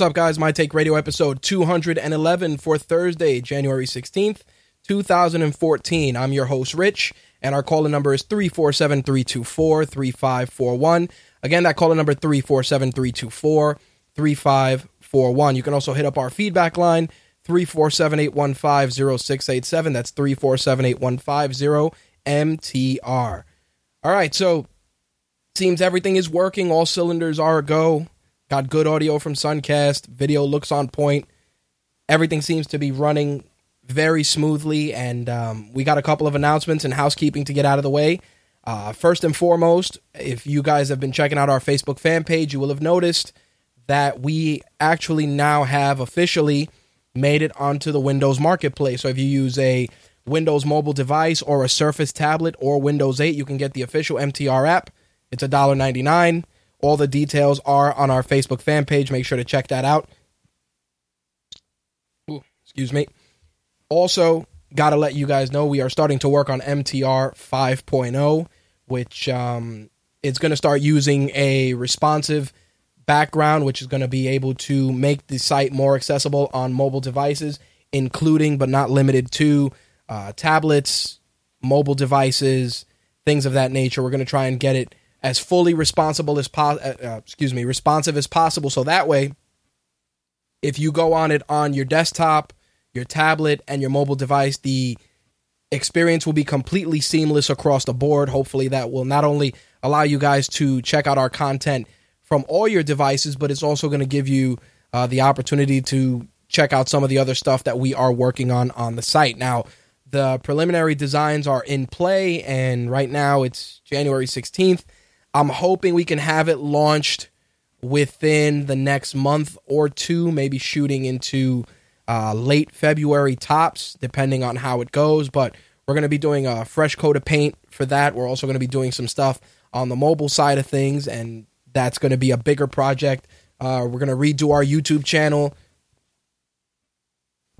What's up, guys? My Take Radio episode 211 for Thursday, January 16th, 2014. I'm your host, Rich, and our calling number is 347 324 3541. Again, that calling number 347 324 3541. You can also hit up our feedback line 347 815 0687. That's 347 815 MTR. All right, so seems everything is working. All cylinders are a go. Got good audio from Suncast. Video looks on point. Everything seems to be running very smoothly, and um, we got a couple of announcements and housekeeping to get out of the way. Uh, first and foremost, if you guys have been checking out our Facebook fan page, you will have noticed that we actually now have officially made it onto the Windows Marketplace. So if you use a Windows mobile device or a Surface tablet or Windows 8, you can get the official MTR app. It's $1.99. All the details are on our Facebook fan page. Make sure to check that out. Ooh, excuse me. Also, got to let you guys know we are starting to work on MTR 5.0, which um, it's going to start using a responsive background, which is going to be able to make the site more accessible on mobile devices, including but not limited to uh, tablets, mobile devices, things of that nature. We're going to try and get it as fully responsible as po- uh, uh, excuse me responsive as possible. So that way if you go on it on your desktop your tablet and your mobile device the experience will be completely seamless across the board. Hopefully that will not only allow you guys to check out our content from all your devices but it's also going to give you uh, the opportunity to check out some of the other stuff that we are working on on the site. Now the preliminary designs are in play and right now it's january 16th I'm hoping we can have it launched within the next month or two, maybe shooting into uh, late February tops, depending on how it goes. But we're going to be doing a fresh coat of paint for that. We're also going to be doing some stuff on the mobile side of things, and that's going to be a bigger project. Uh, we're going to redo our YouTube channel.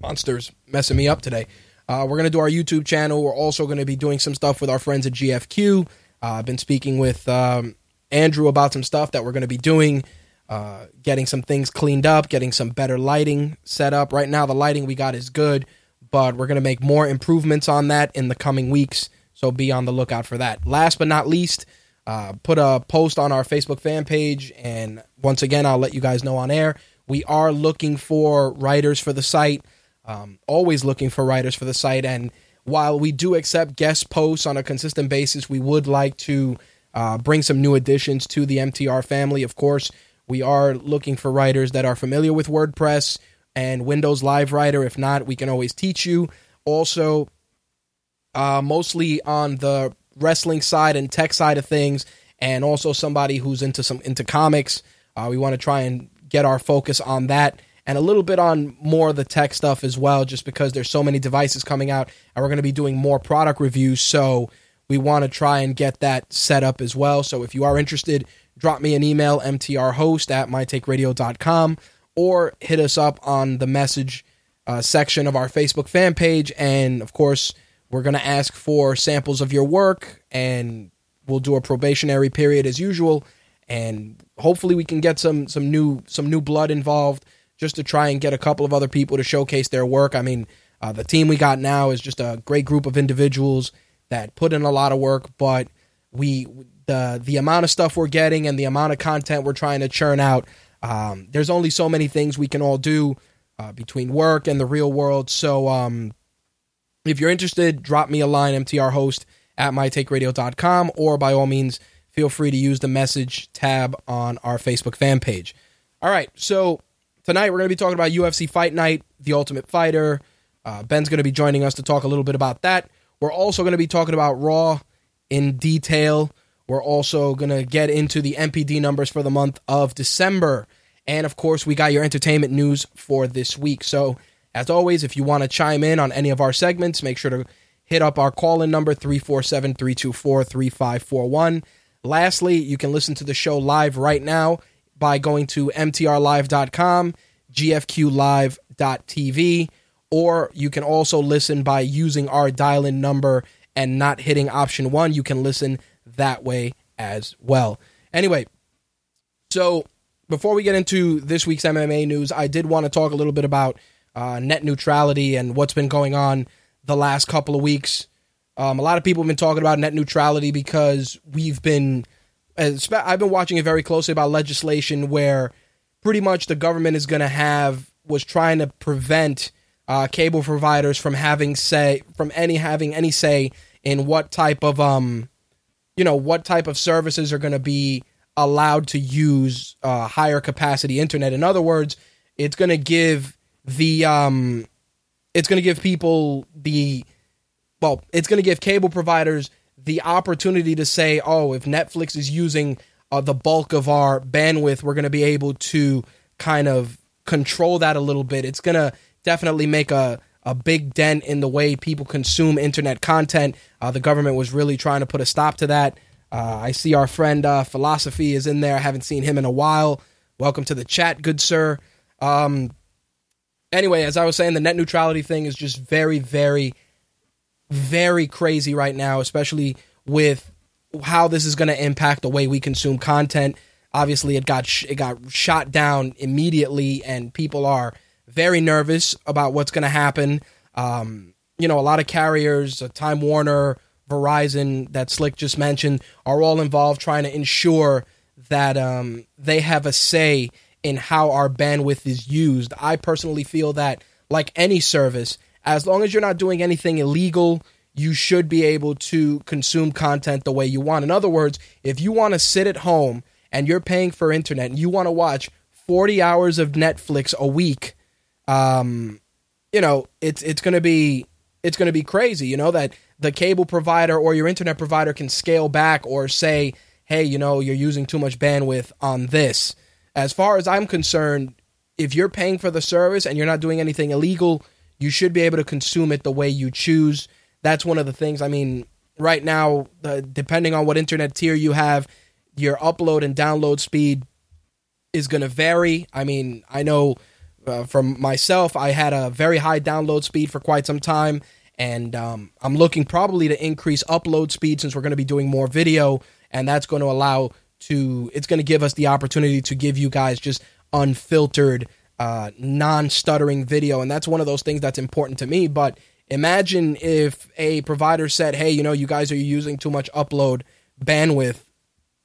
Monsters messing me up today. Uh, we're going to do our YouTube channel. We're also going to be doing some stuff with our friends at GFQ. Uh, I've been speaking with um, Andrew about some stuff that we're going to be doing, uh, getting some things cleaned up, getting some better lighting set up. Right now, the lighting we got is good, but we're going to make more improvements on that in the coming weeks. So be on the lookout for that. Last but not least, uh, put a post on our Facebook fan page, and once again, I'll let you guys know on air. We are looking for writers for the site. Um, always looking for writers for the site, and while we do accept guest posts on a consistent basis, we would like to uh, bring some new additions to the MTR family. Of course, we are looking for writers that are familiar with WordPress and Windows Live Writer. If not, we can always teach you. Also, uh, mostly on the wrestling side and tech side of things, and also somebody who's into some into comics. Uh, we want to try and get our focus on that and a little bit on more of the tech stuff as well, just because there's so many devices coming out, and we're going to be doing more product reviews. So we want to try and get that set up as well. So if you are interested, drop me an email, mtrhost at mytakeradio.com, or hit us up on the message uh, section of our Facebook fan page. And of course, we're going to ask for samples of your work, and we'll do a probationary period as usual. And hopefully, we can get some some new some new blood involved just to try and get a couple of other people to showcase their work. I mean, uh, the team we got now is just a great group of individuals that put in a lot of work, but we the the amount of stuff we're getting and the amount of content we're trying to churn out. Um, there's only so many things we can all do uh, between work and the real world. So um, if you're interested, drop me a line, MTR host at mytakeradio.com, or by all means, feel free to use the message tab on our Facebook fan page. All right, so tonight we're going to be talking about UFC Fight Night, The Ultimate Fighter. Uh, Ben's going to be joining us to talk a little bit about that. We're also going to be talking about Raw in detail. We're also going to get into the NPD numbers for the month of December. And of course, we got your entertainment news for this week. So, as always, if you want to chime in on any of our segments, make sure to hit up our call in number 347 324 3541. Lastly, you can listen to the show live right now by going to mtrlive.com, gfqlive.tv, or you can also listen by using our dial in number and not hitting option one. You can listen that way as well. Anyway, so before we get into this week's MMA news, I did want to talk a little bit about uh, net neutrality and what's been going on the last couple of weeks. Um, a lot of people have been talking about net neutrality because we've been, I've been watching it very closely about legislation where pretty much the government is going to have was trying to prevent uh, cable providers from having say from any having any say in what type of um you know what type of services are going to be allowed to use uh, higher capacity internet. In other words, it's going to give the um it's going to give people the well, it's going to give cable providers the opportunity to say, "Oh, if Netflix is using uh, the bulk of our bandwidth, we're going to be able to kind of control that a little bit." It's going to definitely make a a big dent in the way people consume internet content. Uh, the government was really trying to put a stop to that. Uh, I see our friend uh, Philosophy is in there. I haven't seen him in a while. Welcome to the chat, good sir. Um, anyway, as I was saying, the net neutrality thing is just very, very, very crazy right now, especially with how this is going to impact the way we consume content. Obviously, it got sh- it got shot down immediately, and people are very nervous about what's going to happen. Um, you know, a lot of carriers, uh, Time Warner, Verizon, that Slick just mentioned, are all involved trying to ensure that um, they have a say in how our bandwidth is used. I personally feel that, like any service, as long as you're not doing anything illegal, you should be able to consume content the way you want. In other words, if you want to sit at home and you're paying for internet and you want to watch 40 hours of Netflix a week, um, you know, it's it's going to be it's going to be crazy, you know, that the cable provider or your internet provider can scale back or say, "Hey, you know, you're using too much bandwidth on this." As far as I'm concerned, if you're paying for the service and you're not doing anything illegal, you should be able to consume it the way you choose. That's one of the things. I mean, right now, uh, depending on what internet tier you have, your upload and download speed is going to vary. I mean, I know uh, from myself, I had a very high download speed for quite some time, and um, I'm looking probably to increase upload speed since we're going to be doing more video, and that's going to allow to it's going to give us the opportunity to give you guys just unfiltered, uh, non-stuttering video, and that's one of those things that's important to me. But imagine if a provider said, "Hey, you know, you guys are using too much upload bandwidth."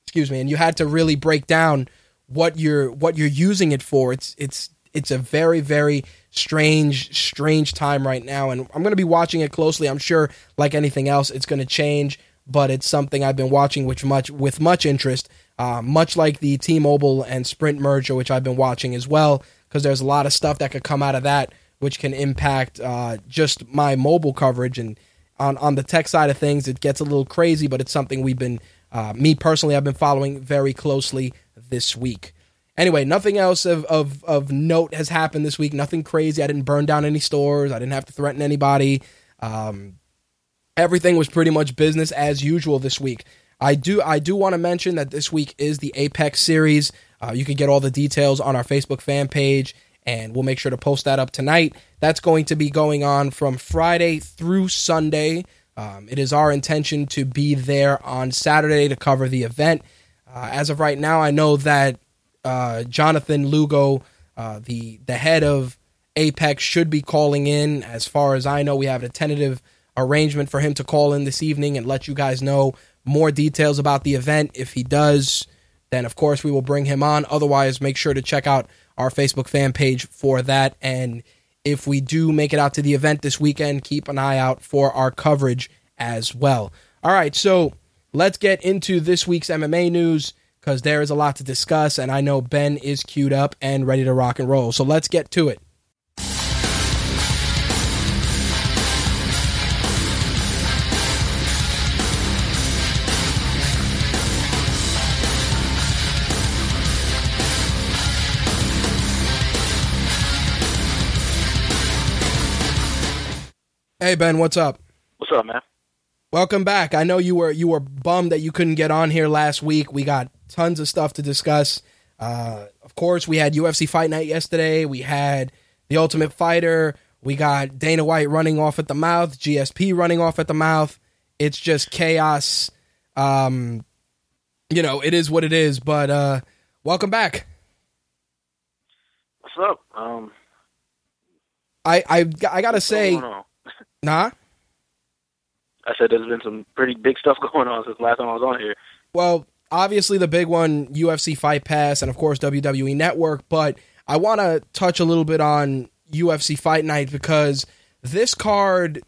Excuse me, and you had to really break down what you're what you're using it for. It's it's it's a very very strange strange time right now and i'm to be watching it closely i'm sure like anything else it's to change but it's something i've been watching with much with much interest uh, much like the t-mobile and sprint merger which i've been watching as well because there's a lot of stuff that could come out of that which can impact uh, just my mobile coverage and on, on the tech side of things it gets a little crazy but it's something we've been uh, me personally i've been following very closely this week Anyway, nothing else of, of, of note has happened this week. Nothing crazy. I didn't burn down any stores. I didn't have to threaten anybody. Um, everything was pretty much business as usual this week. I do I do want to mention that this week is the Apex series. Uh, you can get all the details on our Facebook fan page, and we'll make sure to post that up tonight. That's going to be going on from Friday through Sunday. Um, it is our intention to be there on Saturday to cover the event. Uh, as of right now, I know that uh, Jonathan Lugo, uh, the the head of Apex, should be calling in. As far as I know, we have a tentative arrangement for him to call in this evening and let you guys know more details about the event. If he does, then of course we will bring him on. Otherwise, make sure to check out our Facebook fan page for that. And if we do make it out to the event this weekend, keep an eye out for our coverage as well. All right, so let's get into this week's MMA news because there is a lot to discuss, and I know Ben is queued up and ready to rock and roll. So let's get to it. Hey Ben, what's up? What's up, man? Welcome back. I know you were you were bummed that you couldn't get on here last week. We got tons of stuff to discuss. Uh, of course, we had UFC Fight Night yesterday. We had the Ultimate Fighter. We got Dana White running off at the mouth. GSP running off at the mouth. It's just chaos. Um, you know, it is what it is. But uh, welcome back. What's up? Um, I I I gotta say, what's going on? Nah. I said there's been some pretty big stuff going on since last time I was on here. Well, obviously the big one, UFC Fight Pass, and of course WWE Network. But I want to touch a little bit on UFC Fight Night because this card,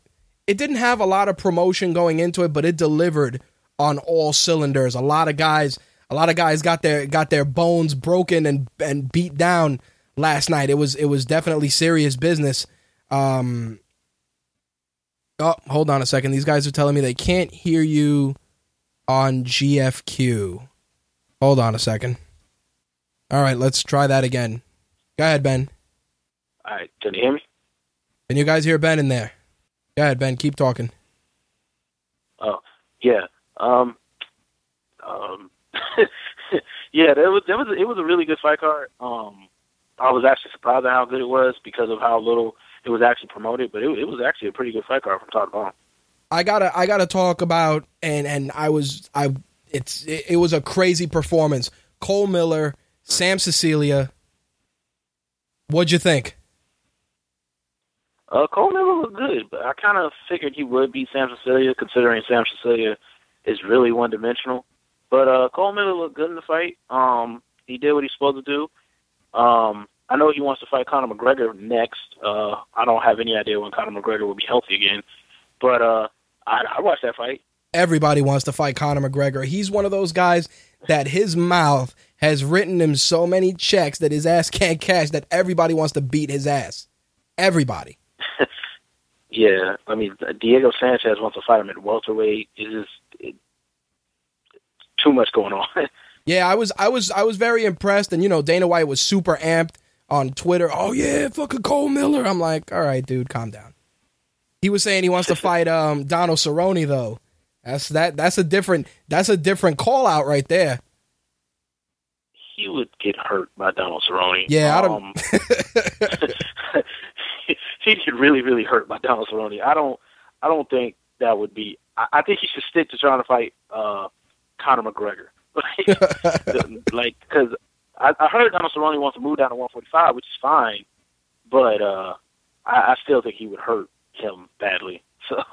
it didn't have a lot of promotion going into it, but it delivered on all cylinders. A lot of guys, a lot of guys got their got their bones broken and and beat down last night. It was it was definitely serious business. Um, Oh, hold on a second. These guys are telling me they can't hear you on GFQ. Hold on a second. All right, let's try that again. Go ahead, Ben. All right, can you hear me? Can you guys hear Ben in there? Go ahead, Ben. Keep talking. Oh, yeah. Um, um, yeah. There was there was it was a really good fight card. Um, I was actually surprised at how good it was because of how little it was actually promoted, but it, it was actually a pretty good fight card from top to bottom. I gotta I gotta talk about and and I was I it's it, it was a crazy performance. Cole Miller, Sam Sicilia. What'd you think? Uh, Cole Miller was good, but I kind of figured he would beat Sam Sicilia, considering Sam Sicilia is really one dimensional. But uh, Cole Miller looked good in the fight. Um, he did what he's supposed to do. Um, I know he wants to fight Conor McGregor next. Uh, I don't have any idea when Conor McGregor will be healthy again, but uh, I, I watched that fight. Everybody wants to fight Conor McGregor. He's one of those guys that his mouth has written him so many checks that his ass can't cash that everybody wants to beat his ass. Everybody. Yeah, I mean Diego Sanchez wants to fight him at welterweight. It's just it, too much going on. Yeah, I was I was I was very impressed and you know Dana White was super amped on Twitter. Oh yeah, fucking Cole Miller. I'm like, "All right, dude, calm down." He was saying he wants to fight um Donald Cerrone though. That's that that's a different that's a different call out right there. he would get hurt by Donald Cerrone. Yeah, I don't- Um, he'd get really, really hurt by Donald Cerrone. I don't, I don't think that would be. I, I think he should stick to trying to fight uh, Conor McGregor. like, because I, I heard Donald Cerrone wants to move down to 145, which is fine, but uh, I, I still think he would hurt him badly. So.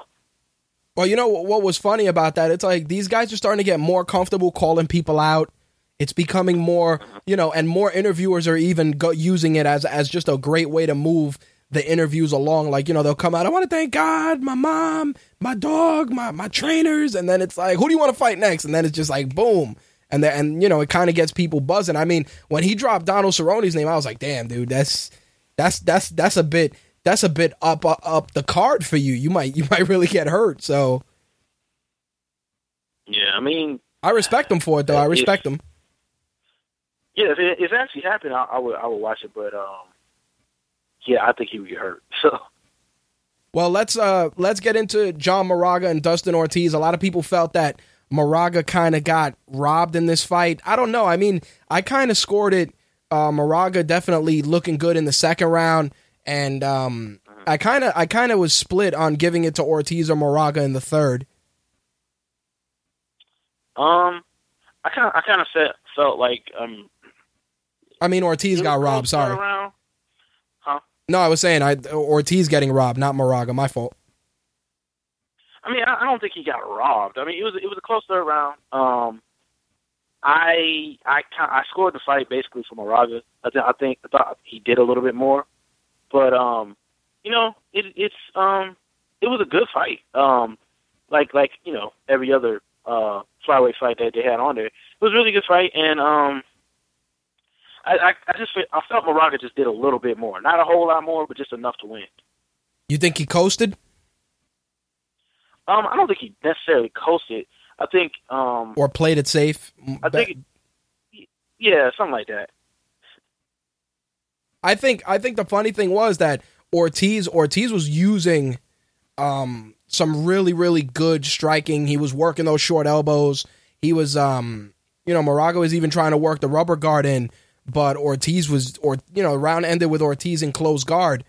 Well, you know what was funny about that? It's like these guys are starting to get more comfortable calling people out. It's becoming more, you know, and more interviewers are even go- using it as as just a great way to move the interviews along. Like, you know, they'll come out, I want to thank God, my mom, my dog, my my trainers, and then it's like, who do you want to fight next? And then it's just like, boom. And then, and you know, it kind of gets people buzzing. I mean, when he dropped Donald Cerrone's name, I was like, damn, dude, that's that's that's that's a bit that's a bit up up, up the card for you. You might you might really get hurt. So Yeah, I mean, I respect him for it, though. I If- respect him. yeah, if it, if it actually happened, I, I would, I would watch it. But um, yeah, I think he would get hurt. So. Well, let's uh let's get into John Moraga and Dustin Ortiz. A lot of people felt that Moraga kind of got robbed in this fight. I don't know. I mean, I kind of scored it. Uh, Moraga definitely looking good in the second round, and um, I kind of I kind of was split on giving it to Ortiz or Moraga in the third. Um, I kind of, I kind of felt like um, I mean, Ortiz got robbed. Sorry. turnaround. No, I was saying I Ortiz getting robbed, not Moraga. My fault. I mean, I, I don't think he got robbed. I mean, it was it was a close third round. Um, I I I scored the fight basically for Moraga. I, th- I think I thought he did a little bit more, but um, you know, it it's um, it was a good fight. Um, like like you know every other uh flyweight fight that they had on there. It was a really good fight, and um, I I, I just I felt Moraga just did a little bit more, not a whole lot more, but just enough to win. You think he coasted? Um, I don't think he necessarily coasted. I think um or played it safe. I think yeah, something like that. I think I think the funny thing was that Ortiz Ortiz was using um some really really good striking. He was working those short elbows. He was um you know Moraga was even trying to work the rubber guard in, but Ortiz was or you know round ended with Ortiz in close guard,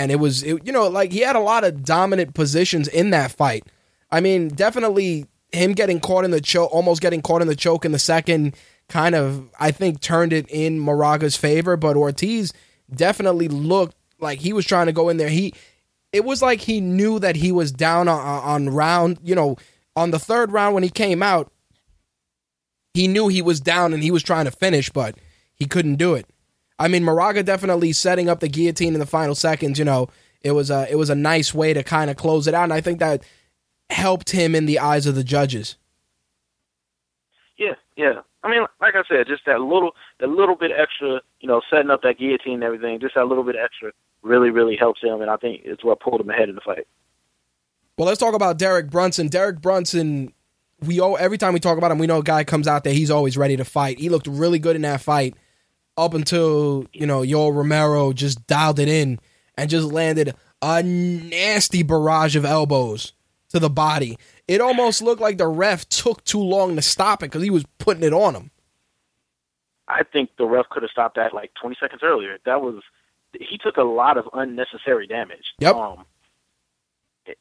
and it was it, you know like he had a lot of dominant positions in that fight. I mean, definitely him getting caught in the choke, almost getting caught in the choke in the second, kind of I think turned it in Moraga's favor. But Ortiz definitely looked like he was trying to go in there. He it was like he knew that he was down on, on round, you know, on the third round when he came out. He knew he was down and he was trying to finish, but he couldn't do it. I mean, Moraga definitely setting up the guillotine in the final seconds. You know, it was a it was a nice way to kind of close it out, and I think that helped him in the eyes of the judges. Yeah, yeah. I mean, like I said, just that little, that little bit extra, you know, setting up that guillotine and everything, just that little bit extra really, really helps him, and I think it's what pulled him ahead in the fight. Well, let's talk about Derek Brunson. Derek Brunson, we all every time we talk about him, we know a guy comes out there, he's always ready to fight. He looked really good in that fight up until you know Yoel Romero just dialed it in and just landed a nasty barrage of elbows to the body. It almost looked like the ref took too long to stop it because he was putting it on him. I think the ref could have stopped that like 20 seconds earlier. That was he took a lot of unnecessary damage. Yep. Um,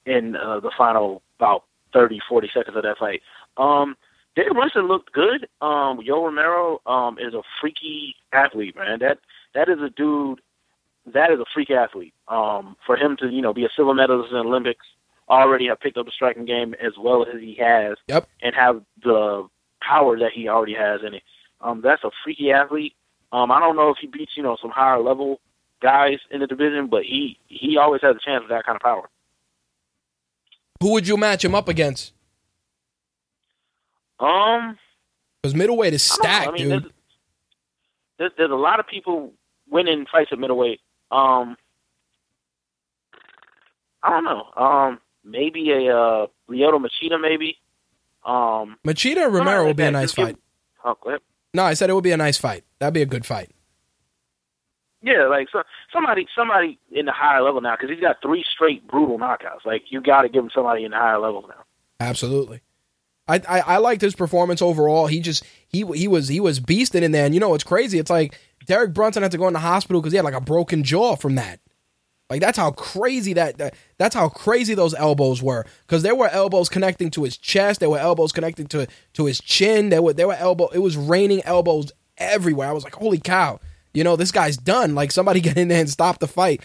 in uh, the final about 30, 40 seconds of that fight. Um, Derek Brunson looked good. Um, Yoel Romero um, is a freaky athlete, man. That that is a dude. That is a freak athlete. Um, for him to you know be a silver medalist in the Olympics, already have picked up the striking game as well as he has, yep. and have the power that he already has in it. Um, that's a freaky athlete. Um, I don't know if he beats you know some higher level guys in the division, but he he always has a chance with that kind of power. Who would you match him up against? Um, because middleweight is stacked, I, mean, dude. There's, there's, there's a lot of people winning fights at middleweight. Um, I don't know. Um, maybe a uh, Lyoto Machida, maybe. Um, Machida Romero will be a nice fight. oh. No, I said it would be a nice fight. That'd be a good fight. Yeah, like so, somebody, somebody in the higher level now because he's got three straight brutal knockouts. Like you got to give him somebody in the higher level now. Absolutely. I, I, I liked his performance overall. He just he he was he was beasting in there, and you know what's crazy? It's like Derek Brunson had to go in the hospital because he had like a broken jaw from that. Like that's how crazy that, that that's how crazy those elbows were because there were elbows connecting to his chest, there were elbows connecting to to his chin, there were there were elbow it was raining elbows everywhere. I was like, holy cow, you know this guy's done. Like somebody get in there and stop the fight.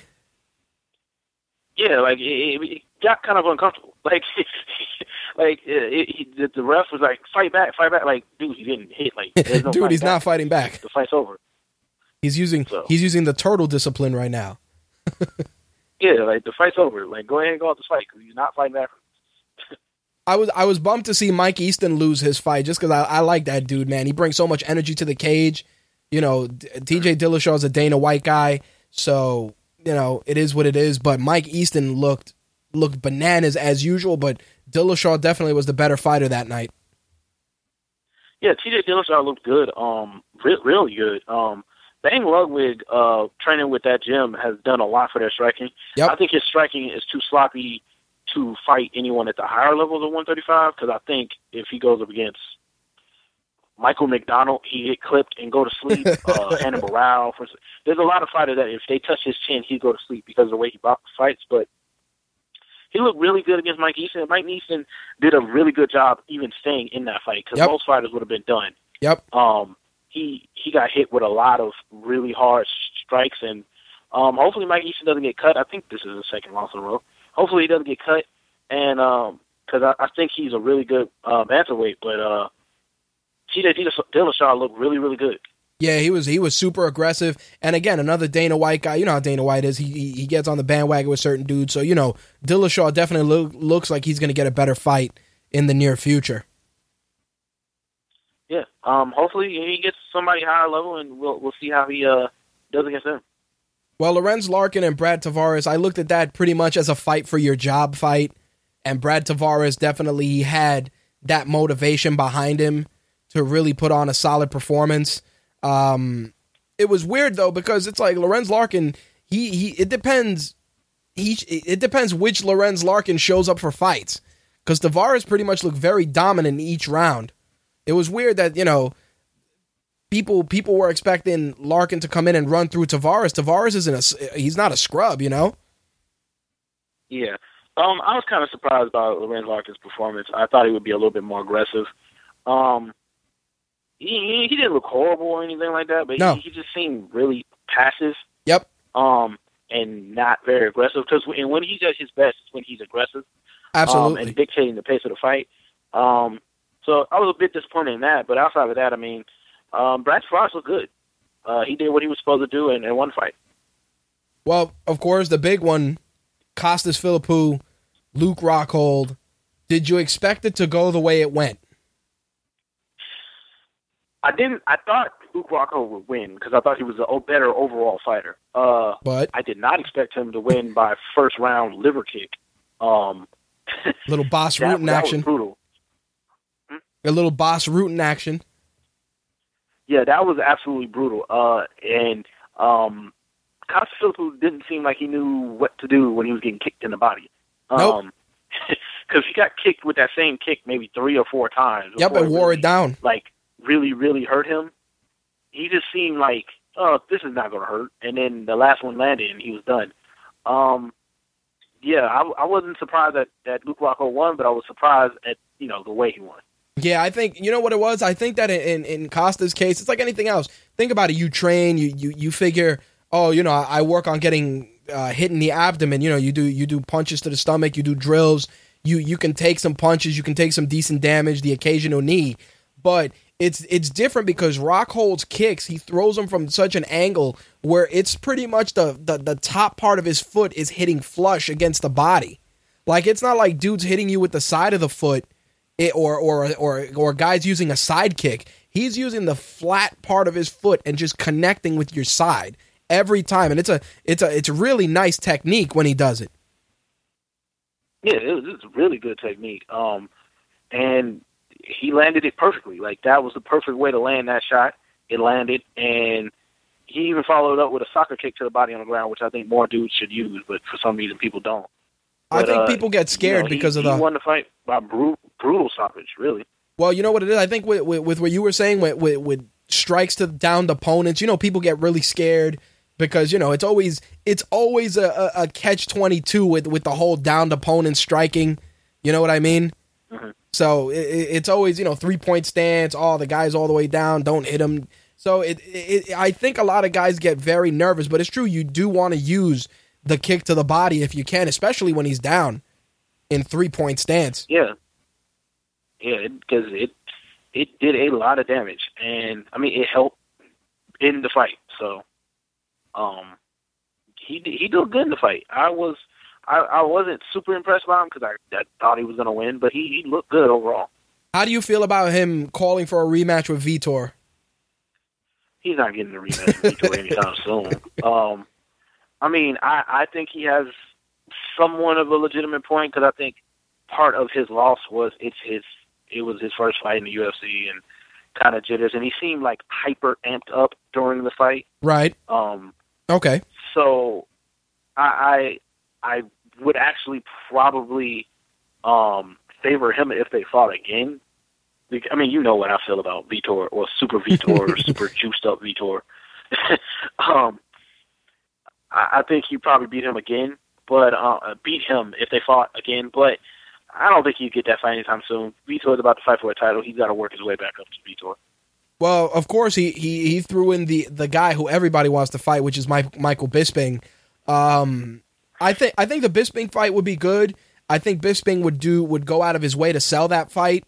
Yeah, like it, it got kind of uncomfortable. Like like uh, it, it, the ref was like, "Fight back, fight back!" Like, dude, he didn't hit. Like, no dude, he's back. not fighting back. The fight's over. He's using So- he's using the turtle discipline right now. Yeah, like the fight's over. Like, go ahead and go out the fight because he's not fighting back. I was I was bummed to see Mike Easton lose his fight just because I, I like that dude, man. He brings so much energy to the cage. You know, TJ Dillashaw is a Dana White guy, so you know it is what it is. But Mike Easton looked looked bananas as usual, but Dillashaw definitely was the better fighter that night. Yeah, T.J. Dillashaw looked good. Um, re- really good. Um, Bang Ludwig, uh, training with that gym has done a lot for their striking. Yep. I think his striking is too sloppy to fight anyone at the higher levels of 135 because I think if he goes up against Michael McDonald, he get clipped and go to sleep. uh, Renan Barão, for, there's a lot of fighters that if they touch his chin, he'd go to sleep because of the way he fights. But he looked really good against Mike Easton. Mike Easton did a really good job even staying in that fight because Yep. most fighters would have been done. Yep. Um, he he got hit with a lot of really hard strikes, and um, hopefully Mike Easton doesn't get cut. I think this is the second loss in a row. Hopefully he doesn't get cut, and um, because I, I think he's a really good uh, bantamweight. But uh, TJ Dillashaw looked really, really good. Yeah, he was he was super aggressive, and again, another Dana White guy. You know how Dana White is. He he, he gets on the bandwagon with certain dudes. So you know, Dillashaw definitely look, looks like he's going to get a better fight in the near future. Yeah, um, hopefully he gets somebody higher level, and we'll we'll see how he uh does against them. Well, Lorenz Larkin and Brad Tavares, I looked at that pretty much as a fight for your job fight, and Brad Tavares definitely had that motivation behind him to really put on a solid performance. Um, it was weird though because it's like Lorenz Larkin. He he. It depends. He it depends which Lorenz Larkin shows up for fights because Tavares pretty much looked very dominant in each round. It was weird that you know people people were expecting Larkin to come in and run through Tavares. Tavares isn't a he's not a scrub, you know. Yeah, um, I was kind of surprised by Lorenz Larkin's performance. I thought he would be a little bit more aggressive. Um, he he didn't look horrible or anything like that, but no. he, he just seemed really passive. Yep. Um, and not very aggressive because and when he's at his best, is when he's aggressive. Absolutely. Um, and dictating the pace of the fight. Um, so I was a bit disappointed in that, but outside of that, I mean, um, Brad Frost looked good. Uh, he did what he was supposed to do in, in one fight. Well, of course, the big one, Costas Philippou, Luke Rockhold. Did you expect it to go the way it went? I didn't. I thought Luke Rockhold would win because I thought he was a better overall fighter. Uh, but I did not expect him to win by first round liver kick. Um, little that, Rutten that action. brutal. Hmm? A little Bas Rutten action. Yeah, that was absolutely brutal. Uh, and um, didn't seem like he knew what to do when he was getting kicked in the body. Nope. Um, because he got kicked with that same kick maybe three or four times. Yep, it wore really, it down. Like really, really hurt him. He just seemed like, oh, this is not going to hurt. And then the last one landed, and he was done. Um, yeah, I, I wasn't surprised that that Luke Rockhold won, but I was surprised at you know the way he won. Yeah, I think you know what it was. I think that in in Costa's case, it's like anything else. Think about it. You train, you you you figure, oh, you know, I work on getting uh, hit in the abdomen. You know, you do you do punches to the stomach, you do drills. You you can take some punches, you can take some decent damage, the occasional knee, but it's it's different because Rockhold's kicks, he throws them from such an angle where it's pretty much the, the the top part of his foot is hitting flush against the body. Like it's not like dudes hitting you with the side of the foot it, or or or or guys using a side kick. He's using the flat part of his foot and just connecting with your side every time, and it's a it's a it's a really nice technique when he does it. Yeah, it was, it was a really good technique. Um, and he landed it perfectly. Like that was the perfect way to land that shot. It landed, and he even followed up with a soccer kick to the body on the ground, which I think more dudes should use, but for some reason people don't. I think uh, people get scared you know, he- because of he won the fight by brutal, brutal stoppage. Really, Well, you know what it is. I think with with, with what you were saying with, with with strikes to downed opponents, you know, people get really scared because you know it's always it's always a, a, a catch twenty two with with the whole downed opponent striking. You know what I mean? Mhm. So it, it- it's always you know three point stance. Oh, the guy's all the way down. Don't hit him. So it, it I think a lot of guys get very nervous, but it's true. You do want to use the kick to the body if you can, especially when he's down in three point stance. yeah, yeah, because it it did a lot of damage, and I mean it helped in the fight. So, um, he he did good in the fight. I was I, I wasn't super impressed by him because I, I thought he was going to win, but he, he looked good overall. How do you feel about him calling for a rematch with Vitor? He's not getting the rematch with Vitor anytime soon. Um, I mean, I, I think he has somewhat of a legitimate point because I think part of his loss was it's his it was his first fight in the UFC and kind of jitters, and he seemed like hyper amped up during the fight. Right. Um, Okay. so I I, would actually probably um, favor him if they fought again. I mean, you know what I feel about Vitor or Super Vitor or Super Juiced Up Vitor. um, I, I think he probably beat him again, but uh, beat him if they fought again. But I don't think he'd get that fight anytime soon. Vitor's about to fight for a title. He's got to work his way back up to Vitor. Well, of course he he he threw in the the guy who everybody wants to fight, which is Mike, Michael Bisping. Um, I think I think the Bisping fight would be good. I think Bisping would do would go out of his way to sell that fight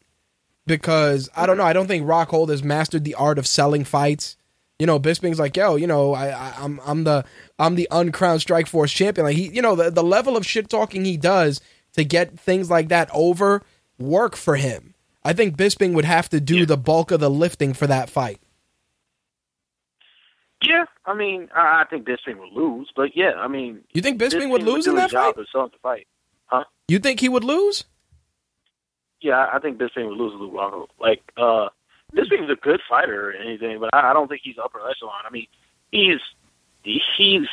because I don't know. I don't think Rockhold has mastered the art of selling fights. You know, Bisping's like, yo, you know, I, I I'm I'm the I'm the uncrowned Strikeforce champion. Like he, you know, the the level of shit talking he does to get things like that over work for him. I think Bisping would have to do Yeah. the bulk of the lifting for that fight. Yeah, I mean, I, I think Bisping would lose, but yeah, I mean, You think Bisping, would lose do in that job fight? the fight. Huh? You think he would lose? Yeah, I think Bisping would lose to Luke Rockhold. Like, uh, Bisping's a good fighter or anything, but I, I don't think he's upper echelon. I mean, he's he's.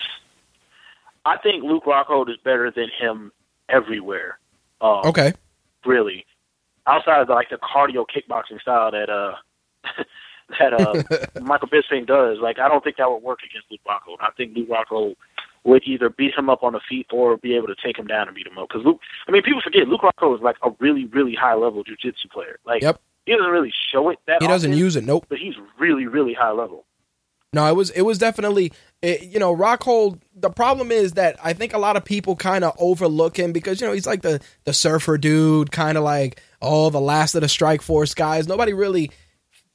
I think Luke Rockhold is better than him everywhere. Um, Okay. really, outside of like the cardio kickboxing style that uh that uh Michael Bisping does. Like, I don't think that would work against Luke Rockhold. I think Luke Rockhold would either beat him up on the feet or be able to take him down and beat him up. Because Luke, I mean, people forget Luke Rockhold is like a really, really high level jujitsu player. Like, Yep. he doesn't really show it that. He doesn't use it. Nope. but he's really, really high level. No, it was it was definitely it, you know Rockhold. The problem is that I think a lot of people kind of overlook him because you know he's like the the surfer dude, kind of like oh the last of the Strikeforce guys. Nobody really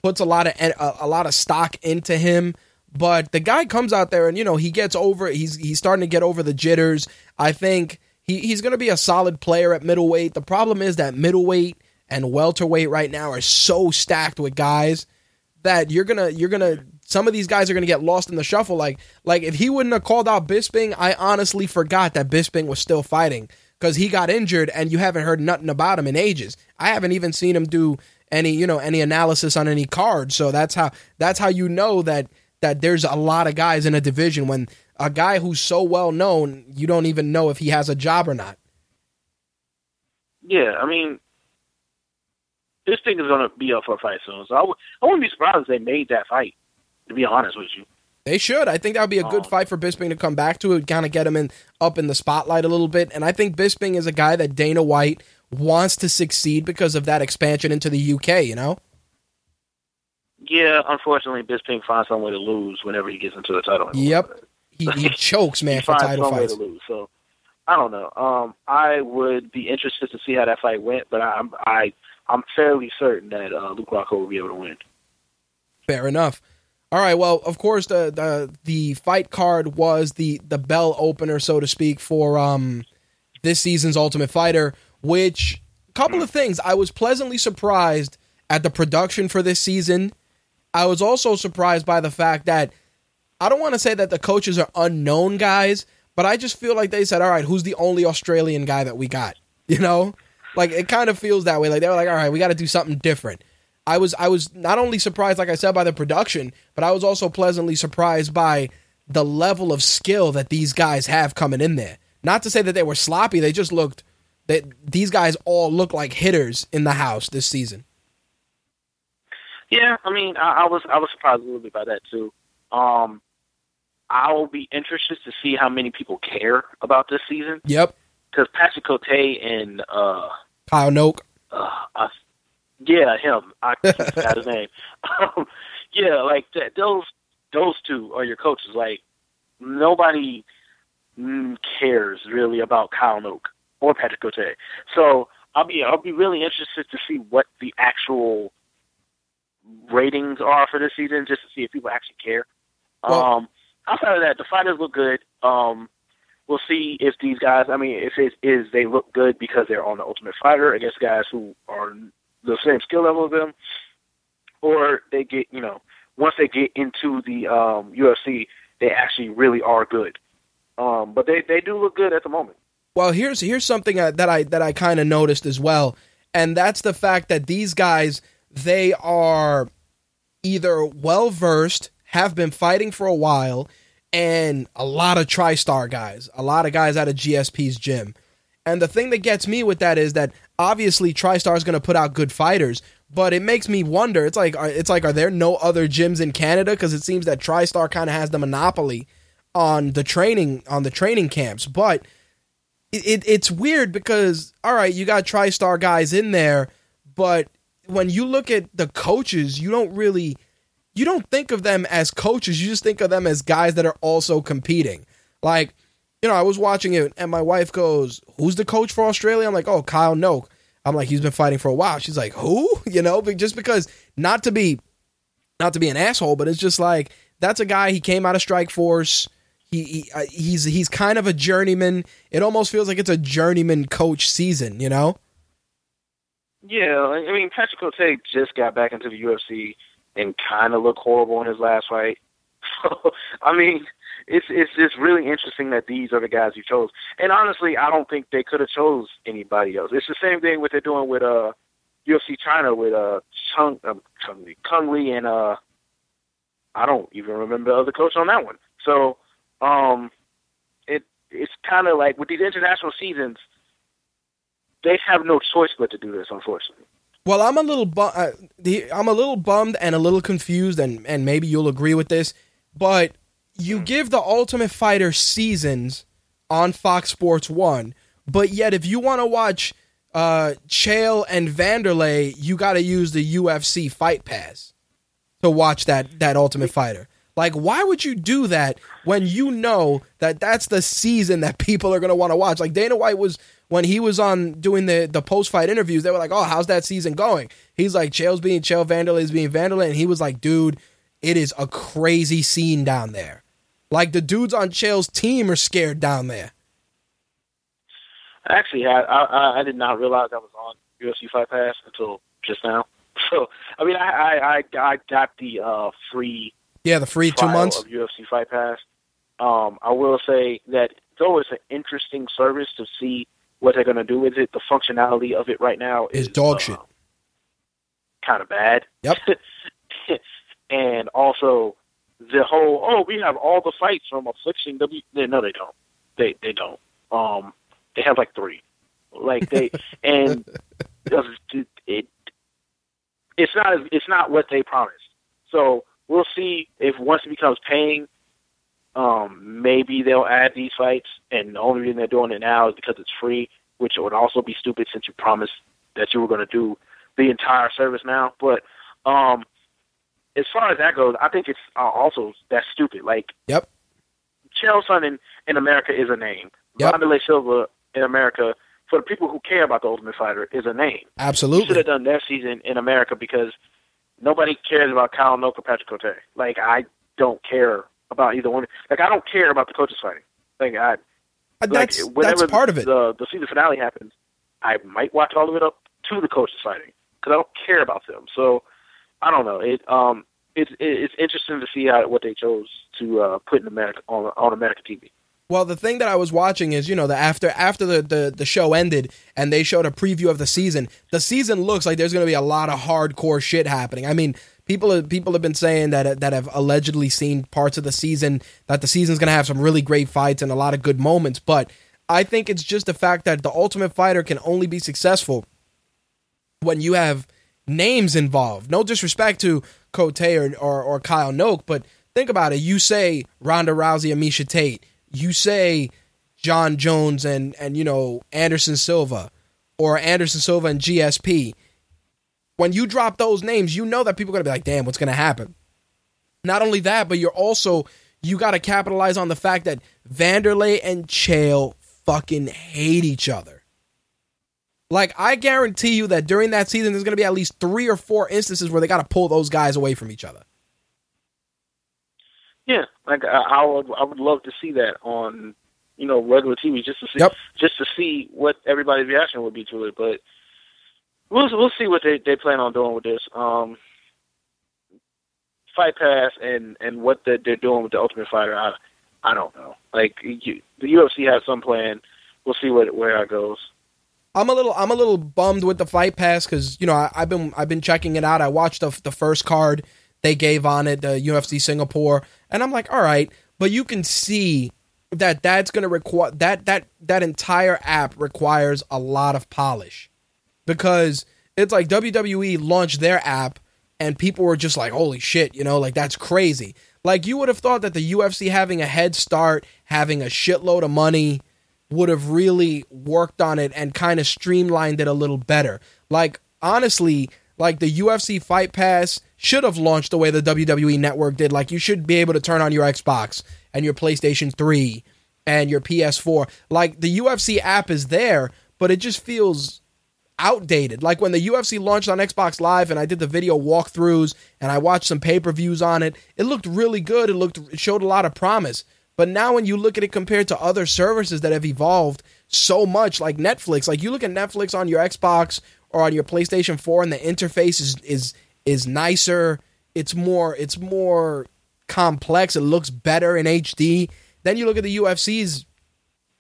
puts a lot of a, a lot of stock into him. But the guy comes out there and you know he gets over. He's he's starting to get over the jitters. I think he, he's going to be a solid player at middleweight. The problem is that middleweight and welterweight right now are so stacked with guys that you're gonna you're gonna some of these guys are gonna get lost in the shuffle. Like like if he wouldn't have called out Bisping, I honestly forgot that Bisping was still fighting because he got injured and you haven't heard nothing about him in ages. I haven't even seen him do any you know any analysis on any cards. So that's how that's how you know that that there's a lot of guys in a division when a guy who's so well known you don't even know if he has a job or not. Yeah, I mean, this thing is going to be up for a fight soon. So I w- I wouldn't be surprised if they made that fight. To be honest with you. They should. I think that would be a good Oh. fight for Bisping to come back to. It kind of get him in up in the spotlight a little bit. And I think Bisping is a guy that Dana White wants to succeed because of that expansion into the UK. You know. Yeah, unfortunately, Bisping finds some way to lose whenever he gets into the title. Yep. He, he chokes, man, he for finds title some fights. way to lose. So I don't know. Um, I would be interested to see how that fight went, but I'm I I'm fairly certain that uh, Luke Rockhold will be able to win. Fair enough. All right. Well, of course, the the the fight card was the the bell opener, so to speak, for um this season's Ultimate Fighter. Which couple of things, I was pleasantly surprised at the production for this season. I was also surprised by the fact that I don't want to say that the coaches are unknown guys, but I just feel like they said, "All right, who's the only Australian guy that we got?" You know, like it kind of feels that way. Like they were like, "All right, we got to do something different." I was I was not only surprised, like I said, by the production, but I was also pleasantly surprised by the level of skill that these guys have coming in there. Not to say that they were sloppy; they just looked. That these guys all look like hitters in the house this season. Yeah, I mean, I, I was I was surprised a little bit by that too. Um, I will be interested to see how many people care about this season Yep, because Patrick Cote and uh, Kyle Noke. uh, I, yeah, him. I forgot his name. Um, yeah, like that, those those two are your coaches. Like nobody mm, cares really about Kyle Noke or Patrick Cote. So I'll be I'll be really interested to see what the actual ratings are for this season, just to see if people actually care. Well- um, outside of that, the fighters look good. Um, we'll see if these guys. I mean, if it is they look good because they're on the Ultimate Fighter against guys who are the same skill level as them, or they get you know once they get into the um, UFC, they actually really are good. Um, but they they do look good at the moment. Well, here's here's something uh, that I that I kind of noticed as well, and that's the fact that these guys they are either well versed, have been fighting for a while, and a lot of TriStar guys, a lot of guys out of GSP's gym. And the thing that gets me with that is that obviously TriStar is going to put out good fighters, but it makes me wonder. It's like are- it's like are there no other gyms in Canada? Because it seems that TriStar kind of has the monopoly on the training on the training camps, but it, it, it's weird because all right, you got TriStar guys in there, but when you look at the coaches, you don't really you don't think of them as coaches. You just think of them as guys that are also competing. Like you know, I was watching it and my wife goes, Who's the coach for Australia? I'm like, Oh, Kyle Noke. I'm like, he's been fighting for a while. She's like, Who? You know, just because not to be not to be an asshole, but it's just like that's a guy. He came out of Strikeforce. He, he uh, he's he's kind of a journeyman. It almost feels like it's a journeyman coach season, you know. Yeah, I mean Patrick Cote just got back into the UFC and kind of looked horrible in his last fight. So I mean, it's it's just really interesting that these are the guys you chose. And honestly, I don't think they could have chose anybody else. It's the same thing what they're doing with uh UFC China with uh Chung um, Chung Lee, Cung Le and uh I don't even remember the other coach on that one. So um it it's kind of like with these international seasons, they have no choice but to do this, unfortunately. Well, I'm a little bu- uh, the, I'm a little bummed and a little confused, and and maybe you'll agree with this, but you give the Ultimate Fighter seasons on Fox Sports One, but yet if you want to watch uh, Chael and Vanderlei, you got to use the UFC Fight Pass to watch that that Ultimate Fighter. Like, why would you do that when you know that that's the season that people are going to want to watch? Like Dana White was when he was on doing the the post fight interviews. They were like, "Oh, how's that season going?" He's like, "Chael's being Chael, Vanderlei's being Vanderlei," and he was like, "Dude, it is a crazy scene down there. Like the dudes on Chael's team are scared down there." Actually, I I, I did not realize I was on UFC Fight Pass until just now. So I mean, I I I, I got the uh, free yeah the free two months of UFC Fight Pass. Um, I will say that it's always an interesting service to see what they're going to do with it, the functionality of it right now is, is dog uh, shit. Kind of bad. Yep. and also the whole oh we have all the fights from Affliction W. No, they don't. They they don't. Um, they have like three. Like they and it it's not it's not what they promised. So we'll see if once it becomes paying, um, maybe they'll add these fights. And the only reason they're doing it now is because it's free, which would also be stupid since you promised that you were going to do the entire service now. But um, as far as that goes, I think it's uh, also that's stupid. Like, yep, Chael Sonnen in America is a name. Yep. Wanderlei Silva in America for the people who care about the Ultimate Fighter is a name. Absolutely. should have done that season in America because nobody cares about Kyle Noke or Patrick Cote. Like I don't care about either one. Like I don't care about the coaches fighting. Like I. That's like, whenever that's part of it. The the season finale happens, I might watch all of it up to the coaches fighting because I don't care about them. So I don't know. It um it's it's interesting to see how what they chose to uh, put in America on on American TV. Well, the thing that I was watching is, you know, the after after the, the, the show ended and they showed a preview of the season. The season looks like there's going to be a lot of hardcore shit happening. I mean, people have, people have been saying that that have allegedly seen parts of the season that the season's going to have some really great fights and a lot of good moments. But I think it's just the fact that the Ultimate Fighter can only be successful when you have names involved. No disrespect to Cote or, or, or Kyle Noke, but think about it. You say Ronda Rousey and Miesha Tate you say John Jones and and you know Anderson Silva or Anderson Silva and GSP, when you drop those names, you know that people are gonna be like, "Damn, what's gonna happen?" Not only that, but you're also you got to capitalize on the fact that Vanderlei and Chael fucking hate each other. Like I guarantee you that during that season, there's gonna be at least three or four instances where they got to pull those guys away from each other. Yeah, like I, I would, I would love to see that on, you know, regular TV just to see, yep. just to see what everybody's reaction would be to it. But we'll we'll see what they they plan on doing with this. Um, Fight Pass and and what they're, they're doing with the Ultimate Fighter, I I don't know. Like you, the UFC has some plan. We'll see what where it goes. I'm a little I'm a little bummed with the Fight Pass because you know I, have been I've been checking it out. I watched the the first card they gave on it, the UFC Singapore, and I'm like, all right, but you can see that that's going to require that that that entire app requires a lot of polish because it's like WWE launched their app and people were just like, holy shit, you know, like that's crazy. Like you would have thought that the UFC having a head start, having a shitload of money, would have really worked on it and kind of streamlined it a little better. Like honestly, like the UFC Fight Pass should have launched the way the WWE network did. Like you should be able to turn on your Xbox and your PlayStation 3 and your PS4. Like the UFC app is there, but it just feels outdated. Like when the UFC launched on Xbox Live and I did the video walkthroughs and I watched some pay-per-views on it, it looked really good. It looked it showed a lot of promise. But now when you look at it compared to other services that have evolved so much like Netflix, like you look at Netflix on your Xbox or on your PlayStation 4 and the interface is is is nicer, it's more it's more complex, it looks better in HD. Then you look at the UFC's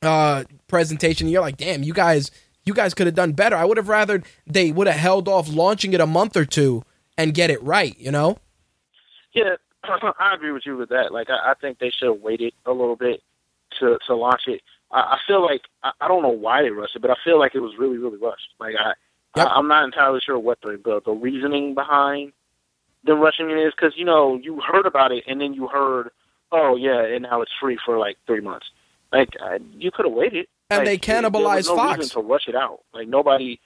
uh presentation and you're like, "Damn, you guys you guys could have done better. I would have rather they would have held off launching it a month or two and get it right, you know? Yeah, I agree with you with that. Like, I, I think they should have waited a little bit to to launch it. I, I feel like I, I don't know why they rushed it, but I feel like it was really, really rushed. Like, I, Yep. I I'm not entirely sure what the the, the reasoning behind them rushing it is, because you know you heard about it and then you heard, oh yeah, and now it's free for like three months. Like, I, you could have waited. And Like, they there- there was cannibalized no Fox. reason to rush it out. Like nobody,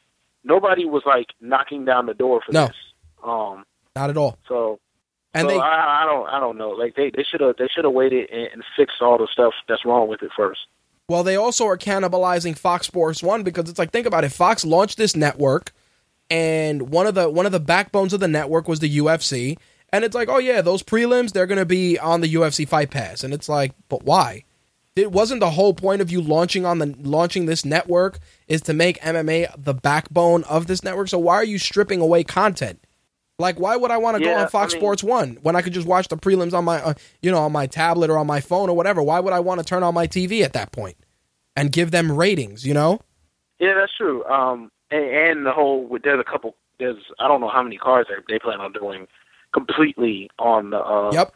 nobody was like knocking down the door for No. this. Um. Not at all. So And so they I, I don't I don't know. Like they they should have they should have waited and, and fixed all the stuff that's wrong with it first. Well, they also are cannibalizing Fox Sports One because it's like think about it. Fox launched this network, and one of the one of the backbones of the network was the UFC, and it's like, oh yeah, those prelims they're going to be on the UFC Fight Pass, and it's like, but why? It wasn't the whole point of you launching on the launching this network is to make MMA the backbone of this network. So why are you stripping away content? Like, why would I want to go on Fox I mean- Sports One when I could just watch the prelims on my, uh, you know, on my tablet or on my phone or whatever? Why would I want to turn on my TV at that point and give them ratings? You know? Yeah, that's true. Um, and, and the whole there's a couple there's I don't know how many cars they they plan on doing completely on the uh, Yep.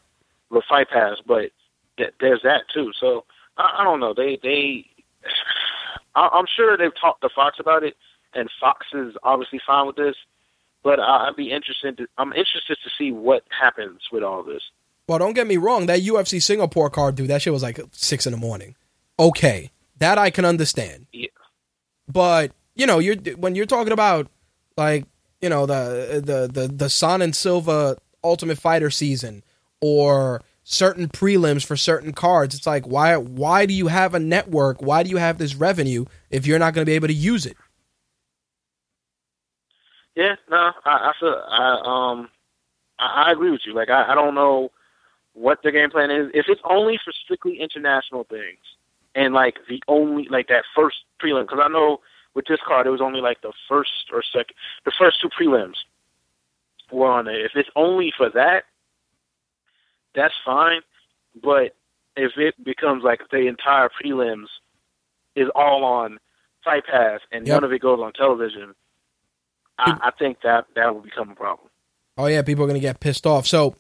the fight pass, but th- there's that too. So I, I don't know. They they I, I'm sure they've talked to Fox about it, and Fox is obviously fine with this. But I, I'd be interested. To, I'm interested to see what happens with all this. Well, don't get me wrong. That UFC Singapore card, dude, that shit was like six in the morning. Okay, that I can understand. Yeah. But you know, you're when you're talking about like you know the the the the Son and Silva Ultimate Fighter season or certain prelims for certain cards. It's like why why do you have a network? Why do you have this revenue if you're not going to be able to use it? Yeah, no, I, I feel I um I, I agree with you. Like I, I don't know what the game plan is. If it's only for strictly international things, and like the only like that first prelim, because I know with this card it was only like the first or second, the first two prelims were on there. If it's only for that, that's fine. But if it becomes like the entire prelims is all on Fight Pass and Yep. none of it goes on television, I, I think that that will become a problem. Oh yeah, people are going to get pissed off. So,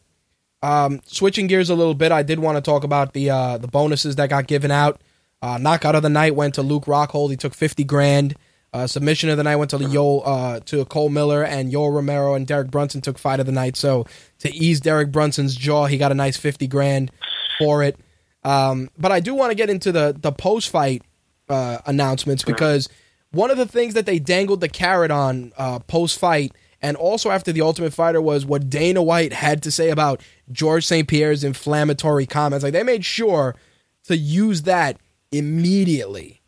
um, switching gears a little bit, I did want to talk about the uh, the bonuses that got given out. Uh, knockout of the night went to Luke Rockhold. He took fifty grand. Uh, submission of the night went to Yo uh, to Cole Miller and Yoel Romero and Derek Brunson took fight of the night. So to ease Derek Brunson's jaw, he got a nice fifty grand for it. Um, but I do want to get into the the post fight uh, announcements because one of the things that they dangled the carrot on uh, post fight and also after the Ultimate Fighter was what Dana White had to say about George St. Pierre's inflammatory comments. Like they made sure to use that immediately.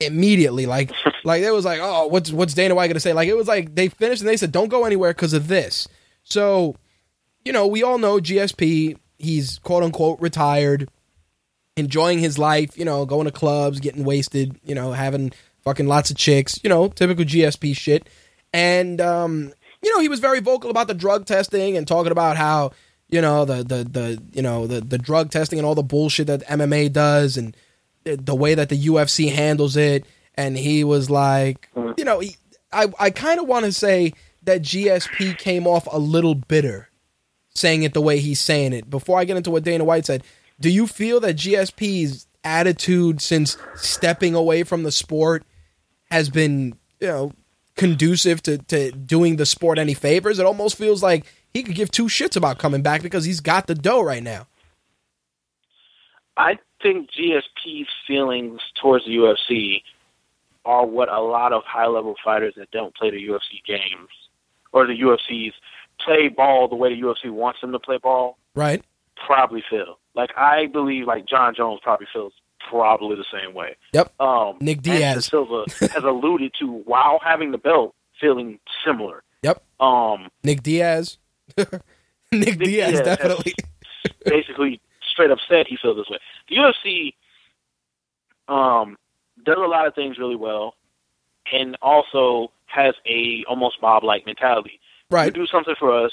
Immediately, like, like it was like, oh, what's what's Dana White gonna say? Like it was like they finished and they said, don't go anywhere because of this. So, you know, we all know GSP. He's quote unquote retired enjoying his life, you know, going to clubs, getting wasted, you know, having fucking lots of chicks, you know, typical GSP shit. And um, you know, he was very vocal about the drug testing and talking about how, you know, the the the you know, the the drug testing and all the bullshit that MMA does and the, the way that the UFC handles it and he was like, you know, he, I I kind of want to say that GSP came off a little bitter saying it the way he's saying it. Before I get into what Dana White said, do you feel that GSP's attitude since stepping away from the sport has been, you know, conducive to, to doing the sport any favors? It almost feels like he could give two shits about coming back because he's got the dough right now. I think GSP's feelings towards the UFC are what a lot of high level fighters that don't play the UFC games or the UFC's play ball the way the UFC wants them to play ball Right? probably feel. Like I believe like John Jones probably feels probably the same way. Yep. Um, Nick Diaz. Silva has alluded to while having the belt feeling similar. Yep. Um, Nick Diaz. Nick, Diaz, Diaz definitely. basically straight up said he feels this way. The UFC um, does a lot of things really well, and also has a almost mob like mentality. You Right. do something for us,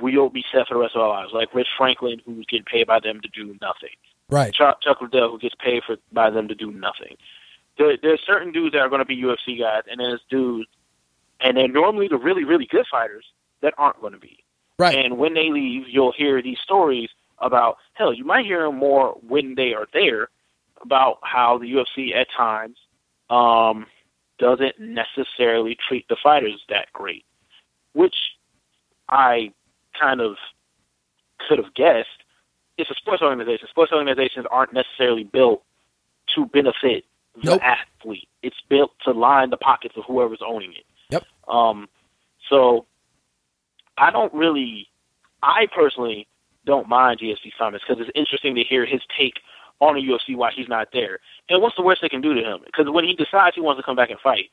we'll be set for the rest of our lives. Like Rich Franklin, who's getting paid by them to do nothing. Right. Chuck, Chuck Liddell, who gets paid for by them to do nothing. There, there's certain dudes that are going to be UFC guys, and then there's dudes, and they're normally the really, really good fighters that aren't going to be. Right. And when they leave, you'll hear these stories about hell. You might hear them more when they are there about how the UFC at times um, doesn't necessarily treat the fighters that great, which I kind of could have guessed. It's a sports organization. Sports organizations aren't necessarily built to benefit the Nope. athlete. It's built to line the pockets of whoever's owning it. Yep. Um, so I don't really, I personally don't mind GSP comments because it's interesting to hear his take on the UFC why he's not there. And what's the worst they can do to him? Because when he decides he wants to come back and fight,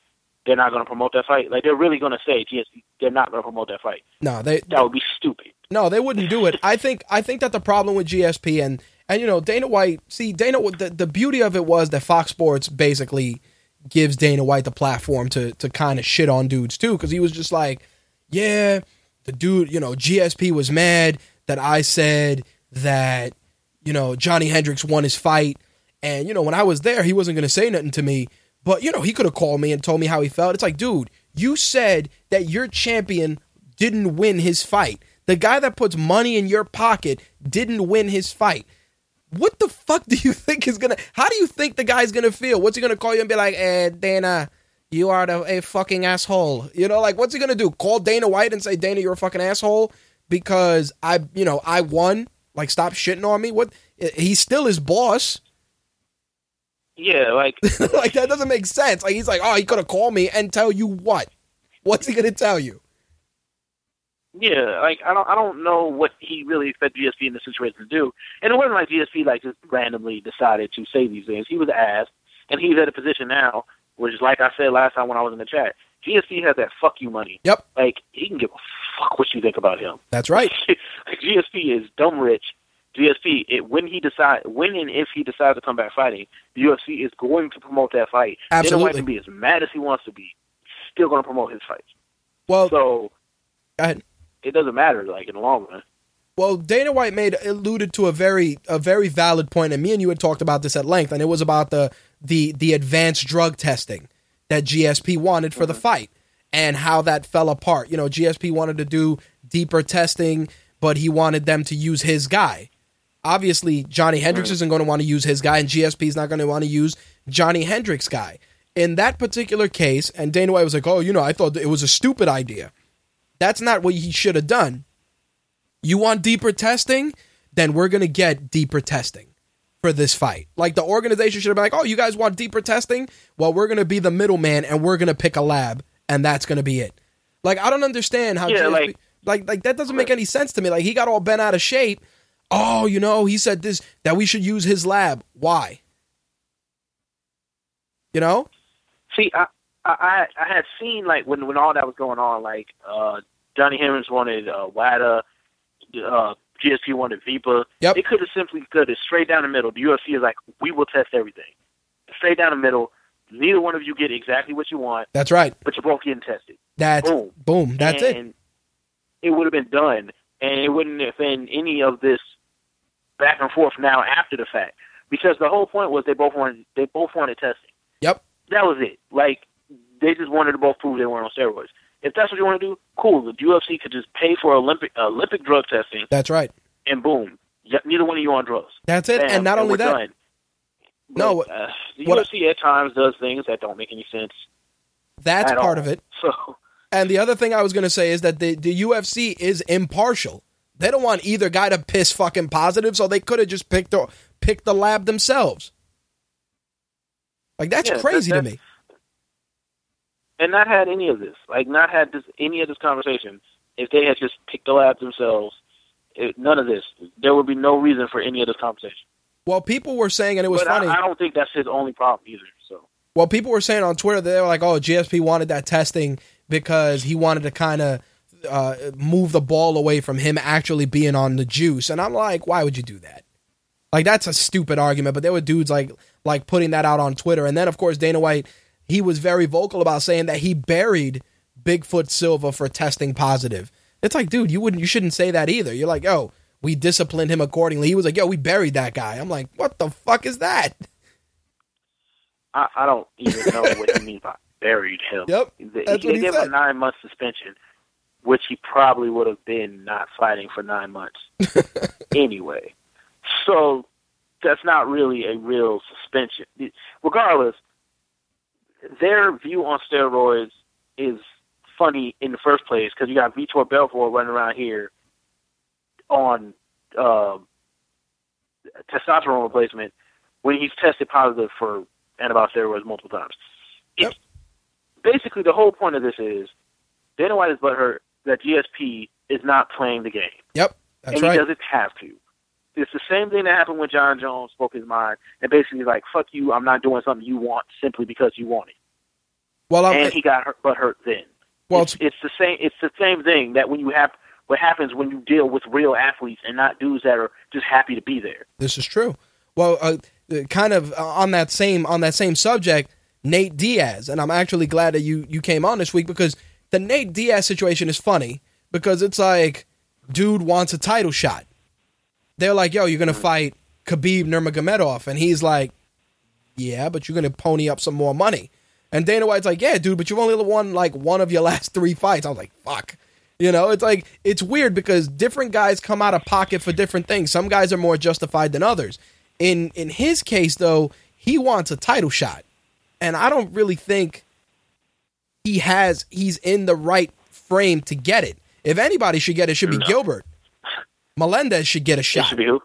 they're not going to promote that fight. Like they're really going to say GSP, they're not going to promote that fight. No, they That would be stupid. No, they wouldn't do it. I think I think that the problem with GSP and and you know Dana White. See, Dana. The, the beauty of it was that Fox Sports basically gives Dana White the platform to to kind of shit on dudes too, because he was just like, yeah, the dude. You know, GSP was mad that I said that you know Johny Hendricks won his fight, and you know when I was there, he wasn't going to say nothing to me. But you know he could have called me and told me how he felt. It's like, dude, you said that your champion didn't win his fight. The guy that puts money in your pocket didn't win his fight. What the fuck do you think is gonna? How do you think the guy's gonna feel? What's he gonna call you and be like, "Eh, Dana, you are the, a fucking asshole"? You know, like what's he gonna do? Call Dana White and say, "Dana, you're a fucking asshole because I, you know, I won." Like, stop shitting on me. What? He's still his boss. Yeah, like like that doesn't make sense. Like he's like, oh, he could have called me and tell you what? What's he gonna tell you? Yeah, like I don't I don't know what he really expected GSP in this situation to do. And it wasn't like GSP like just randomly decided to say these things. He was asked and he's at a position now, which is like I said last time when I was in the chat, GSP has that fuck you money. Yep, Like he can give a fuck what you think about him. that's right. like GSP is dumb rich. GSP, it, when he decide, when and if he decides to come back fighting, the UFC is going to promote that fight. Dana White Absolutely. can be as mad as he wants to be, still going to promote his fights. Well, So it doesn't matter, like in the long run. Well, Dana White made alluded to a very a very valid point, and me and you had talked about this at length, and it was about the the the advanced drug testing that GSP wanted for the mm-hmm. fight and how that fell apart. You know, GSP wanted to do deeper testing, but he wanted them to use his guy. Obviously, Johny Hendricks isn't going to want to use his guy, and GSP is not going to want to use Johny Hendricks' guy. In that particular case, and Dana White was like, "Oh, you know, I thought it was a stupid idea." That's not what he should have done. You want deeper testing? Then we're going to get deeper testing for this fight. Like the organization should have been like, oh, you guys want deeper testing? Well, we're going to be the middleman and we're going to pick a lab and that's going to be it. Like, I don't understand how Yeah, GSP like- like, like, that doesn't make any sense to me. Like, he got all bent out of shape. Oh, you know, he said this, that we should use his lab. Why? You know? See, I, I I had seen like when when all that was going on, like uh Johny Hendricks wanted uh, WADA, uh, GSP wanted VIPA. Yep. It could have simply cut it straight down the middle. The UFC is like, we will test everything, straight down the middle. Neither one of you get exactly what you want, That's right. but you're both getting tested. That's Boom. boom. That's it. it. would have been done, and it wouldn't have been any of this back and forth now after the fact. Because the whole point was they both wanted they both wanted testing. Yep. That was it. Like they just wanted to both prove they weren't on steroids. If that's what you want to do, cool. The UFC could just pay for Olympic uh, Olympic drug testing, That's right. and boom, neither one of you on drugs. That's it. Bam, and not only that, done. No, But, uh, the what- UFC at times does things that don't make any sense. that's part all. of it. So And the other thing I was going to say is that the, the UFC is impartial. They don't want either guy to piss fucking positive, so they could have just picked the, picked the lab themselves. Like, that's Yeah, that- crazy to me. and not had any of this, like not had this any of this conversation. If they had just picked the lab themselves, it, none of this. There would be no reason for any of this conversation. Well, people were saying, and it was but funny. I, I don't think that's his only problem either. So well, people were saying on Twitter that they were like, "Oh, GSP wanted that testing because he wanted to kind of uh, move the ball away from him actually being on the juice." And I'm like, "Why would you do that?" Like that's a stupid argument. But there were dudes like like putting that out on Twitter, and then of course Dana White he was very vocal about saying that he buried Bigfoot Silva for testing positive. It's like, dude, you wouldn't, you shouldn't say that either. You're like, oh, we disciplined him accordingly. He was like, yo, we buried that guy. I'm like, what the fuck is that? I, I don't even know what you mean by buried him. Yep, The- he he gave said. him a nine month suspension, which he probably would have been not fighting for nine months anyway. So that's not really a real suspension. Regardless, their view on steroids is funny in the first place because you got Vitor Belfort running around here on uh, testosterone replacement when he's tested positive for anabolic steroids multiple times. Yep. Basically the whole point of this is Dana White is butthurt that GSP is not playing the game, Yep, that's and right. he doesn't have to. It's the same thing that happened when John Jones spoke his mind and basically like, "Fuck you, I'm not doing something you want simply because you want it." Well, I'm, and he got hurt, but hurt then. well, it's, it's the same. It's the same thing that when you have what happens when you deal with real athletes and not dudes that are just happy to be there. This is true. Well, uh, uh, kind of uh, on that same on that same subject, Nate Diaz, and I'm actually glad that you you came on this week because the Nate Diaz situation is funny because it's like, dude wants a title shot. They're like, yo, you're gonna fight Khabib Nurmagomedov, and he's like, yeah, but you're gonna pony up some more money. And Dana White's like, yeah, dude, but you've only won like one of your last three fights. I was like, fuck. You know, it's like it's weird because different guys come out of pocket for different things. Some guys are more justified than others. In in his case though, he wants a title shot. And I don't really think he has he's in the right frame to get it. If anybody should get it, it should be No. Gilbert. Melendez should get a It shot. should be who?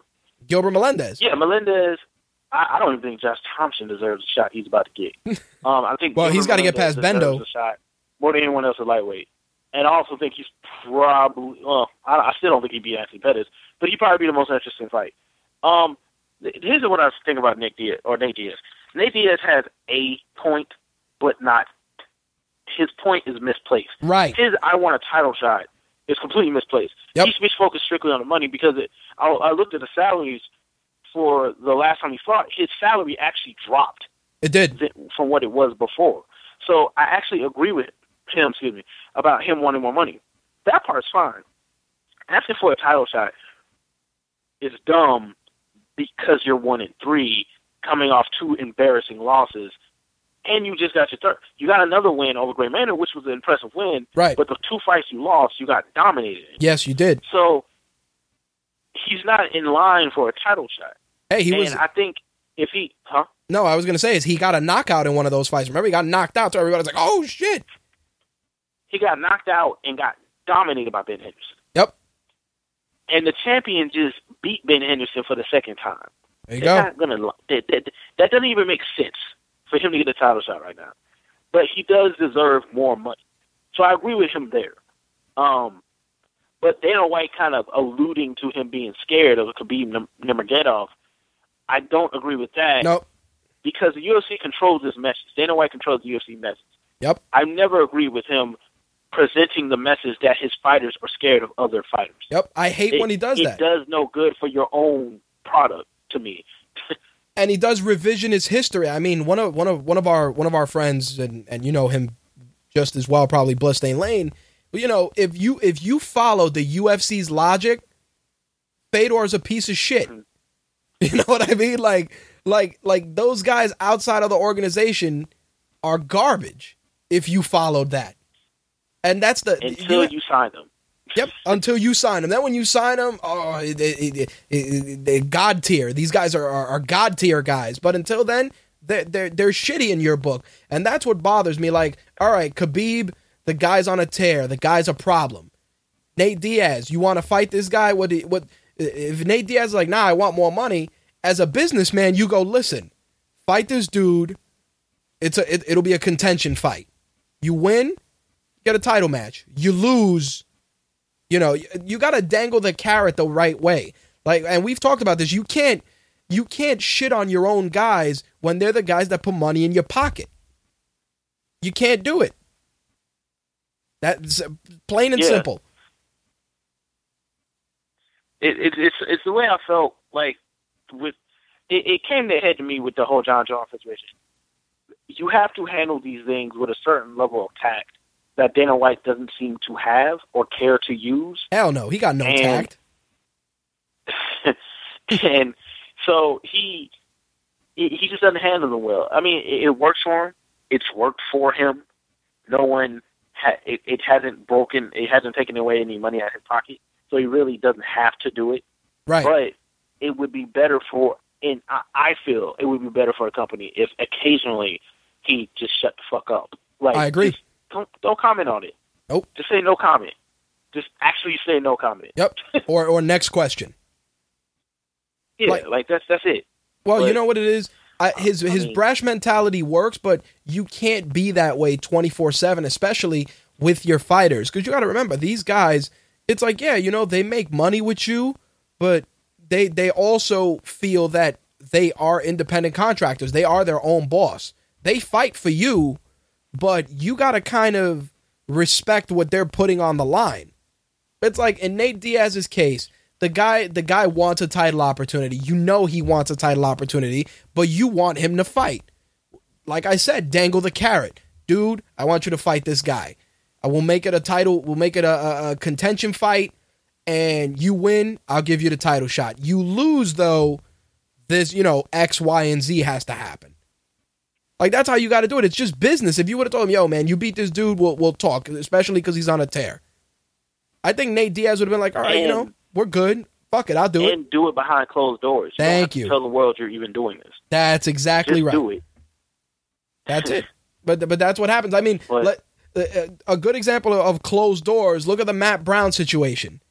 Gilbert Melendez. Yeah, Melendez. I, I don't even think Josh Thomson deserves a shot he's about to get. Um, I think Well, he's gotta get Melendez past Bendo. A shot more than anyone else at lightweight, and I also think he's probably. Well, I, I still don't think he'd beat Anthony Pettis, but he'd probably be the most interesting fight. Um, here's what I was thinking about Nick Diaz or Nate Diaz. Nate Diaz has a point, but not. His point is misplaced. Right. His I want a title shot is completely misplaced. Yep. He should be focused strictly on the money because it, I, I looked at the salaries for the last time he fought. His salary actually dropped It did. from what it was before. So I actually agree with him, excuse me, about him wanting more money. That part's fine. Asking for a title shot is dumb because you're one in three, coming off two embarrassing losses, and you just got your third. You got another win over Gray Maynard, which was an impressive win. Right. But the two fights you lost, you got dominated. in. Yes, you did. So he's not in line for a title shot. Hey, he and was I think if he, huh? No, I was gonna say is he got a knockout in one of those fights. Remember, he got knocked out. So everybody's like, "Oh shit!" He got knocked out and got dominated by Ben Henderson. Yep, and the champion just beat Ben Henderson for the second time. there you They're go. not gonna. That, that, that doesn't even make sense for him to get a title shot right now. But he does deserve more money, so I agree with him there. Um, but Dana White kind of alluding to him being scared of Khabib Nurm- Nurmagomedov. I don't agree with that No, because the UFC controls this message. Dana White controls the UFC message. yep, I never agree with him presenting the message that his fighters are scared of other fighters yep. I hate when he does it that, does no good for your own product to me. and he does revisionist history. I mean, one of one of one of our one of our friends, and and you know him just as well, probably Bloodstain Lane. But, You know, if you if you follow the UFC's logic, Fedor's a piece of shit. Mm-hmm. You know what I mean? Like, like, like those guys outside of the organization are garbage. If you followed that, and that's the until you- you sign them. Yep, until you sign them. Then when you sign them, oh, they god tier. These guys are, are, are god tier guys. But until then, they're, they're they're shitty in your book, and that's what bothers me. Like, all right, Khabib, the guy's on a tear. The guy's a problem. Nate Diaz, you want to fight this guy? What? What? If Nate Diaz is like, nah, I want more money. As a businessman, you go listen, fight this dude. It's a it, it'll be a contention fight. You win, get a title match. You lose, you know, you, got to dangle the carrot the right way. Like, and we've talked about this. You can't, you can't shit on your own guys when they're the guys that put money in your pocket. You can't do it. That's plain and Yeah. simple. it, it, it's it's the way I felt like with it, it came to head to me with the whole John John situation. You have to handle these things with a certain level of tact that Dana White doesn't seem to have or care to use. Hell no, he got no And- tact. and so he he just doesn't handle them well. I mean, it, it works for him. It's worked for him. No one ha- it, it hasn't broken. It hasn't taken away any money out of his pocket. So he really doesn't have to do it. Right. But it would be better for, and I, I feel it would be better for a company if occasionally he just shut the fuck up. Like I agree. just don't don't comment on it. Nope. Just say no comment. Just actually say no comment. Yep. or or next question. Yeah, Like- like, that's that's it. Well, you know what it is. I, his his mean- brash mentality works, but you can't be that way twenty four seven, especially with your fighters. Because you got to remember, these guys. It's like, yeah, you know, they make money with you, but they they also feel that they are independent contractors. They are their own boss. They fight for you, but you got to kind of respect what they're putting on the line. It's like in Nate Diaz's case, the guy the guy wants a title opportunity. You know he wants a title opportunity, but you want him to fight. Like I said, dangle the carrot. Dude, I want you to fight this guy. Uh, I will make it a title, we'll make it a, a, a contention fight, and you win, I'll give you the title shot. You lose though, this, you know, X, Y, and Z has to happen. Like that's how you got to do it. It's just business. If you would have told him, "Yo, man, you beat this dude, we'll we'll talk," especially because he's on a tear. I think Nate Diaz would have been like, "All right, you know, we're good. Fuck it, I'll do it." and do it behind closed doors. You don't Thank you. Tell the world you're even doing this. That's exactly Just right. do it. That's it. But but that's what happens. I mean, But- let, uh, a good example of, of closed doors. Look at the Matt Brown situation.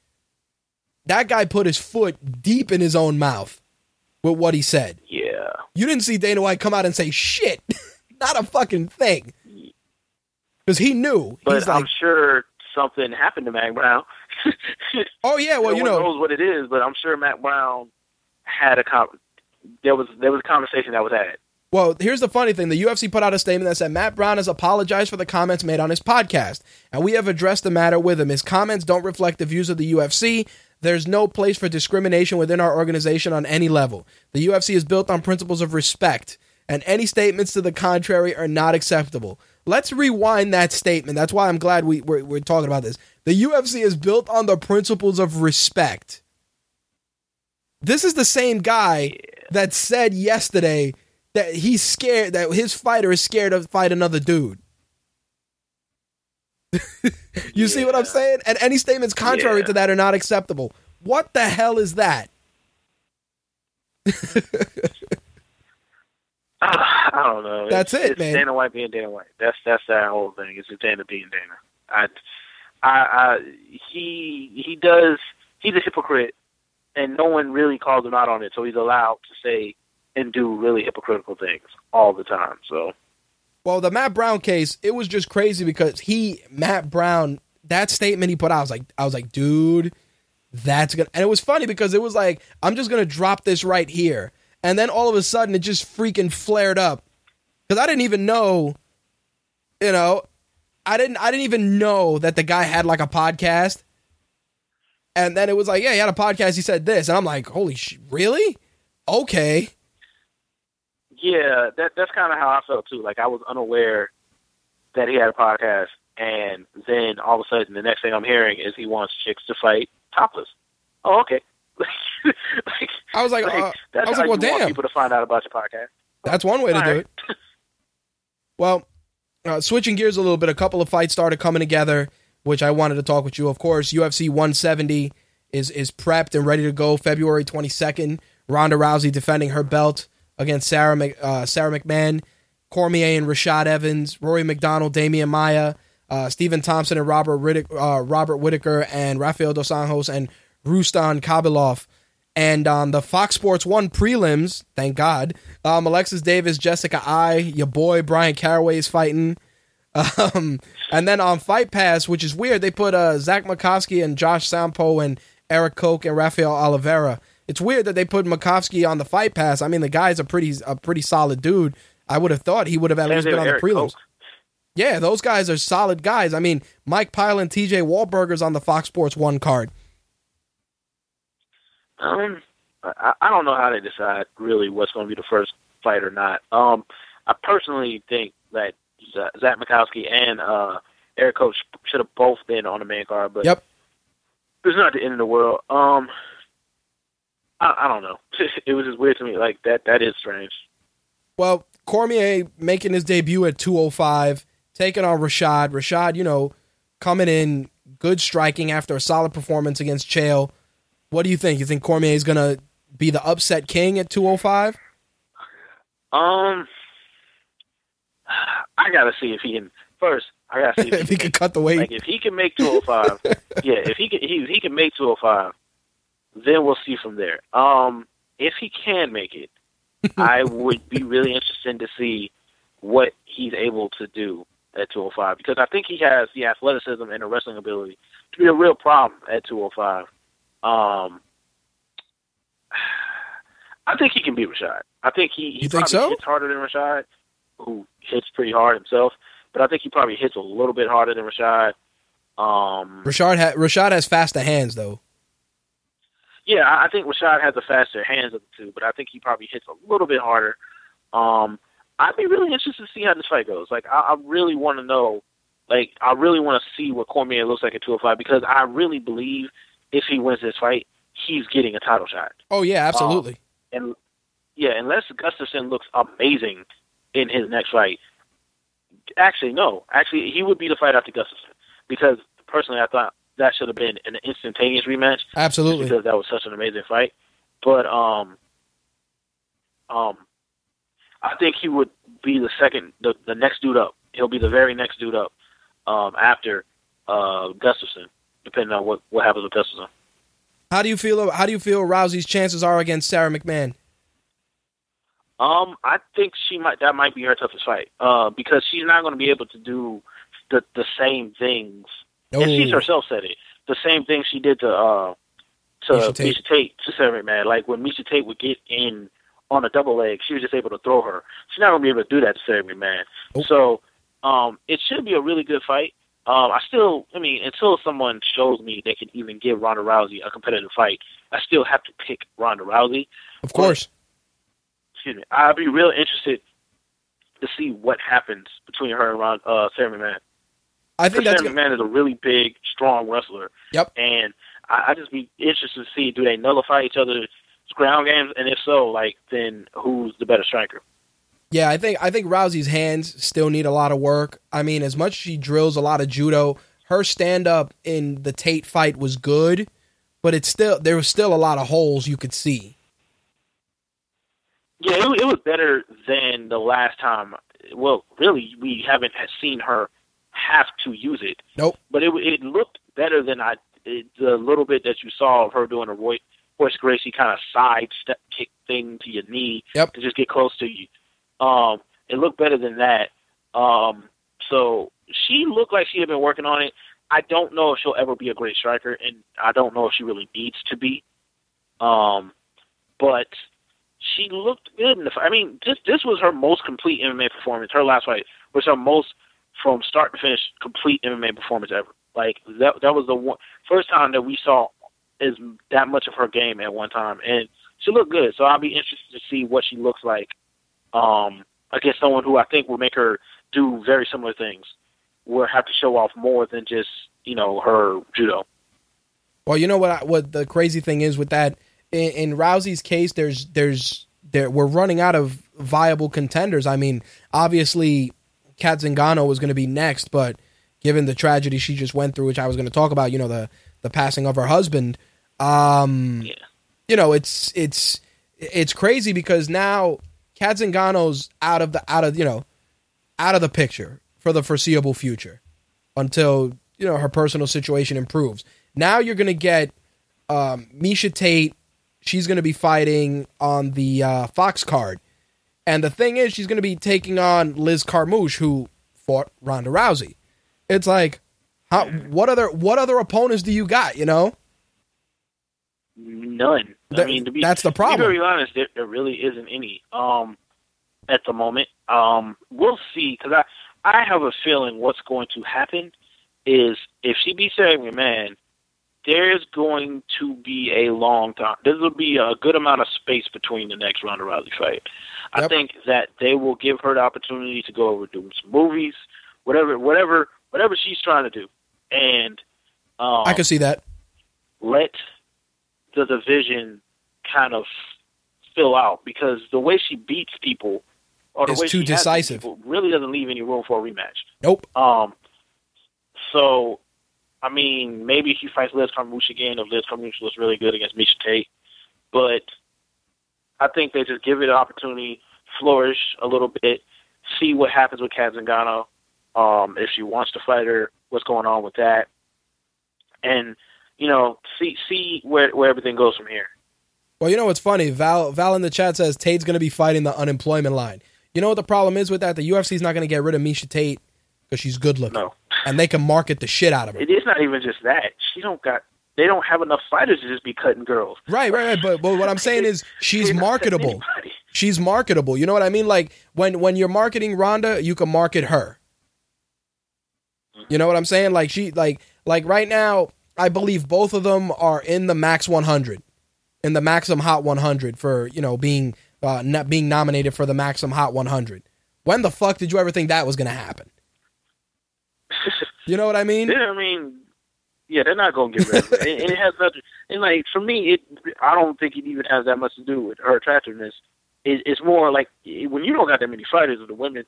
That guy put his foot deep in his own mouth with what he said. Yeah. You didn't see Dana White come out and say shit, not a fucking thing, because he knew. But He's like, I'm sure something happened to Matt Brown. oh yeah, well no you one know, knows what it is, but I'm sure Matt Brown had a con- there was there was a conversation that was had. Well, here's the funny thing. The UFC put out a statement that said Matt Brown has apologized for the comments made on his podcast, and we have addressed the matter with him. His comments don't reflect the views of the UFC. There's no place for discrimination within our organization on any level. The UFC is built on principles of respect, and any statements to the contrary are not acceptable. Let's rewind that statement. That's why I'm glad we, we're, we're talking about this. The UFC is built on the principles of respect. This is the same guy that said yesterday that he's scared that his fighter is scared to fight another dude. you see what I'm saying? And any statements contrary Yeah. to that are not acceptable. What the hell is that? Ah, I don't know. That's It's- it, it's man. Dana White being Dana White. That's that's that whole thing. It's just Dana being Dana. I, I, I, he he does. He's a hypocrite, and no one really calls him out on it. So he's allowed to say and do really hypocritical things all the time. So Well, the Matt Brown case, it was just crazy because he Matt Brown that statement he put out I was like I was like, dude, that's gonna and it was funny because it was like, I'm just gonna drop this right here. And then all of a sudden it just freaking flared up. Because I didn't even know, you know, I didn't I didn't even know that the guy had like a podcast. And then it was like, yeah, he had a podcast, he said this. And I'm like, holy sh really? Okay. Yeah, that that's kind of how I felt too. Like I was unaware that he had a podcast, and then all of a sudden, the next thing I'm hearing is he wants chicks to fight topless. Oh, okay. like, I was like, like, uh, that's I was like, well damn. people to find out about your podcast. That's one way to All do right. it. Well, uh, switching gears a little bit, a couple of fights started coming together, which I wanted to talk with you. Of course, UFC 170 is is prepped and ready to go. February 22nd, Ronda Rousey defending her belt against Sarah uh, Sara McMann, Cormier and Rashad Evans, Rory MacDonald, Demian Maia, uh, Stephen Thompson and Robert Riddick, uh, Robert Whittaker and Rafael dos Anjos and Rustam Khabilov. And on the Fox Sports One prelims, thank God, um, Alexis Davis, Jessica Eye, your boy Brian Caraway is fighting. Um, and then on Fight Pass, which is weird, they put uh, Zach Makovsky and Josh Sampo and Erik Koch and Rafael Oliveira it's weird that they put Makovsky on the fight pass. I mean, the guy's a pretty a pretty solid dude. I would have thought he would have at least been on the prelims. Yeah, those guys are solid guys. I mean, Mike Pyle and TJ Waldburger's on the Fox Sports One card. Um, I, I don't know how they decide really what's going to be the first fight or not. Um, I personally think that Zach Makovsky and uh, Erik Koch should have both been on the main card, but Yep. it's not the end of the world. Um, I, I don't know. it was just weird to me. Like that, that is strange. Well, Cormier making his debut at 205, taking on Rashad. Rashad, you know, coming in good striking after a solid performance against Chael. What do you think? You think Cormier is going to be the upset king at 205? Um, I gotta see if he can. First, I gotta see if, if he can cut the weight. Like if he can make 205, yeah, if he can, he, he can make 205, then we'll see from there. Um, if he can make it, I would be really interested to see what he's able to do at 205 because I think he has the athleticism and the wrestling ability to be a real problem at 205. Um, I think he can beat Rashad. I think he, he You think probably so? hits harder than Rashad, who hits pretty hard himself. But I think he probably hits a little bit harder than Rashad. Um, Rashad, ha- Rashad has faster hands, though. Yeah, I think Rashad has the faster hands of the two, but I think he probably hits a little bit harder. Um, I'd be really interested to see how this fight goes. Like, I, I really want to know. Like, I really want to see what Cormier looks like at 205 because I really believe if he wins this fight, he's getting a title shot. Oh, yeah, absolutely. And yeah, unless Gustafsson looks amazing in his next fight, actually no, actually he would be the fight after Gustafsson because personally I thought that should have been an instantaneous rematch absolutely. because that was such an amazing fight. But um, um, I think he would be the second, the the next dude up. He'll be the very next dude up um, after uh, Gustafsson, depending on what what happens with Gustafsson. How do you feel? How do you feel Rousey's chances are against Sara McMann? Um, I think she might that might be her toughest fight. Uh, because she's not going to be able to do the the same things. And she's Oh. herself said it. The same thing she did to uh to Miesha Miesha Tate. Tate, to Sara McMann. Like when Miesha Tate would get in on a double leg, she was just able to throw her. She's not going to be able to do that to Sara McMann. Nope. So, um, it should be a really good fight. Um, I still, I mean, until someone shows me they can even give Ronda Rousey a competitive fight, I still have to pick Ronda Rousey Of course. excuse me, I'd be real interested to see what happens between her and Ron, uh, Sara McMann. I think Because that's gonna, McMann is a really big, strong wrestler. Yep. And I, I just be interested to see do they nullify each other's ground games, and if so, like then who's the better striker? Yeah, I think I think Rousey's hands still need a lot of work. I mean, as much as she drills a lot of judo, her stand up in the Tate fight was good, but it's still there was still a lot of holes you could see. Yeah, it, it was better than the last time. Well, really, we haven't seen her have to use it. Nope. But it it looked better than I it, the little bit that you saw of her doing a Roy, Royce Gracie kind of side step kick thing to your knee Yep. to just get close to you. Um, it looked better than that. Um, so she looked like she had been working on it. I don't know if she'll ever be a great striker, and I don't know if she really needs to be. Um, but she looked good in the. I mean, this this was her most complete MMA performance. Her last fight was her most from start to finish complete MMA performance ever. Like that that was the one first time that we saw is that much of her game at one time, and she looked good. So I'll be interested to see what she looks like um, against someone who I think will make her do very similar things. Will have to show off more than just you know her judo. Well, you know what? I, what the crazy thing is with that in, in Rousey's case, there's there's there we're running out of viable contenders. I mean, obviously, Cat Zingano was going to be next, but given the tragedy she just went through, which I was going to talk about, you know, the the passing of her husband, um, Yeah. you know, it's it's it's crazy because now Cat Zingano's out of the out of you know out of the picture for the foreseeable future until you know her personal situation improves. Now you're going to get um, Miesha Tate. She's going to be fighting on the uh, Fox card, and the thing is, she's going to be taking on Liz Carmouche, who fought Ronda Rousey. It's like, how, what other what other opponents do you got? You know, none. That- I mean, to be that's the problem. To be very honest, there, there really isn't any um, at the moment. Um, we'll see because I I have a feeling what's going to happen is if she beats Sarah man, there's going to be a long time. There will be a good amount of space between the next Ronda Rousey fight. I Yep. think that they will give her the opportunity to go over do some movies, whatever, whatever, whatever she's trying to do, and um, I can see that. let the division kind of fill out because the way she beats people or the Is way too she decisive. people really doesn't leave any room for a rematch. Nope. Um, so I mean, maybe she fights Liz Carmouche again if Liz Carmouche was really good against Miesha Tate, but I think they just give it an opportunity, flourish a little bit, see what happens with Cat Zingano. Um, if she wants to fight her, what's going on with that, and you know, see see where where everything goes from here. Well, you know what's funny? Val Val in the chat says Tate's going to be fighting the unemployment line. You know what the problem is with that? The UFC's not going to get rid of Miesha Tate because she's good looking, No, and they can market the shit out of her. it is not even just that. She don't got. They don't have enough fighters to just be cutting girls. Right, right, right. But, but what I'm saying is she's They're not cutting marketable. She's marketable. You know what I mean? Like when when you're marketing Ronda, you can market her. You know what I'm saying? Like she like like right now, I believe both of them are in the max 100, in the Maxim Hot 100 for you know being uh, not being nominated for the Maxim Hot 100. When the fuck did you ever think that was gonna happen? You know what I mean? Yeah, I mean, yeah, they're not gonna get rid of it. and, and it has nothing. And like for me, it I don't think it even has that much to do with her attractiveness. It, it's more like when you don't got that many fighters in the women's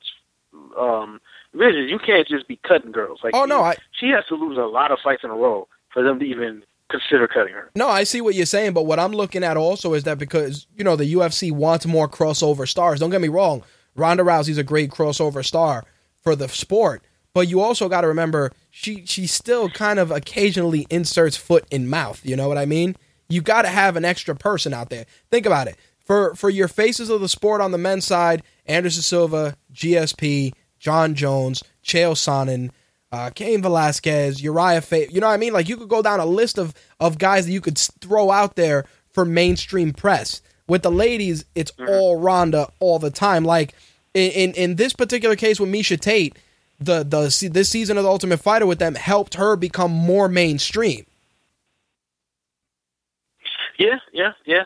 um division, you can't just be cutting girls. Like, Oh no, I she has to lose a lot of fights in a row for them to even consider cutting her. No, I see what you're saying, but what I'm looking at also is that because you know the UFC wants more crossover stars. Don't get me wrong, Ronda Rousey's a great crossover star for the sport, but you also got to remember she she still kind of occasionally inserts foot in mouth. You know what I mean? You got to have an extra person out there. Think about it. For for your faces of the sport on the men's side, Anderson Silva, GSP, Jon Jones, Chael Sonnen, uh, Cain Velasquez, Urijah Faber. You know what I mean? Like you could go down a list of of guys that you could throw out there for mainstream press. With the ladies, it's all Ronda all the time. Like in, in in this particular case with Miesha Tate, the the this season of the Ultimate Fighter with them helped her become more mainstream. Yeah, yeah, yeah.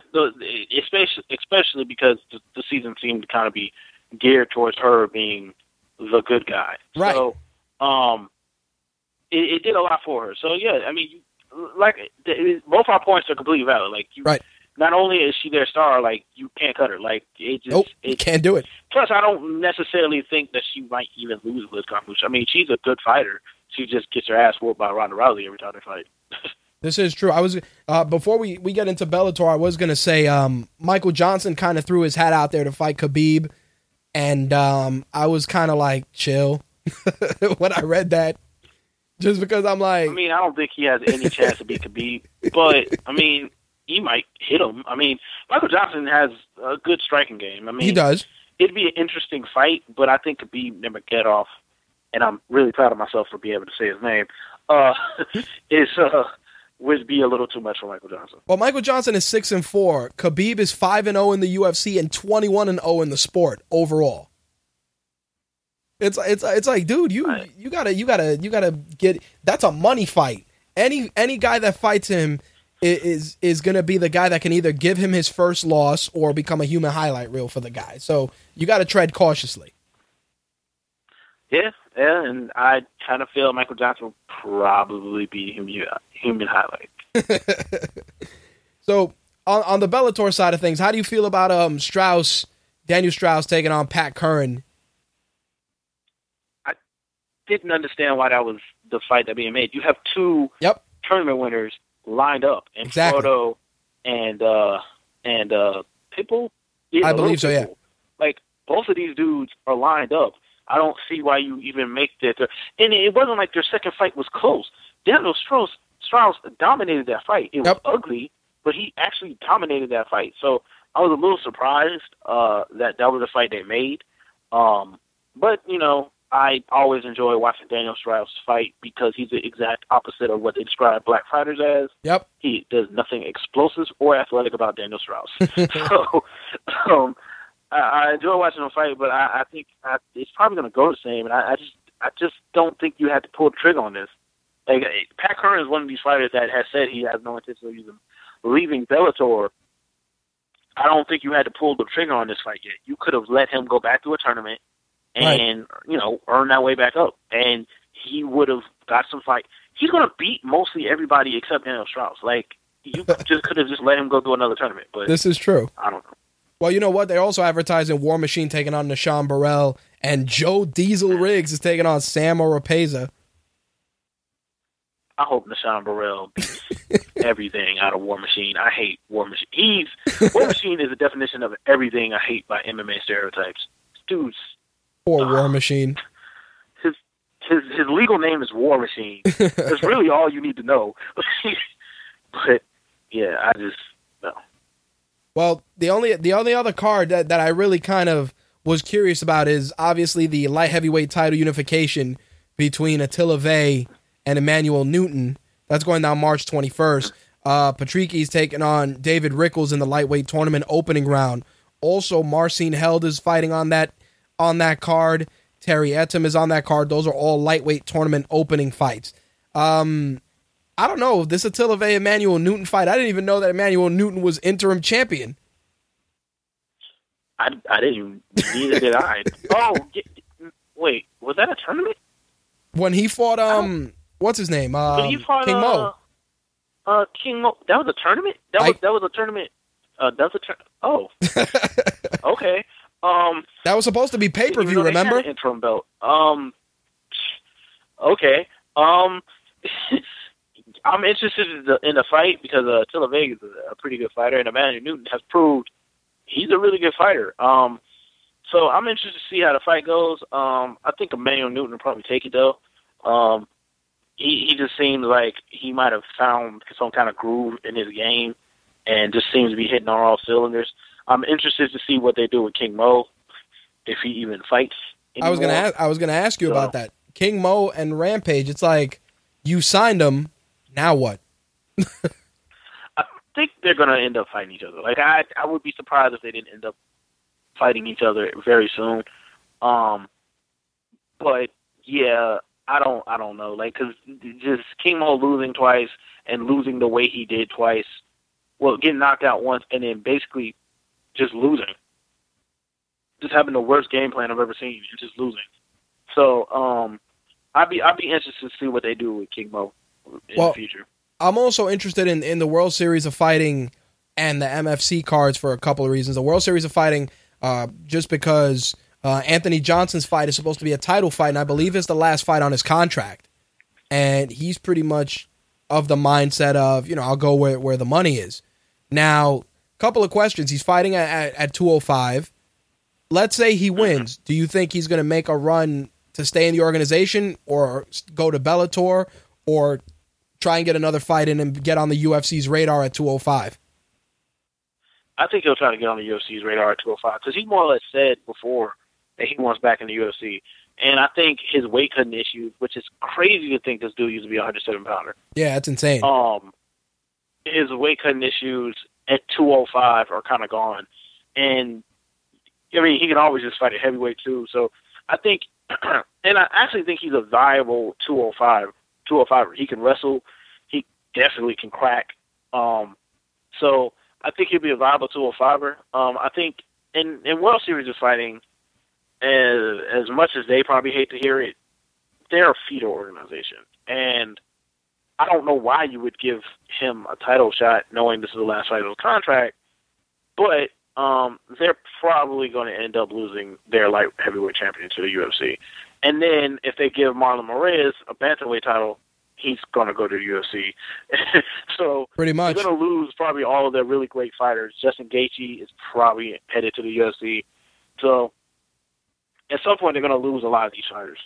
Especially especially because the, the season seemed to kind of be geared towards her being the good guy. Right. So, um, it, it did a lot for her. So yeah, I mean, like both our points are completely valid. Like you, Right. Not only is she their star, like you can't cut her. Like it just Nope, you it, can't do it. Plus, I don't necessarily think that she might even lose Liz Carmouche. I mean, she's a good fighter. She just gets her ass whooped by Ronda Rousey every time they fight. This is true. I was uh, before we, we get into Bellator. I was gonna say um, Michael Johnson kind of threw his hat out there to fight Khabib, and um, I was kind of like chill when I read that, just because I'm like, I mean, I don't think he has any chance to beat Khabib, but I mean, he might hit him. I mean, Michael Johnson has a good striking game. I mean, he does. It'd be an interesting fight, but I think Khabib Nurmagomedov, and I'm really proud of myself for being able to say his name, uh, is uh, would be a little too much for Michael Johnson. Well, Michael Johnson is six and four. Khabib is five and zero in the UFC and twenty one and zero in the sport overall. It's it's it's like, dude, you Right. you gotta you gotta you gotta get. That's a money fight. Any any guy that fights him is is gonna be the guy that can either give him his first loss or become a human highlight reel for the guy. So you got to tread cautiously. Yeah, yeah, and I kind of feel Michael Johnson will probably be him human highlight. So on on the Bellator side of things, how do you feel about um Straus, Daniel Straus taking on Pat Curran? I didn't understand why that was the fight that being made. You have two Yep. tournament winners lined up, and Exactly. And uh and uh Pitbull. Yeah, I believe so, yeah. Pitbull. Like both of these dudes are lined up. I don't see why you even make that. And it wasn't like their second fight was close. Daniel Straus Straus dominated that fight. It was ugly, but he actually dominated that fight. So I was a little surprised uh, that that was the fight they made. Um, but you know, I always enjoy watching Daniel Straus fight because he's the exact opposite of what they describe black fighters as. Yep. He does nothing explosive or athletic about Daniel Straus. so, um, I, I enjoy watching him fight, but I, I think I, it's probably going to go the same. And I, I just, I just don't think you have to pull the trigger on this. Like Pat Curran is one of these fighters that has said he has no intention of even leaving Bellator. I don't think you had to pull the trigger on this fight yet. You could have let him go back to a tournament and right. you know earn that way back up, and he would have got some fight. He's going to beat mostly everybody except Daniel Straus. Like you just could have just let him go to another tournament. But this is true. I don't know. Well, you know what? They're also advertising War Machine taking on Nah-Shon Burrell, and Joe Diesel Riggs is taking on Sam Oropeza. I hope Nah-Shon Burrell beats everything out of War Machine. I hate War Machine. He's War Machine is the definition of everything I hate by MMA stereotypes. Dude's Poor War Machine. His his his legal name is War Machine. That's really all you need to know. but yeah, I just no. Well, the only the only other card that, that I really kind of was curious about is obviously the light heavyweight title unification between Attila Végh and Emmanuel Newton. That's going down March 21st. Uh, Patricky's taking on David Rickels in the lightweight tournament opening round. Also, Marcin Held is fighting on that on that card. Terry Etim is on that card. Those are all lightweight tournament opening fights. Um, I don't know this Attila Végh Emmanuel Newton fight. I didn't even know that Emmanuel Newton was interim champion. I, I didn't. Neither did I. oh, wait, was that a tournament? When he fought um what's his name? Um, fought, King Mo. Uh, uh, King Mo. That was a tournament. That was that was a tournament. Uh, that was a tur- oh. okay. Um. That was supposed to be pay per view. Remember? interim belt. Um. Okay. Um. I'm interested in the, in the fight because uh, Tilla Vega is a, a pretty good fighter, and Emmanuel Newton has proved he's a really good fighter. Um. So I'm interested to see how the fight goes. Um. I think Emmanuel Newton will probably take it though. Um he he just seems like he might have found some kind of groove in his game, and just seems to be hitting on all cylinders. I'm interested to see what they do with King Mo, if he even fights. Anymore. I was gonna ask, I was gonna ask you so, about that King Mo and Rampage. It's like you signed them, now what? I think they're gonna end up fighting each other. Like I I would be surprised if they didn't end up fighting each other very soon. Um, but yeah, I don't I don't know like because just King Mo losing twice and losing the way he did twice, well getting knocked out once and then basically just losing, just having the worst game plan I've ever seen and just losing. So um, I'd be I'd be interested to see what they do with King Mo in well, the future. I'm also interested in in the World Series of Fighting and the MFC cards for a couple of reasons. The World Series of Fighting, uh, just because uh, Anthony Johnson's fight is supposed to be a title fight, and I believe it's the last fight on his contract. And he's pretty much of the mindset of, you know, I'll go where, where the money is. Now, couple of questions. He's fighting at, at, at 205. Let's say he wins. Do you think he's going to make a run to stay in the organization or go to Bellator or try and get another fight in and get on the UFC's radar at 205? I think he'll try to get on the UFC's radar at 205 because he more or less said before that he wants back in the UFC. And I think his weight cutting issues, which is crazy to think this dude used to be a 107 pounder. Yeah, that's insane. Um, his weight cutting issues at 205 are kind of gone, and I mean he can always just fight at heavyweight too. So I think, and I actually think he's a viable 205 205. He can wrestle. He definitely can crack. Um, so I think he'll be a viable 205er. Um, I think in in World Series of Fighting, as as much as they probably hate to hear it, they're a feeder organization, and I don't know why you would give him a title shot knowing this is the last fight of the contract, but um, they're probably going to end up losing their light heavyweight champion to the UFC. And then if they give Marlon Moraes a bantamweight title, he's going to go to the UFC. so pretty much they're going to lose probably all of their really great fighters. Justin Gaethje is probably headed to the UFC. So at some point they're going to lose a lot of these fighters.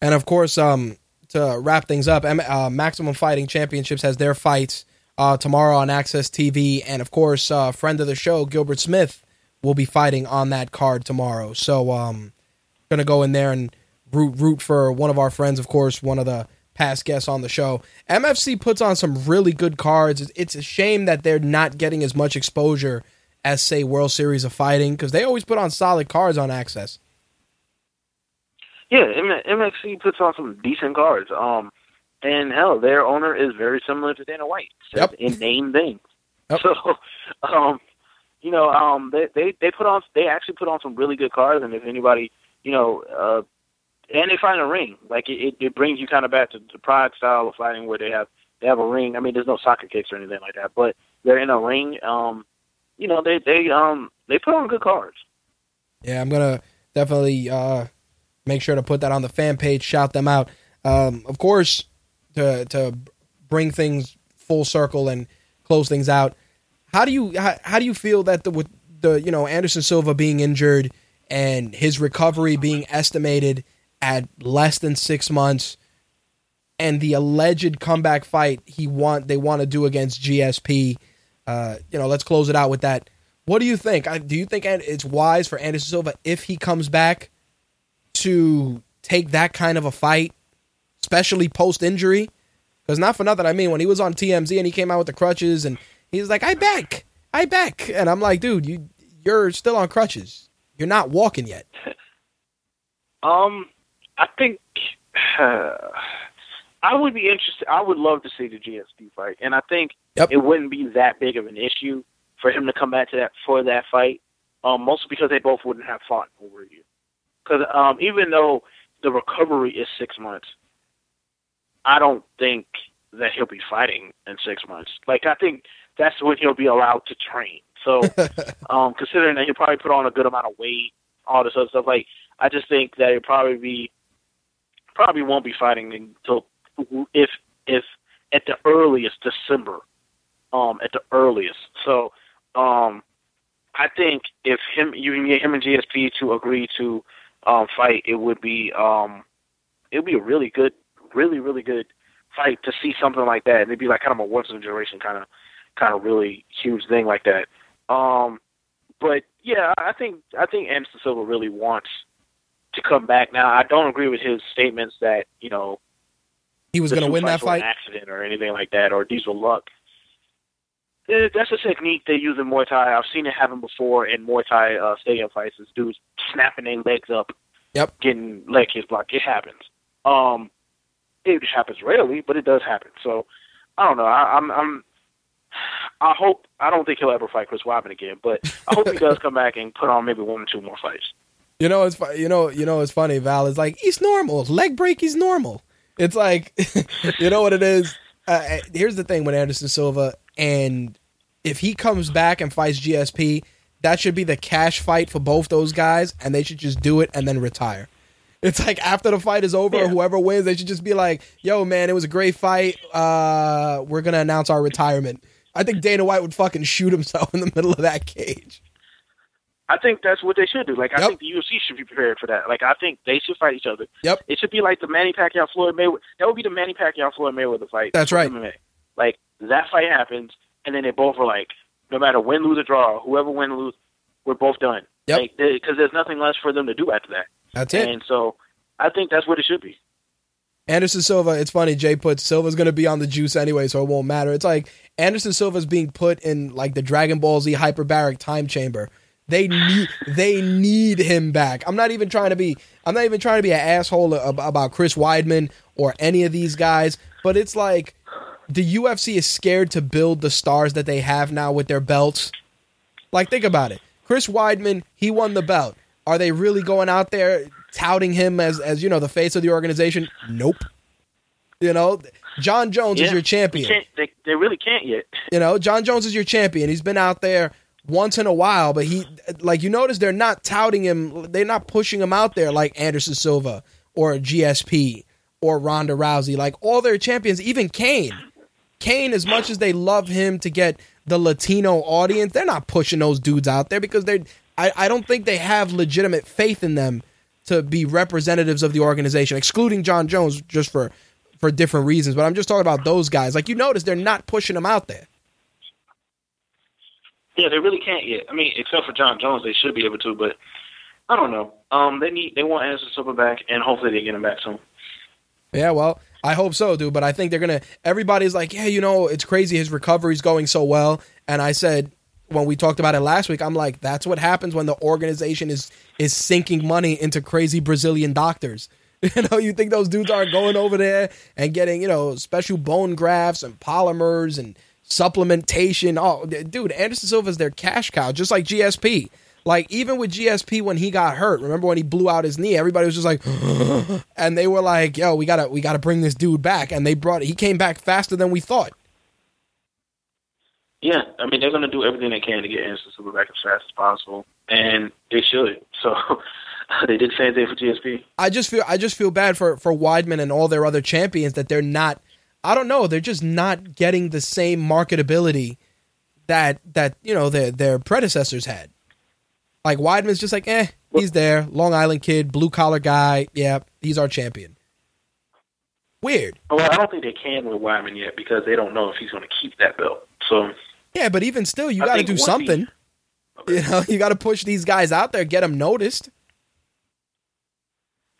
And of course, um, to wrap things up, uh, Maximum Fighting Championships has their fights uh, tomorrow on AXS TV, and of course, uh, friend of the show Gilbert Smith will be fighting on that card tomorrow. So, um, gonna go in there and root root for one of our friends, of course, one of the past guests on the show. MFC puts on some really good cards. It's a shame that they're not getting as much exposure as say World Series of Fighting because they always put on solid cards on AXS. Yeah, MFC puts on some decent cards. Um, and hell, their owner is very similar to Dana White yep. in name things. Yep. So, um, you know, um, they they they put on they actually put on some really good cards, and if anybody, you know, uh, and they find a ring, like it, it brings you kind of back to the Pride style of fighting where they have they have a ring. I mean, there's no soccer kicks or anything like that, but they're in a ring. Um, you know, they they um they put on good cards. Yeah, I'm gonna definitely uh make sure to put that on the fan page. Shout them out. Um, of course, to to bring things full circle and close things out. How do you how, how do you feel that the with the you know Anderson Silva being injured and his recovery being estimated at less than six months, and the alleged comeback fight he want they want to do against GSP? Uh, you know, let's close it out with that. What do you think? Do you think it's wise for Anderson Silva if he comes back to take that kind of a fight, especially post injury? Because not for nothing, I mean, when he was on TMZ and he came out with the crutches and he's like, "I back, I back," and I'm like, "Dude, you you're still on crutches. You're not walking yet." Um, I think uh, I would be interested. I would love to see the GSP fight, and I think yep. it wouldn't be that big of an issue for him to come back to that for that fight. Um, mostly because they both wouldn't have fought over you. Because um, even though the recovery is six months, I don't think that he'll be fighting in six months. Like I think that's when he'll be allowed to train. So, um, considering that he'll probably put on a good amount of weight, all this other stuff, like I just think that he'll probably be probably won't be fighting until if if at the earliest December, um, at the earliest. So, um, I think if him you can get him and GSP to agree to um, fight, it would be um, it would be a really good, really really good fight to see something like that. And it'd be like kind of a once in a generation kind of kind of really huge thing like that. Um, but yeah, I think I think Anderson Silva really wants to come back. Now, I don't agree with his statements that you know he was going to win that fight, accident or anything like that, or these were luck. That's a technique they use in Muay Thai. I've seen it happen before in Muay Thai uh, stadium fights. Is dudes snapping their legs up, yep, getting leg kicks blocked. It happens. Um, it just happens rarely, but it does happen. So I don't know. I, I'm I'm I hope I don't think he'll ever fight Chris Weidman again, but I hope he does come back and put on maybe one or two more fights. You know, it's you know, you know, it's funny. Val is like he's normal. Leg break, he's normal. It's like, you know what it is. Uh, here's the thing with Anderson Silva, and if he comes back and fights GSP, that should be the cash fight for both those guys, and they should just do it and then retire. It's like after the fight is over, yeah. whoever wins, they should just be like, "Yo, man, it was a great fight. Uh, we're gonna announce our retirement." I think Dana White would fucking shoot himself in the middle of that cage. I think that's what they should do. Like I yep. think the UFC should be prepared for that. Like I think they should fight each other. Yep. It should be like the Manny Pacquiao Floyd Mayweather. That would be the Manny Pacquiao Floyd Mayweather fight. That's right. MMA. Like that fight happens, and then they both were like, no matter win, lose, or draw, whoever win, lose, we're both done. Yep. Because like, there's nothing less for them to do after that. That's it. And so I think that's what it should be. Anderson Silva, it's funny, Jay puts Silva's going to be on the juice anyway, so it won't matter. It's like Anderson Silva's being put in like the Dragon Ball Z hyperbaric time chamber. They need they need him back. I'm not even trying to be I'm not even trying to be an asshole about Chris Weidman or any of these guys, but it's like the UFC is scared to build the stars that they have now with their belts. Like think about it. Chris Weidman, he won the belt. Are they really going out there touting him as as you know the face of the organization? Nope. You know, Jon Jones yeah, is your champion. They, they really can't yet. You know, Jon Jones is your champion. He's been out there once in a while, but he like you notice they're not touting him. They're not pushing him out there like Anderson Silva or GSP or Ronda Rousey. Like all their champions, even Cain. Cain, as much as they love him to get the Latino audience, they're not pushing those dudes out there because they're. I, I don't think they have legitimate faith in them to be representatives of the organization, excluding Jon Jones just for for different reasons. But I'm just talking about those guys. Like you notice, they're not pushing them out there. Yeah, they really can't yet. I mean, except for Jon Jones, they should be able to. But I don't know. Um, they need they want Anderson Silva back, and hopefully they get him back soon. Yeah, well, I hope so, dude. But I think they're gonna. Everybody's like, yeah, you know, it's crazy. His recovery's going so well. And I said when we talked about it last week, I'm like, that's what happens when the organization is is sinking money into crazy Brazilian doctors. You know, you think those dudes aren't going over there and getting, you know, special bone grafts and polymers and supplementation. Oh, dude, Anderson Silva's their cash cow, just like GSP. Like even with GSP when he got hurt, remember when he blew out his knee? Everybody was just like, and they were like, "Yo, we gotta, we gotta bring this dude back." And they brought, he came back faster than we thought. Yeah, I mean they're going to do everything they can to get Anderson Silva back as fast as possible, and they should. So they did the same thing for GSP. I just feel, I just feel bad for for Weidman and all their other champions that they're not. I don't know, they're just not getting the same marketability that that you know their their predecessors had. Like Weidman's just like, eh, he's there, Long Island kid, blue collar guy. Yeah, he's our champion. Weird. Well, I don't think they can with Weidman yet because they don't know if he's going to keep that belt. So yeah, but even still, you got to do something. He, you know, you got to push these guys out there, get them noticed.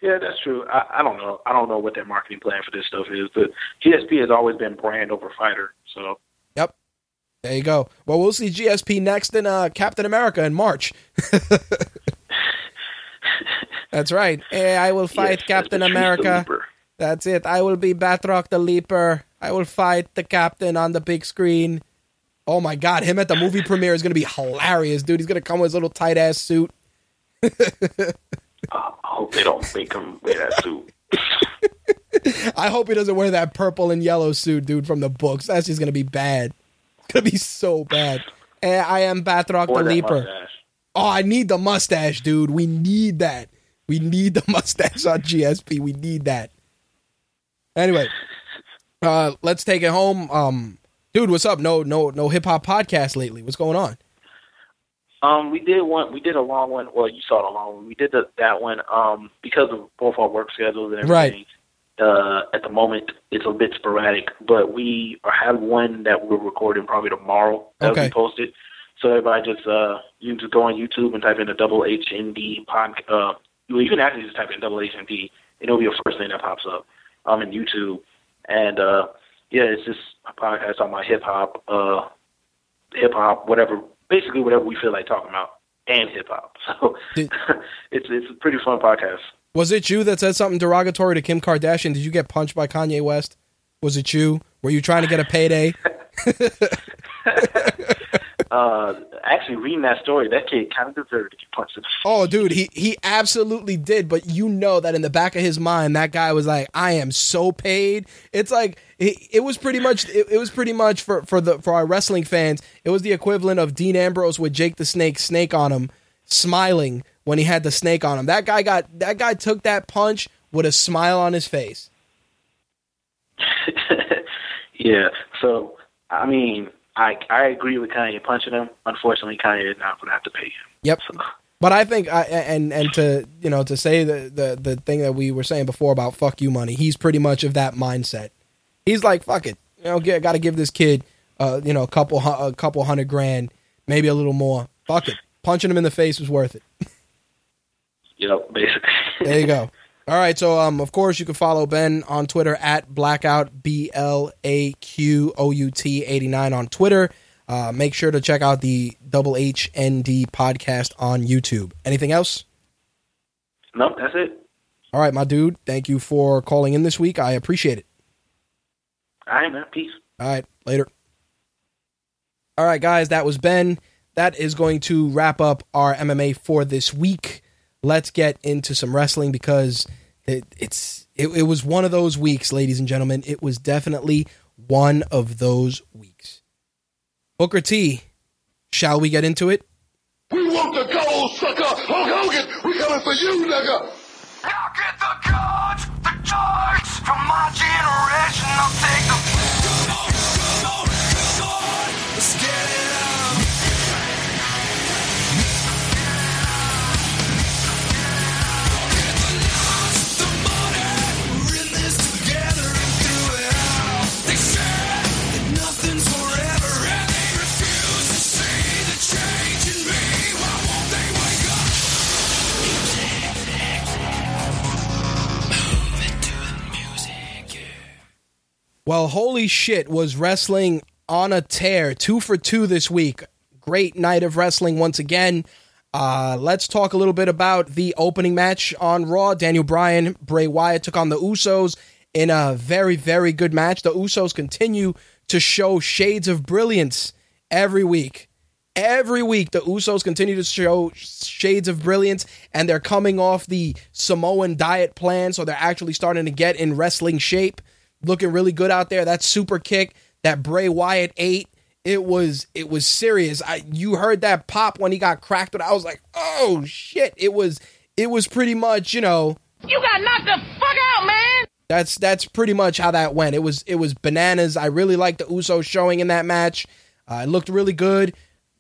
Yeah, that's true. I, I don't know. I don't know what their marketing plan for this stuff is, but GSP has always been brand over fighter. So there you go. Well, we'll see GSP next in uh, Captain America in March. that's right. Hey, I will fight yes, Captain America. That's it. I will be Batroc the Leaper. I will fight the captain on the big screen. Oh my god, him at the movie premiere is gonna be hilarious, dude. He's gonna come with his little tight ass suit. uh, I hope they don't make him wear that suit. I hope he doesn't wear that purple and yellow suit, dude, from the books. That's just gonna be bad. Gonna be so bad. And I am Batroc the Leaper. Mustache. Oh, I need the mustache, dude. We need that. We need the mustache on GSP. We need that. Anyway, uh, let's take it home. Um, dude, what's up? No, no, no hip hop podcast lately. What's going on? Um, we did one. We did a long one. Well, you saw the long one. We did the, that one. Um, because of both our work schedules and everything. Right. Uh, at the moment, it's a bit sporadic, but we have one that we're recording probably tomorrow that okay. will be posted. So everybody just uh, you can just go on YouTube and type in the double HND pod. Uh, you can actually just type in double HND, and it'll be the first thing that pops up um, in YouTube. And uh, yeah, it's just a podcast on my hip hop, uh, hip hop, whatever, basically whatever we feel like talking about, and hip hop. So it's it's a pretty fun podcast. Was it you that said something derogatory to Kim Kardashian? Did you get punched by Kanye West? Was it you? Were you trying to get a payday? uh, actually reading that story, that kid kind of deserved to get punched. In the- Oh, dude, he he absolutely did. But you know that in the back of his mind, that guy was like, "I am so paid." It's like it, it was pretty much it, it, was pretty much for for the for our wrestling fans. It was the equivalent of Dean Ambrose with Jake the Snake snake on him, smiling when he had the snake on him. That guy got that guy took that punch with a smile on his face. yeah. So I mean I I agree with Kanye punching him. Unfortunately, Kanye is not going to have to pay him. Yep. So. But I think, I, and and to you know to say the, the the thing that we were saying before about fuck you money, he's pretty much of that mindset. He's like fuck it, you know, got to give this kid, uh, you know, a couple a couple hundred grand, maybe a little more. Fuck it, punching him in the face was worth it. Yep, basically. there you go. All right, so um, of course you can follow Ben on Twitter at blackout b l a q o u t eighty nine on Twitter. Uh, make sure to check out the Double H N D podcast on YouTube. Anything else? Nope, that's it. All right, my dude. Thank you for calling in this week. I appreciate it. All right, man. Peace. All right, later. All right, guys, that was Ben. That is going to wrap up our MMA for this week let's get into some wrestling because it, it's it, it was one of those weeks, ladies and gentlemen. It was definitely one of those weeks. Booker T, shall we get into it? We want the gold, sucker! Hulk Hogan, we coming for you, nigga! Well, holy shit, was wrestling on a tear. Two for two this week. Great night of wrestling once again. Uh, let's talk a little bit about the opening match on Raw. Daniel Bryan, Bray Wyatt took on the Usos in a very, very good match. The Usos continue to show shades of brilliance every week. Every week, the Usos continue to show shades of brilliance, and they're coming off the Samoan diet plan, so they're actually starting to get in wrestling shape. Looking really good out there. That super kick that Bray Wyatt ate, it was it was serious. I you heard that pop when he got cracked, but I was like, oh shit! It was it was pretty much you know You got knocked the fuck out, man! that's that's pretty much how that went. It was it was bananas. I really liked the Usos showing in that match. Uh, it looked really good.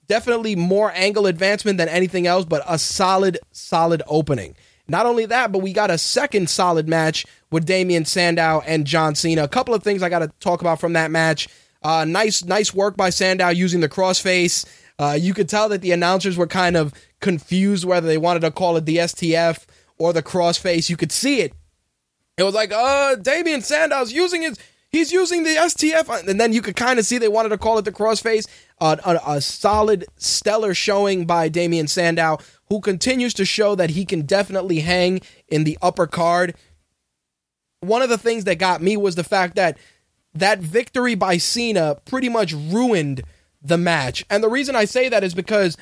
Definitely more angle advancement than anything else, but a solid solid opening. Not only that, but we got a second solid match with Damien Sandow and John Cena. A couple of things I got to talk about from that match. Uh, nice nice work by Sandow using the crossface. Uh, you could tell that the announcers were kind of confused whether they wanted to call it the STF or the crossface. You could see it it was like, uh, Damien Sandow's using his, he's using the STF. And then you could kind of see they wanted to call it the crossface. Uh, a, a solid, stellar showing by Damien Sandow, who continues to show that he can definitely hang in the upper card. One of the things that got me was the fact that that victory by Cena pretty much ruined the match. And the reason I say that is because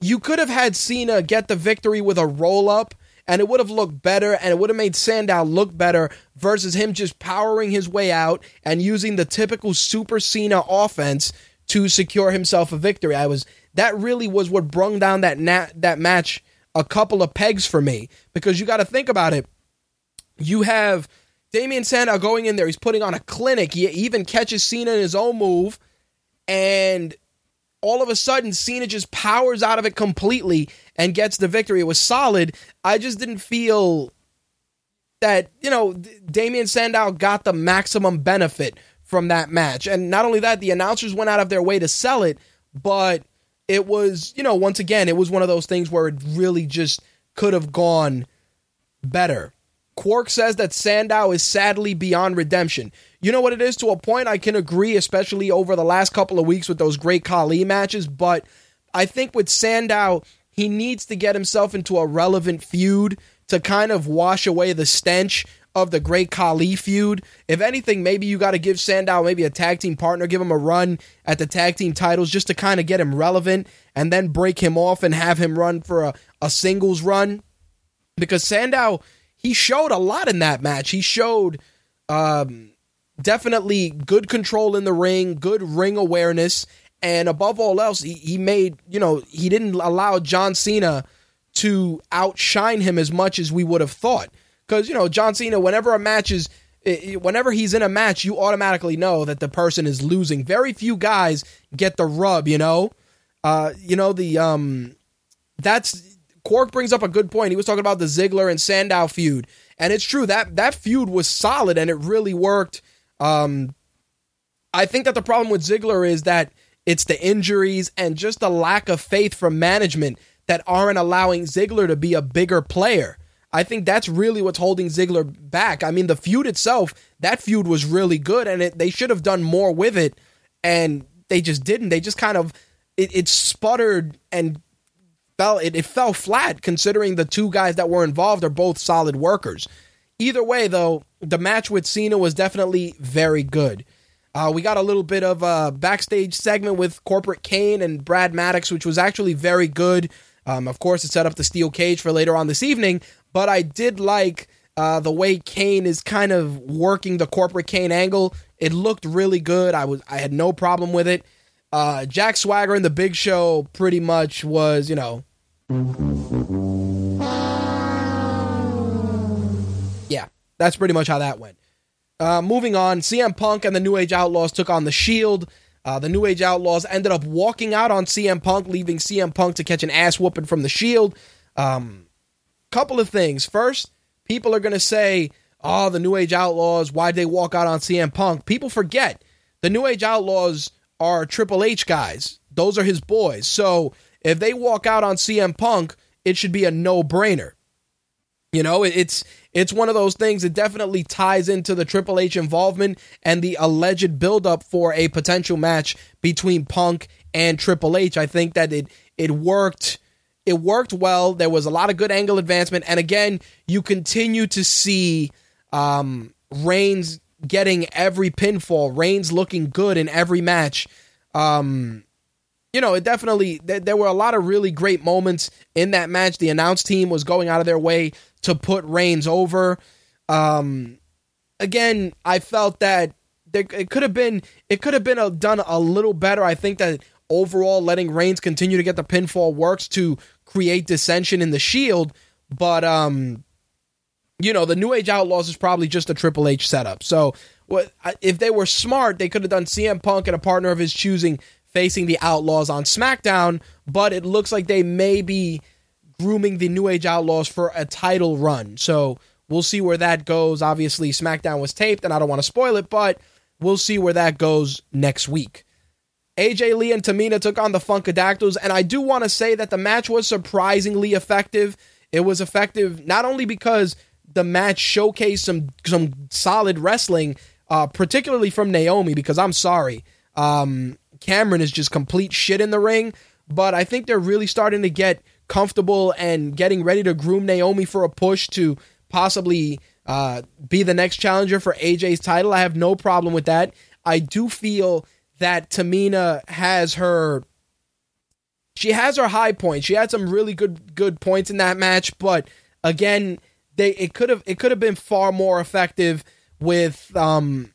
you could have had Cena get the victory with a roll up and it would have looked better and it would have made Sandow look better versus him just powering his way out and using the typical Super Cena offense to secure himself a victory. I was that really was what brung down that na- that match a couple of pegs for me because you got to think about it. You have Damien Sandow going in there, he's putting on a clinic. He even catches Cena in his own move and all of a sudden Cena just powers out of it completely and gets the victory. It was solid. I just didn't feel that, you know, Damien Sandow got the maximum benefit from that match. And not only that, the announcers went out of their way to sell it, but it was, you know, once again, it was one of those things where it really just could have gone better. Quark says that Sandow is sadly beyond redemption. You know what it is? To a point, I can agree, especially over the last couple of weeks with those great Khali matches. But I think with Sandow, he needs to get himself into a relevant feud to kind of wash away the stench of the great Khali feud. If anything, maybe you got to give Sandow maybe a tag team partner, give him a run at the tag team titles just to kind of get him relevant and then break him off and have him run for a, a singles run. Because Sandow, he showed a lot in that match. He showed um, definitely good control in the ring, good ring awareness, and above all else, he, he made, you know, he didn't allow John Cena to outshine him as much as we would have thought. Because, you know, John Cena, whenever a match is, whenever he's in a match, you automatically know that the person is losing. Very few guys get the rub, you know? Uh, you know, the, um, that's, Quark brings up a good point. He was talking about the Ziggler and Sandow feud. And it's true that that feud was solid and it really worked. Um, I think that the problem with Ziggler is that it's the injuries and just the lack of faith from management that aren't allowing Ziggler to be a bigger player. I think that's really what's holding Ziggler back. I mean, the feud itself, that feud was really good, and it, they should have done more with it, and they just didn't. They just kind of it, it sputtered and fell. It, it fell flat considering the two guys that were involved are both solid workers. Either way, though, the match with Cena was definitely very good. Uh, we got a little bit of a backstage segment with Corporate Kane and Brad Maddox, which was actually very good. Um, of course, it set up the steel cage for later on this evening, but I did like uh, the way Kane is kind of working the Corporate Kane angle. It looked really good. I was I had no problem with it. Uh, Jack Swagger and the Big Show pretty much was, you know. Yeah, that's pretty much how that went. Uh, moving on, CM Punk and the New Age Outlaws took on the Shield. Uh, the New Age Outlaws ended up walking out on CM Punk, leaving CM Punk to catch an ass whooping from the Shield. Um, couple of things. First, people are going to say, "Oh, the New Age Outlaws, why'd they walk out on CM Punk?" People forget the New Age Outlaws are Triple H guys. Those are his boys. So if they walk out on CM Punk, it should be a no brainer. You know, it's it's one of those things. It definitely ties into the Triple H involvement and the alleged buildup for a potential match between Punk and Triple H. I think that it it worked. It worked well. There was a lot of good angle advancement, and again, you continue to see um, Reigns getting every pinfall. Reigns looking good in every match. Um, you know, it definitely there, there were a lot of really great moments in that match. The announce team was going out of their way to put Reigns over. Um, again, I felt that there, it could have been it could have been a, done a little better. I think that overall, letting Reigns continue to get the pinfall works to create dissension in the Shield, but um, you know, the New Age Outlaws is probably just a Triple H setup. So, what if they were smart? They could have done CM Punk and a partner of his choosing facing the Outlaws on SmackDown. But it looks like they may be grooming the New Age Outlaws for a title run. So we'll see where that goes. Obviously, SmackDown was taped, and I don't want to spoil it, but we'll see where that goes next week. AJ Lee and Tamina took on the Funkadactyls, and I do want to say that the match was surprisingly effective. It was effective not only because the match showcased some some solid wrestling, uh, particularly from Naomi. Because I'm sorry, um, Cameron is just complete shit in the ring. But I think they're really starting to get comfortable and getting ready to groom Naomi for a push to possibly uh, be the next challenger for AJ's title. I have no problem with that. I do feel that Tamina has her she has her high points. She had some really good good points in that match, but again, they it could have it could have been far more effective with um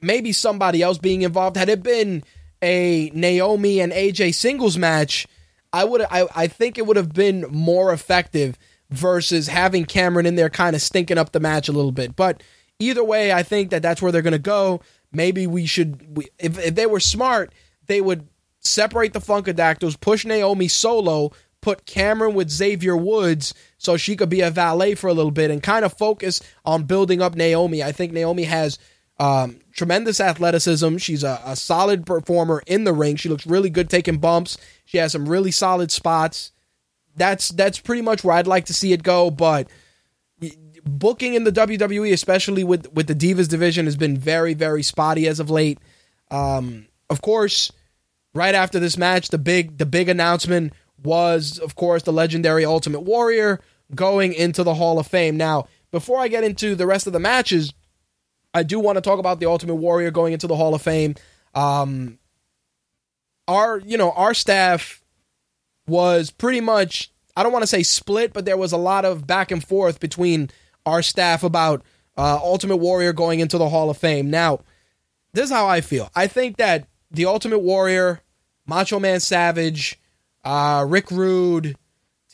maybe somebody else being involved. Had it been a Naomi and AJ singles match, I would I I think it would have been more effective versus having Cameron in there kind of stinking up the match a little bit. But either way, I think that that's where they're going to go. Maybe we should we, if if they were smart, they would separate the Funkadactyls, push Naomi solo, put Cameron with Xavier Woods so she could be a valet for a little bit and kind of focus on building up Naomi. I think Naomi has um, tremendous athleticism. She's a, a solid performer in the ring. She looks really good taking bumps. She has some really solid spots. That's that's pretty much where I'd like to see it go, but booking in the WWE, especially with with the Divas division, has been very very spotty as of late. Um, of course, right after this match, the big the big announcement was, of course, the legendary Ultimate Warrior going into the Hall of Fame. Now, before I get into the rest of the matches, I do want to talk about the Ultimate Warrior going into the Hall of Fame. Um, our you know our staff was pretty much I don't want to say split, but there was a lot of back and forth between our staff about uh, Ultimate Warrior going into the Hall of Fame. Now, this is how I feel. I think that the Ultimate Warrior, Macho Man Savage, uh, Rick Rude,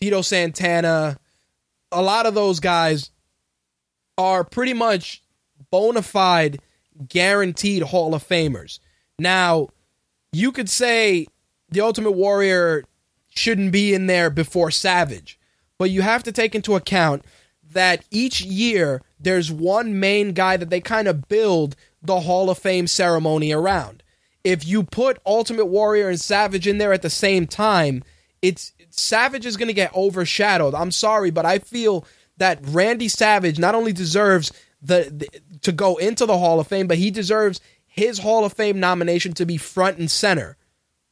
Tito Santana, a lot of those guys are pretty much bona fide, guaranteed Hall of Famers. Now, you could say the Ultimate Warrior shouldn't be in there before Savage, but you have to take into account that each year there's one main guy that they kind of build the Hall of Fame ceremony around. If you put Ultimate Warrior and Savage in there at the same time, it's Savage is going to get overshadowed. I'm sorry, but I feel that Randy Savage not only deserves the, the to go into the Hall of Fame, but he deserves his Hall of Fame nomination to be front and center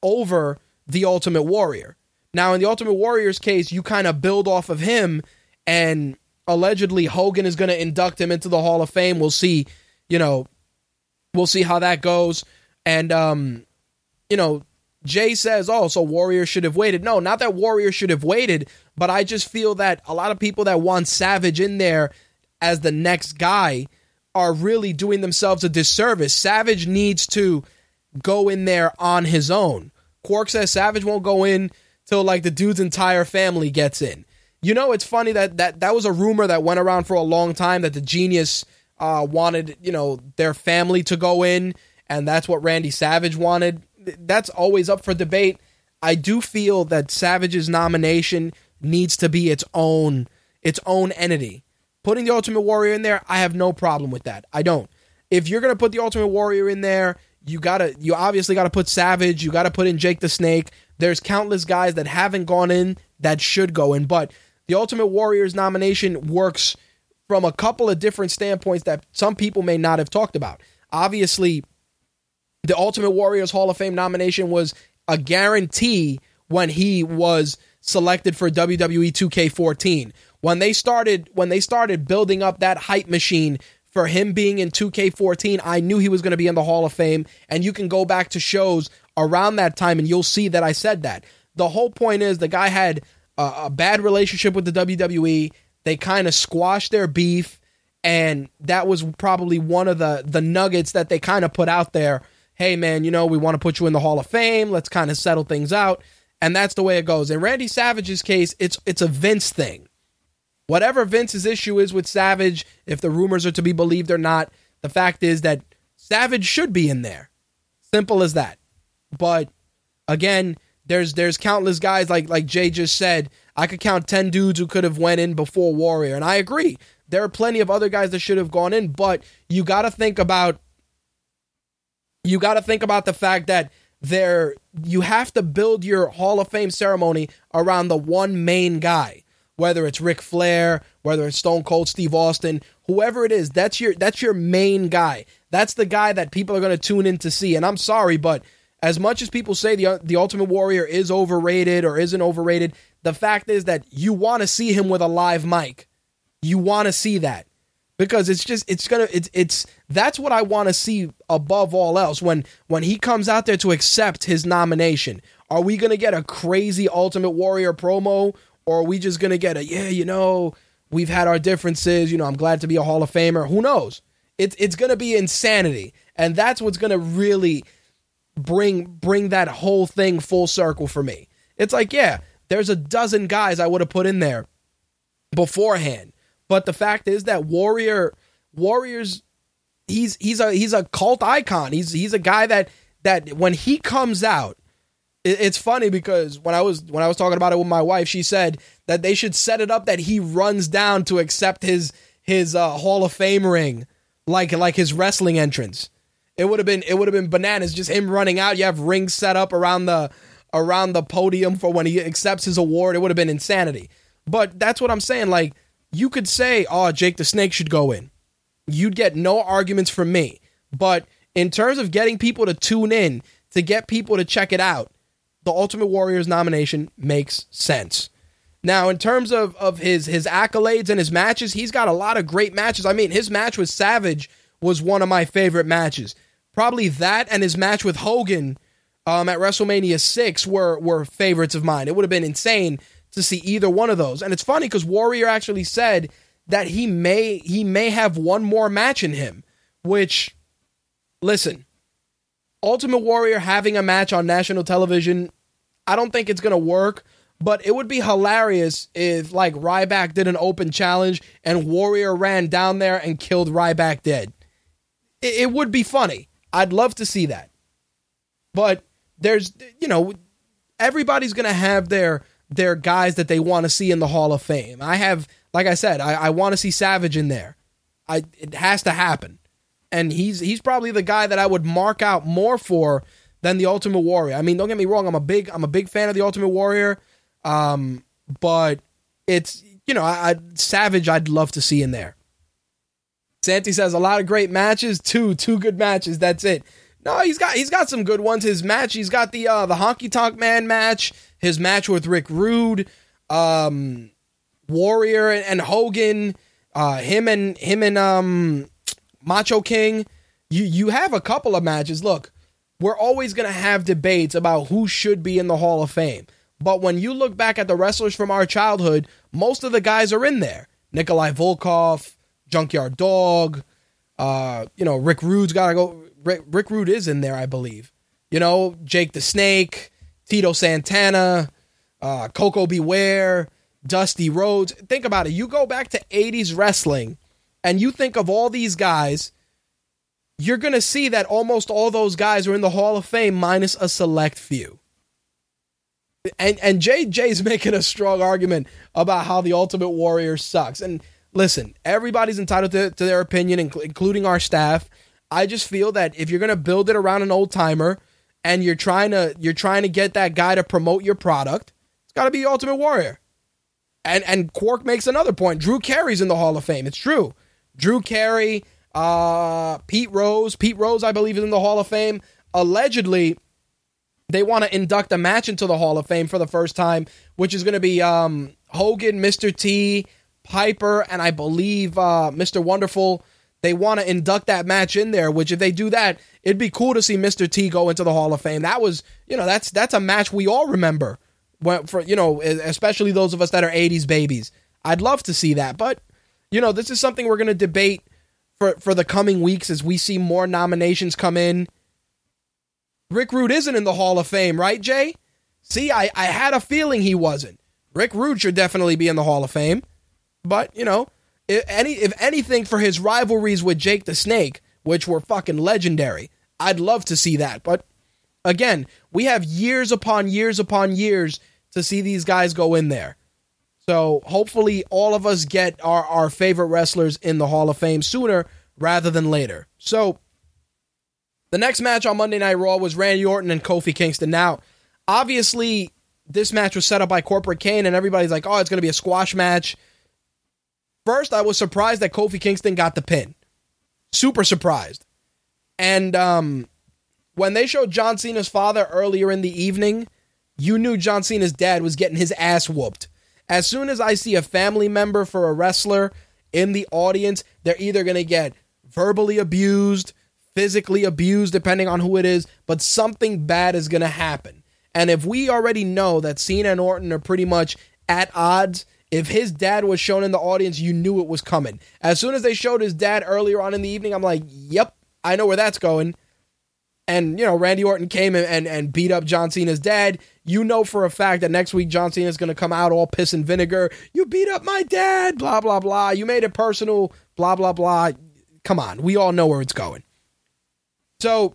over the Ultimate Warrior. Now, in the Ultimate Warrior's case, you kind of build off of him, and allegedly Hogan is going to induct him into the Hall of Fame. We'll see, you know, we'll see how that goes. And, um, you know, Jay says, oh, so Warrior should have waited. No, not that Warrior should have waited, but I just feel that a lot of people that want Savage in there as the next guy are really doing themselves a disservice. Savage needs to go in there on his own. Quark says Savage won't go in till like the dude's entire family gets in. You know, it's funny that that that was a rumor that went around for a long time that the genius uh, wanted, you know, their family to go in, and that's what Randy Savage wanted. That's always up for debate. I do feel that Savage's nomination needs to be its own its own entity. Putting the Ultimate Warrior in there, I have no problem with that. I don't. If you're gonna put the Ultimate Warrior in there, you gotta you obviously gotta put Savage, you gotta put in Jake the Snake. There's countless guys that haven't gone in that should go in, but the Ultimate Warrior's nomination works from a couple of different standpoints that some people may not have talked about. Obviously, the Ultimate Warriors Hall of Fame nomination was a guarantee when he was selected for WWE 2K14. When they started when they started building up that hype machine for him being in 2K14, I knew he was going to be in the Hall of Fame and you can go back to shows around that time and you'll see that I said that. The whole point is the guy had a, a bad relationship with the WWE. They kind of squashed their beef and that was probably one of the the nuggets that they kind of put out there. Hey man, you know, we want to put you in the Hall of Fame. Let's kind of settle things out. And that's the way it goes. In Randy Savage's case, it's it's a Vince thing. Whatever Vince's issue is with Savage, if the rumors are to be believed or not, the fact is that Savage should be in there. Simple as that. But again, there's there's countless guys like like Jay just said. I could count ten dudes who could have went in before Warrior, and I agree. There are plenty of other guys that should have gone in, but you got to think about you got to think about the fact that there you have to build your Hall of Fame ceremony around the one main guy. Whether it's Ric Flair, whether it's Stone Cold Steve Austin, whoever it is, that's your that's your main guy. That's the guy that people are going to tune in to see. And I'm sorry, but as much as people say the the Ultimate Warrior is overrated or isn't overrated, the fact is that you want to see him with a live mic. You want to see that because it's just it's gonna it's it's that's what I want to see above all else when when he comes out there to accept his nomination. Are we gonna get a crazy Ultimate Warrior promo, or are we just gonna get a yeah, you know, we've had our differences. You know, I'm glad to be a Hall of Famer. Who knows? It's it's gonna be insanity, and that's what's gonna really bring bring that whole thing full circle for me. It's like yeah, there's a dozen guys I would have put in there beforehand but the fact is that Warrior Warriors he's he's a he's a cult icon. He's he's a guy that that when he comes out it, it's funny because when I was when I was talking about it with my wife, she said that they should set it up that he runs down to accept his his uh, Hall of Fame ring like like his wrestling entrance. It would have been it would have been bananas just him running out. You have rings set up around the around the podium for when he accepts his award. It would have been insanity. But that's what I'm saying like you could say, "Oh, Jake the Snake should go in." You'd get no arguments from me. But in terms of getting people to tune in, to get people to check it out, the Ultimate Warriors nomination makes sense. Now, in terms of, of his his accolades and his matches, he's got a lot of great matches. I mean, his match with Savage was one of my favorite matches. Probably that and his match with Hogan um, at WrestleMania six were were favorites of mine. It would have been insane to see either one of those. And it's funny because Warrior actually said that he may he may have one more match in him, which listen, Ultimate Warrior having a match on national television, I don't think it's to work, but it would be hilarious if like Ryback did an open challenge and Warrior ran down there and killed Ryback dead. It, it would be funny. I'd love to see that. But there's you know everybody's to have their their guys that they want to see in the Hall of Fame. I have, like I said, I, I want to see Savage in there. I it has to happen, and he's he's probably the guy that I would mark out more for than the Ultimate Warrior. I mean, don't get me wrong, I'm a big I'm a big fan of the Ultimate Warrior, um, but it's you know I, I Savage I'd love to see in there. Santi says a lot of great matches, two two good matches. That's it. No, he's got he's got some good ones. His match, he's got the uh, the Honky Tonk Man match his match with Rick Rude, um, Warrior and, and Hogan, uh, him and him and um, Macho King. You you have a couple of matches. Look, we're always gonna have debates about who should be in the Hall of Fame. But when you look back at the wrestlers from our childhood, most of the guys are in there. Nikolai Volkov, Junkyard Dog, uh, you know, Rick Rude's gotta go. Rick, Rick Rude is in there, I believe. You know, Jake the Snake, Tito Santana, uh, Koko B. Ware, Dusty Rhodes. Think about it. You go back to 80s wrestling and you think of all these guys, you're going to see that almost all those guys are in the Hall of Fame minus a select few. And and JJ's making a strong argument about how the Ultimate Warrior sucks. And listen, everybody's entitled to, to their opinion, including our staff. I just feel that if you're going to build it around an old timer, and you're trying to you're trying to get that guy to promote your product, it's got to be Ultimate Warrior. and and Quark makes another point. Drew Carey's in the Hall of Fame. It's true. Drew Carey, uh, Pete Rose, Pete Rose, I believe, is in the Hall of Fame. Allegedly, they want to induct a match into the Hall of Fame for the first time, which is going to be um, Hogan, Mr. T, Piper, and I believe uh, Mr. Wonderful. They want to induct that match in there. Which, if they do that, it'd be cool to see Mr. T go into the Hall of Fame. That was, you know, that's that's a match we all remember. When, for you know, especially those of us that are '80s babies. I'd love to see that, but you know, this is something we're going to debate for for the coming weeks as we see more nominations come in. Rick Rude isn't in the Hall of Fame, right, Jay? See, I, I had a feeling he wasn't. Rick Rude should definitely be in the Hall of Fame, but you know, if any if anything for his rivalries with Jake the Snake, which were fucking legendary, I'd love to see that. But again, we have years upon years upon years to see these guys go in there. So hopefully, all of us get our, our favorite wrestlers in the Hall of Fame sooner rather than later. So, the next match on Monday Night Raw was Randy Orton and Kofi Kingston. Now, obviously, this match was set up by Corporate Kane, and everybody's like, oh, it's going to be a squash match. First, I was surprised that Kofi Kingston got the pin. Super surprised. And um, when they showed John Cena's father earlier in the evening, you knew John Cena's dad was getting his ass whooped. As soon as I see a family member for a wrestler in the audience, they're either going to get verbally abused, physically abused, depending on who it is, but something bad is going to happen. And if we already know that Cena and Orton are pretty much at odds, if his dad was shown in the audience, you knew it was coming. As soon as they showed his dad earlier on in the evening, I'm like, yep, I know where that's going and you know Randy Orton came and, and, and beat up John Cena's dad, you know for a fact that next week John Cena is going to come out all piss and vinegar. You beat up my dad, blah blah blah. You made it personal, blah blah blah. Come on, we all know where it's going. So,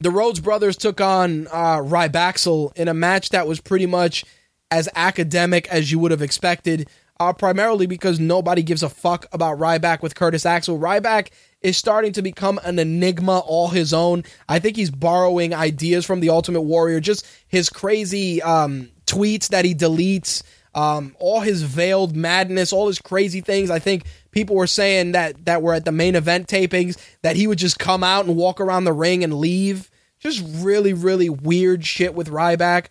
the Rhodes brothers took on uh, Rybaxel in a match that was pretty much as academic as you would have expected. Uh, primarily because nobody gives a fuck about Ryback with Curtis Axel. Ryback is starting to become an enigma all his own. I think he's borrowing ideas from the Ultimate Warrior, just his crazy um, tweets that he deletes, um, all his veiled madness, all his crazy things. I think people were saying that that were at the main event tapings that he would just come out and walk around the ring and leave. Just really, really weird shit with Ryback.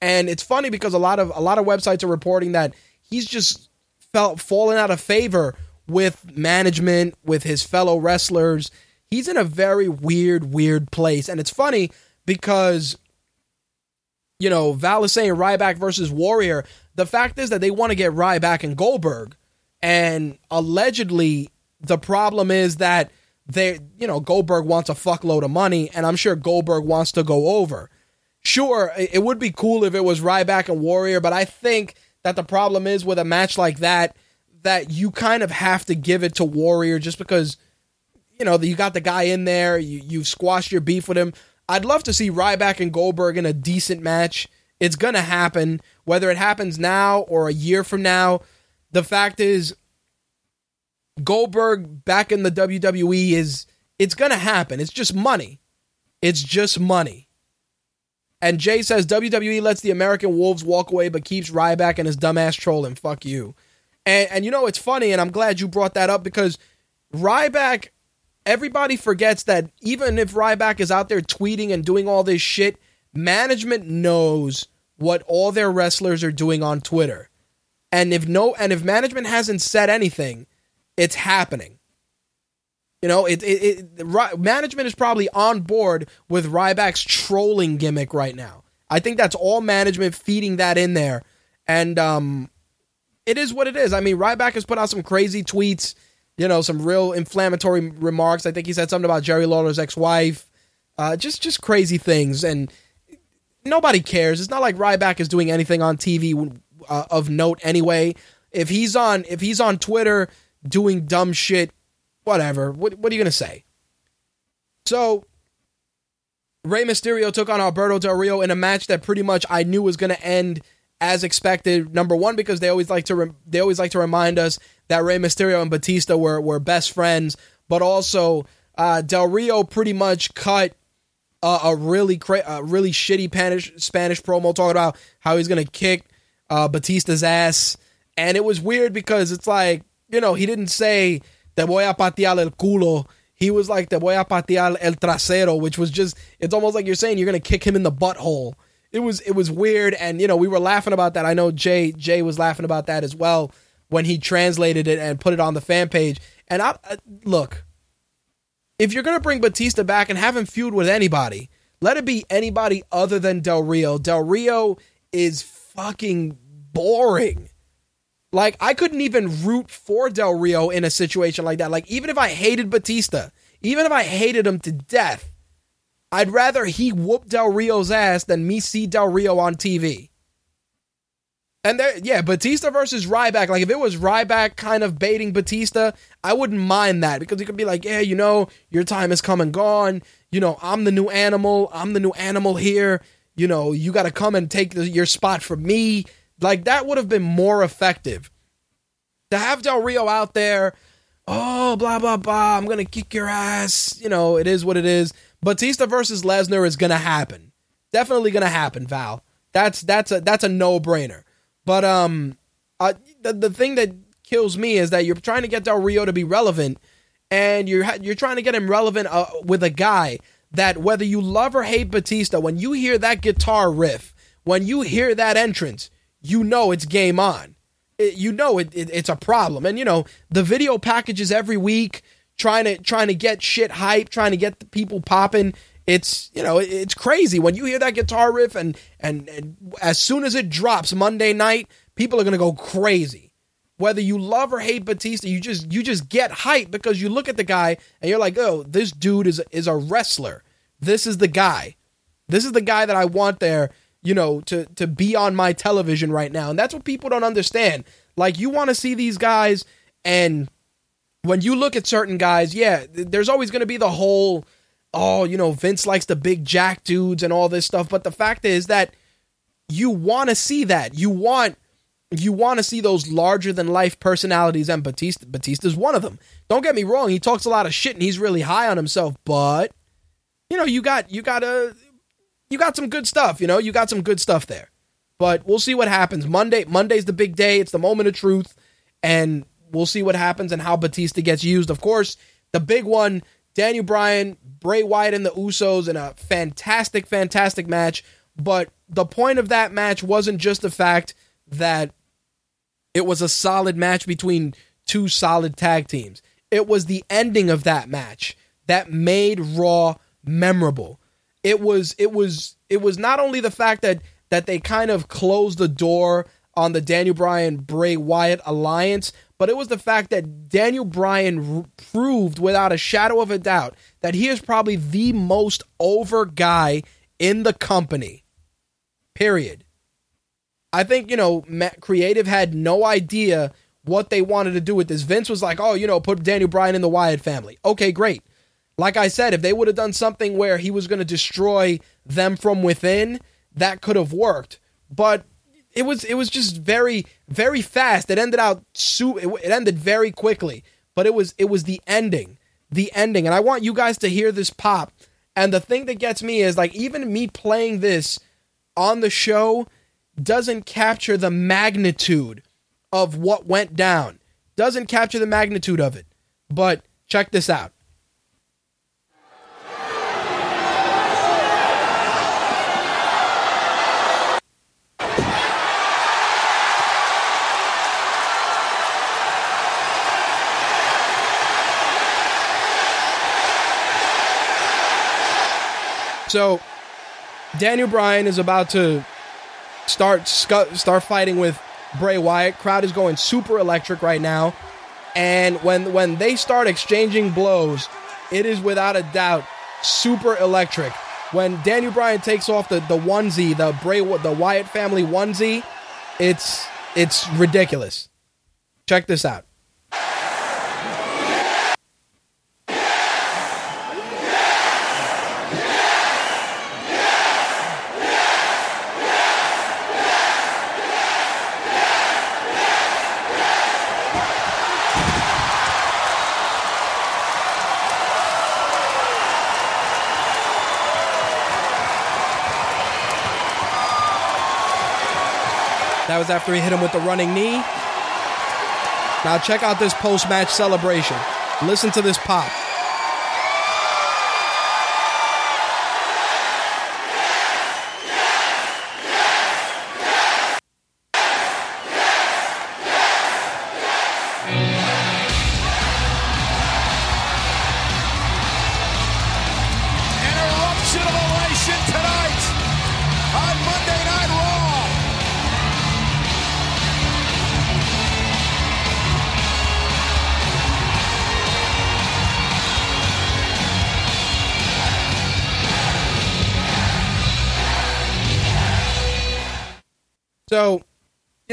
And it's funny because a lot of a lot of websites are reporting that he's just felt fallen out of favor with management, with his fellow wrestlers. He's in a very weird, weird place. And it's funny because, you know, Val is saying Ryback versus Warrior. The fact is that they want to get Ryback and Goldberg. And allegedly, the problem is that they, you know, Goldberg wants a fuckload of money, and I'm sure Goldberg wants to go over. Sure, it would be cool if it was Ryback and Warrior, but I think that the problem is with a match like that, that you kind of have to give it to Warrior just because you know you got the guy in there, you you've squashed your beef with him. I'd love to see Ryback and Goldberg in a decent match. It's gonna happen, whether it happens now or a year from now. The fact is, Goldberg back in the WWE is it's gonna happen. It's just money. It's just money. And Jay says WWE lets the American Wolves walk away, but keeps Ryback and his dumbass trolling. Fuck you. And and you know it's funny, and I'm glad you brought that up because Ryback, everybody forgets that even if Ryback is out there tweeting and doing all this shit, management knows what all their wrestlers are doing on Twitter. And if no and if management hasn't said anything, it's happening. You know, it, it, it management is probably on board with Ryback's trolling gimmick right now. I think that's all management feeding that in there. And um it is what it is. I mean, Ryback has put out some crazy tweets, you know, some real inflammatory remarks. I think he said something about Jerry Lawler's ex-wife, uh, just just crazy things, and nobody cares. It's not like Ryback is doing anything on TV uh, of note anyway. If he's on if he's on Twitter doing dumb shit, whatever. What what are you gonna say? So. Rey Mysterio took on Alberto Del Rio in a match that pretty much I knew was going to end as expected. Number one, because they always like to re- they always like to remind us that Rey Mysterio and Batista were were best friends, but also uh, Del Rio pretty much cut a, a really cra- a really shitty Spanish Spanish promo talking about how he's gonna kick uh, Batista's ass. And it was weird because it's like, you know, he didn't say te voy a patear el culo. He was like te voy a patear el trasero, which was just it's almost like you're saying you're gonna kick him in the butthole. It was it was weird, and you know we were laughing about that. I know Jay Jay was laughing about that as well when he translated it and put it on the fan page. And I, look, if you're gonna bring Batista back and have him feud with anybody, let it be anybody other than Del Rio. Del Rio is fucking boring. Like I couldn't even root for Del Rio in a situation like that. Like even if I hated Batista, even if I hated him to death, I'd rather he whoop Del Rio's ass than me see Del Rio on TV. And there, yeah, Batista versus Ryback. Like if it was Ryback kind of baiting Batista, I wouldn't mind that because he could be like, yeah, you know, your time has come and gone. You know, I'm the new animal. I'm the new animal here. You know, you got to come and take the, your spot from me. Like that would have been more effective. To have Del Rio out there, oh blah blah blah, I'm gonna kick your ass. You know, it is what it is. Batista versus Lesnar is gonna happen. Definitely gonna happen, Val. That's that's a that's a no brainer. But um, uh, the the thing that kills me is that you're trying to get Del Rio to be relevant, and you're you're trying to get him relevant uh, with a guy that whether you love or hate Batista, when you hear that guitar riff, when you hear that entrance, you know it's game on. It, you know it, it, it's a problem, and you know the video packages every week, trying to trying to get shit hype, trying to get the people popping. It's you know it's crazy when you hear that guitar riff, and and, and as soon as it drops Monday night, people are gonna go crazy. Whether you love or hate Batista, you just you just get hype because you look at the guy and you're like, oh, this dude is is a wrestler. This is the guy. This is the guy that I want there you know, to to be on my television right now. And that's what people don't understand. Like you want to see these guys and when you look at certain guys, yeah, there's always going to be the whole oh, you know, Vince likes the big jack dudes and all this stuff, but the fact is that you want to see that. You want you want to see those larger than life personalities and Batista Batista's one of them. Don't get me wrong, he talks a lot of shit and he's really high on himself, but you know, you got you got to you got some good stuff, you know, you got some good stuff there. But we'll see what happens. Monday, Monday's the big day. It's the moment of truth, and we'll see what happens and how Batista gets used. Of course, the big one: Daniel Bryan, Bray Wyatt, and the Usos in a fantastic, fantastic match. But the point of that match wasn't just the fact that it was a solid match between two solid tag teams. It was the ending of that match that made Raw memorable it was it was it was not only the fact that that they kind of closed the door on the Daniel Bryan Bray Wyatt alliance, but it was the fact that Daniel Bryan r- proved without a shadow of a doubt that he is probably the most over guy in the company. Period. I think, you know, Matt Creative had no idea what they wanted to do with this. Vince was like, oh, you know, put Daniel Bryan in the Wyatt family. Okay, great. Like I said, if they would have done something where he was going to destroy them from within, that could have worked. But it was it was just very very fast. It ended out su- it ended very quickly. But it was it was the ending, the ending, and I want you guys to hear this pop. And the thing that gets me is like even me playing this on the show doesn't capture the magnitude of what went down. Doesn't capture the magnitude of it. But check this out. So Daniel Bryan is about to start start fighting with Bray Wyatt. Crowd is going super electric right now. And when when they start exchanging blows, it is without a doubt super electric. When Daniel Bryan takes off the, the onesie, the Bray the Wyatt family onesie, it's it's ridiculous. Check this out. was after he hit him with the running knee. Now check out this post-match celebration. Listen to this pop.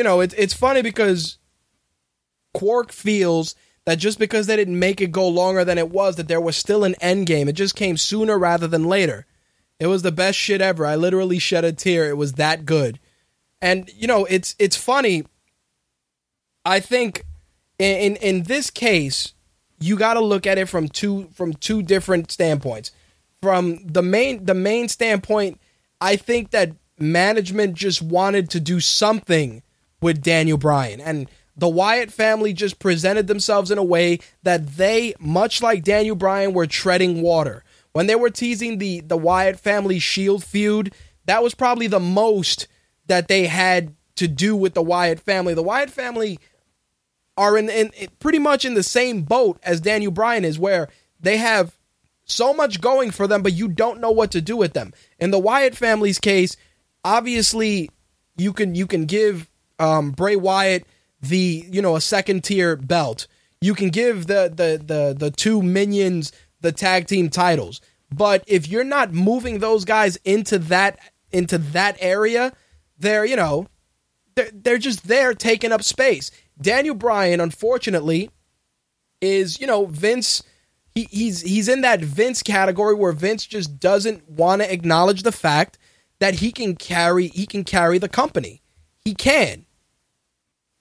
You know, it's it's funny because Quark feels that just because they didn't make it go longer than it was, that there was still an end game. It just came sooner rather than later. It was the best shit ever. I literally shed a tear. It was that good. And you know, it's it's funny. I think in in, in this case, you got to look at it from two from two different standpoints. From the main the main standpoint, I think that management just wanted to do something with Daniel Bryan and the Wyatt family just presented themselves in a way that they much like Daniel Bryan were treading water. When they were teasing the the Wyatt family Shield feud, that was probably the most that they had to do with the Wyatt family. The Wyatt family are in, in, in pretty much in the same boat as Daniel Bryan is, where they have so much going for them, but you don't know what to do with them. In the Wyatt family's case, obviously you can you can give um, Bray Wyatt the you know a second tier belt. You can give the the the the two minions the tag team titles. But if you're not moving those guys into that into that area, they're you know they're they're just there taking up space. Daniel Bryan, unfortunately, is you know Vince. He, he's he's in that Vince category where Vince just doesn't want to acknowledge the fact that he can carry he can carry the company. He can.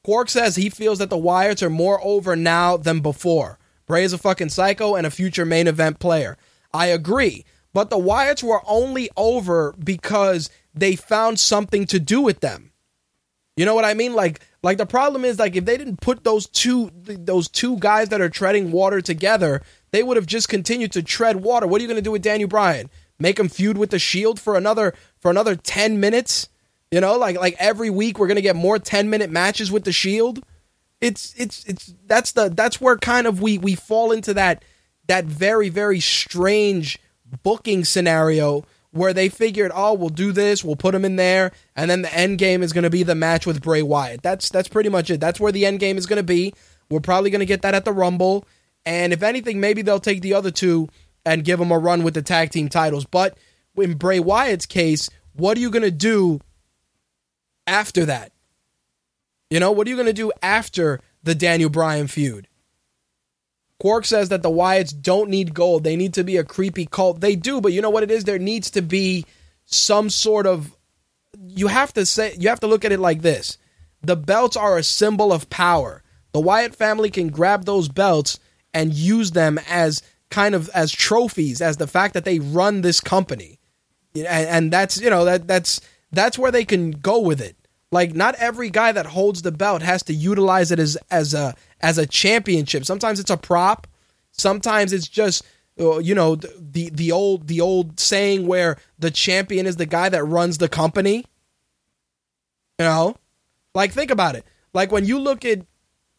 Quark says he feels that the Wyatts are more over now than before. Bray is a fucking psycho and a future main event player. I agree, but the Wyatts were only over because they found something to do with them. You know what I mean? Like like the problem is like if they didn't put those two those two guys that are treading water together, they would have just continued to tread water. What are you going to do with Daniel Bryan? Make him feud with the Shield for another for another 10 minutes? You know, like like every week we're to get more 10 minute matches with the Shield? It's it's it's that's the that's where kind of we we fall into that that very very strange booking scenario where they figured, oh, we'll do this, we'll put him in there, and then the end game is to be the match with Bray Wyatt. That's that's pretty much it. That's where the end game is to be. We're probably to get that at the Rumble, and if anything, maybe they'll take the other two and give them a run with the tag team titles. But in Bray Wyatt's case, what are you to do after that? You know, what are you going to do after the Daniel Bryan feud? Quark says that the Wyatts don't need gold. They need to be a creepy cult. They do, but you know what it is? There needs to be some sort of you have to say you have to look at it like this. The belts are a symbol of power. The Wyatt family can grab those belts and use them as kind of as trophies, as the fact that they run this company. And, and that's you know that that's that's where they can go with it. Like not every guy that holds the belt has to utilize it as as a as a championship. Sometimes it's a prop. Sometimes it's just uh, you know the the old the old saying where the champion is the guy that runs the company. You know, like think about it. Like when you look at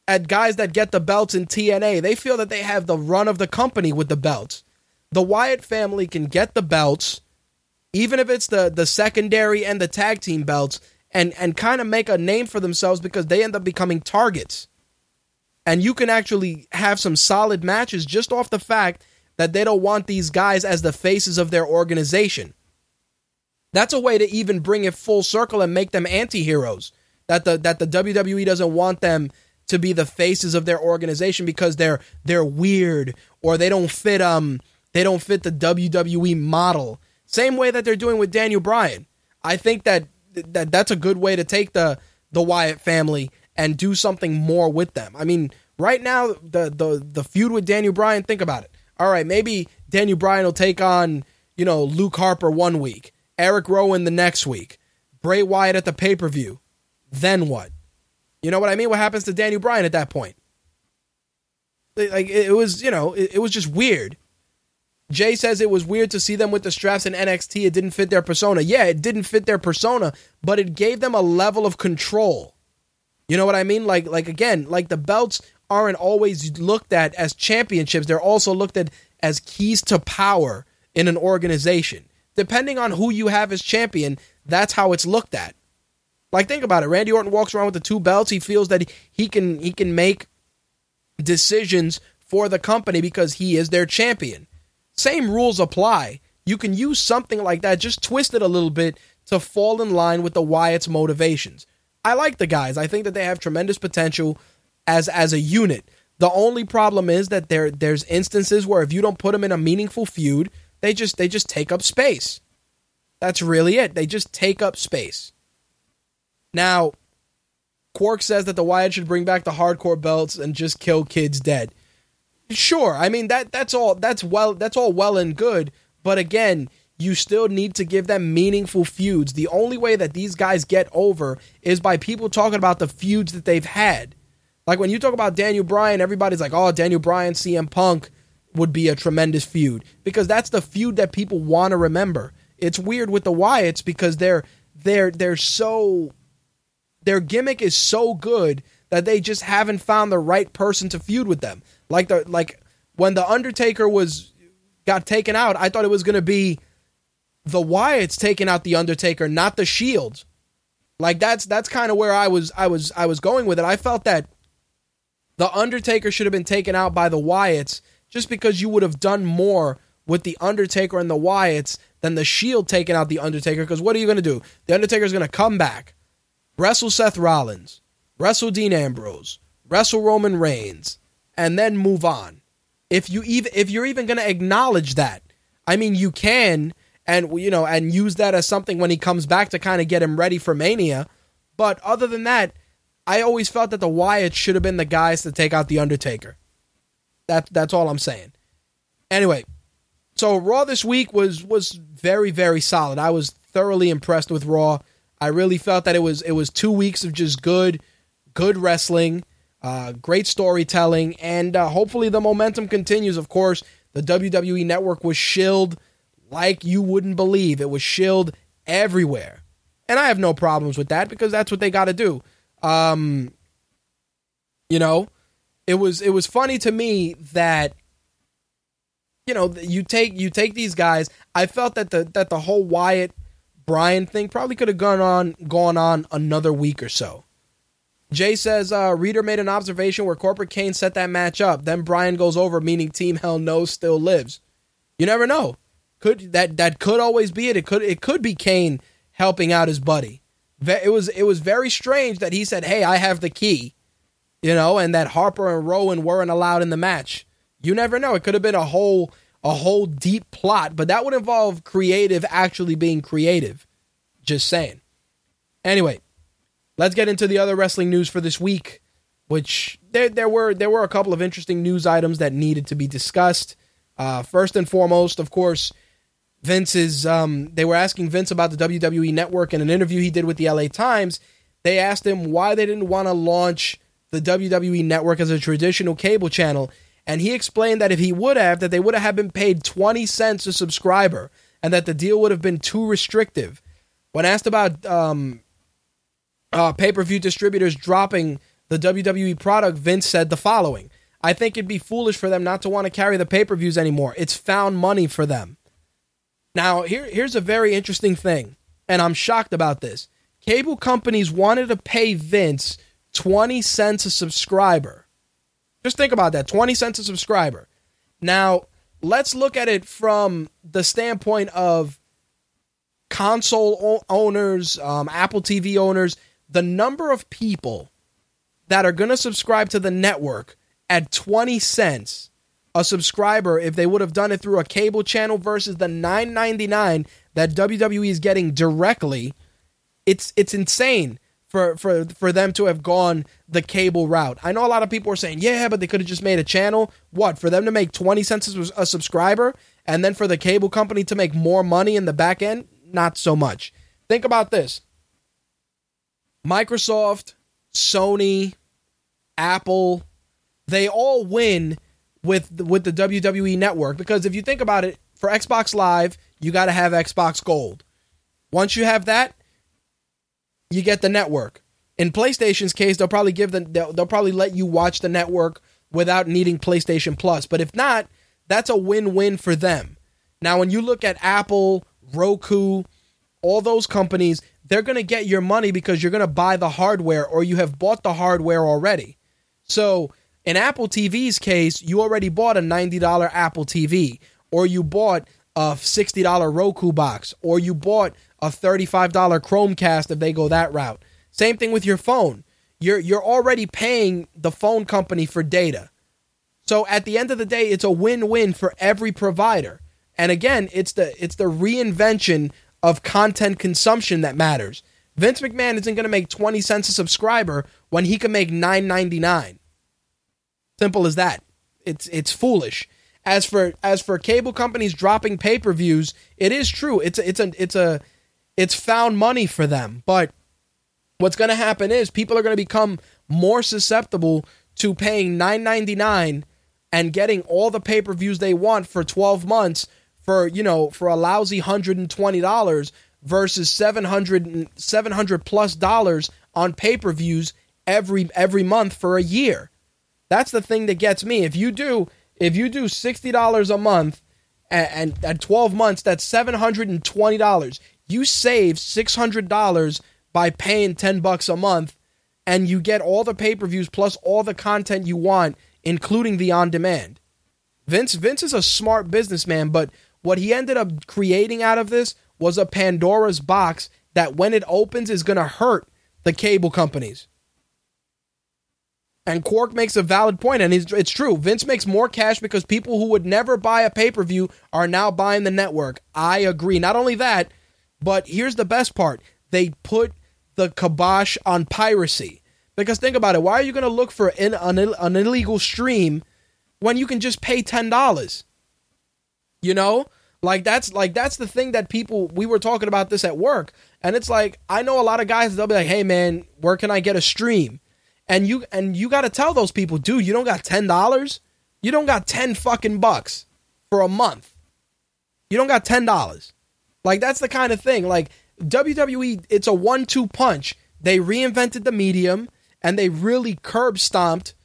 at guys that get the belts in TNA, they feel that they have the run of the company with the belts. The Wyatt family can get the belts, even if it's the the secondary and the tag team belts, and and kind of make a name for themselves because they end up becoming targets. And you can actually have some solid matches just off the fact that they don't want these guys as the faces of their organization. That's a way to even bring it full circle and make them anti-heroes. That the that the WWE doesn't want them to be the faces of their organization because they're they're weird or they don't fit um they don't fit the WWE model. Same way that they're doing with Daniel Bryan. I think that that that's a good way to take the the Wyatt family and do something more with them. I mean, right now the the the feud with Daniel Bryan, think about it. All right, maybe Daniel Bryan will take on, you know, Luke Harper one week, Eric Rowan the next week, Bray Wyatt at the pay-per-view. Then what? You know what I mean? What happens to Daniel Bryan at that point? Like it it was, you know, it, it was just weird. Jay says it was weird to see them with the straps in NXT. It didn't fit their persona. Yeah, it didn't fit their persona, but it gave them a level of control. You know what I mean? Like like again, like the belts aren't always looked at as championships. They're also looked at as keys to power in an organization. Depending on who you have as champion, that's how it's looked at. Like think about it. Randy Orton walks around with the two belts. He feels that he can he can make decisions for the company because he is their champion. Same rules apply. You can use something like that, just twist it a little bit to fall in line with the Wyatt's motivations. I like the guys. I think that they have tremendous potential as as a unit. The only problem is that there there's instances where if you don't put them in a meaningful feud, they just they just take up space. That's really it. They just take up space. Now, Quark says that the Wyatt should bring back the hardcore belts and just kill kids dead. Sure, I mean that that's all that's well that's all well and good, but again, you still need to give them meaningful feuds. The only way that these guys get over is by people talking about the feuds that they've had. Like when you talk about Daniel Bryan, everybody's like, "Oh, Daniel Bryan, CM Punk would be a tremendous feud because that's the feud that people want to remember." It's weird with the Wyatts because they're they're they're so their gimmick is so good that they just haven't found the right person to feud with them. Like the like when the Undertaker was got taken out, I thought it was going to be the Wyatts taking out the Undertaker, not the Shield. Like that's that's kind of where I was I was I was going with it. I felt that the Undertaker should have been taken out by the Wyatts just because you would have done more with the Undertaker and the Wyatts than the Shield taking out the Undertaker. Because what are you going to do? The Undertaker's going to come back, wrestle Seth Rollins, wrestle Dean Ambrose, wrestle Roman Reigns, and then move on. If you even if you're even going to acknowledge that, I mean, you can and you know and use that as something when he comes back to kind of get him ready for Mania. But other than that, I always felt that the Wyatt should have been the guys to take out the Undertaker. That that's all I'm saying. Anyway, so Raw this week was was very very solid. I was thoroughly impressed with Raw. I really felt that it was it was two weeks of just good good wrestling, uh, great storytelling, and uh, hopefully the momentum continues. Of course, the WWE Network was shilled like you wouldn't believe. It was shilled everywhere, and I have no problems with that because that's what they got to do. Um, you know, it was it was funny to me that you know you take you take these guys. I felt that the that the whole Wyatt Bryan thing probably could have gone on gone on another week or so. Jay says, uh, Reader made an observation where Corporate Kane set that match up. Then Bryan goes over, meaning Team Hell No still lives. You never know. Could that that could always be it. It could it could be Kane helping out his buddy. It was it was very strange that he said, "Hey, I have the key," you know, and that Harper and Rowan weren't allowed in the match. You never know. It could have been a whole a whole deep plot, but that would involve creative actually being creative. Just saying. Anyway, let's get into the other wrestling news for this week, which there there were there were a couple of interesting news items that needed to be discussed. Uh, first and foremost, of course, Vince is. Um, they were asking Vince about the WWE Network in an interview he did with the LA Times. They asked him why they didn't want to launch the WWE Network as a traditional cable channel, and he explained that if he would have, that they would have been paid twenty cents a subscriber, and that the deal would have been too restrictive. When asked about um, uh, pay per view distributors dropping the WWE product, Vince said the following I think it'd be foolish for them not to want to carry the pay per views anymore. It's found money for them. Now, here, here's a very interesting thing, and I'm shocked about this. Cable companies wanted to pay Vince 20 cents a subscriber. Just think about that 20 cents a subscriber. Now, let's look at it from the standpoint of console owners, um, Apple TV owners, the number of people that are going to subscribe to the network at 20 cents a subscriber if they would have done it through a cable channel versus the 9.99 that WWE is getting directly it's it's insane for for for them to have gone the cable route. I know a lot of people are saying, "Yeah, but they could have just made a channel." What? For them to make 20 cents a subscriber and then for the cable company to make more money in the back end? Not so much. Think about this. Microsoft, Sony, Apple, they all win with with the WWE network because if you think about it, for Xbox Live, you got to have Xbox Gold. Once you have that, you get the network. In PlayStation's case, they'll probably give the they'll, they'll probably let you watch the network without needing PlayStation Plus. But if not, that's a win-win for them. Now, when you look at Apple, Roku, all those companies, they're going to get your money because you're going to buy the hardware or you have bought the hardware already. So, in Apple TV's case, you already bought a $90 Apple TV or you bought a $60 Roku box or you bought a $35 Chromecast if they go that route. Same thing with your phone. You're you're already paying the phone company for data. So at the end of the day, it's a win-win for every provider. And again, it's the it's the reinvention of content consumption that matters. Vince McMahon isn't going to make 20 cents a subscriber when he can make 9.99. Simple as that. It's it's foolish. As for as for cable companies dropping pay-per-views, it is true. It's a, it's a it's a it's found money for them, but what's going to happen is people are going to become more susceptible to paying 9.99 and getting all the pay-per-views they want for 12 months for you know for a lousy $120 versus 700 700 plus dollars on pay-per-views every every month for a year. That's the thing that gets me. If you do if you do $60 a month and, and at 12 months that's $720 you save $600 by paying 10 bucks a month and you get all the pay-per-views plus all the content you want including the on demand. Vince Vince is a smart businessman, but what he ended up creating out of this was a Pandora's box that when it opens is going to hurt the cable companies. And Quark makes a valid point, and it's, true. Vince makes more cash because people who would never buy a pay per view are now buying the network. I agree. Not only that, but here's the best part they put the kibosh on piracy. Because think about it, why are you going to look for an, an, illegal stream when you can just pay ten dollars? You know, like that's like that's the thing that people we were talking about this at work, and it's like I know a lot of guys they'll be like, "Hey man, where can I get a stream?" And you and you got to tell those people, dude, you don't got ten dollars, you don't got ten fucking bucks for a month, you don't got ten dollars. Like that's the kind of thing. Like WWE, it's a one-two punch. They reinvented the medium and they really curb stomped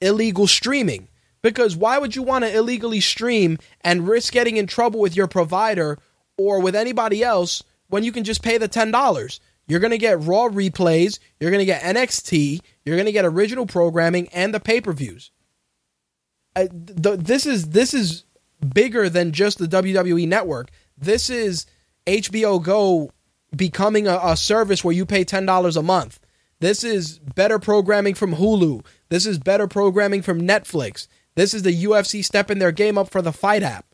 illegal streaming. Because why would you want to illegally stream and risk getting in trouble with your provider or with anybody else when you can just pay the $10? You're going to get Raw replays, you're going to get NXT, you're going to get original programming and the pay-per-views. Uh, the, this is this is bigger than just the WWE network. This is HBO Go becoming a, a service where you pay $10 a month. This is better programming from Hulu. This is better programming from Netflix. This is the UFC stepping their game up for the Fight app.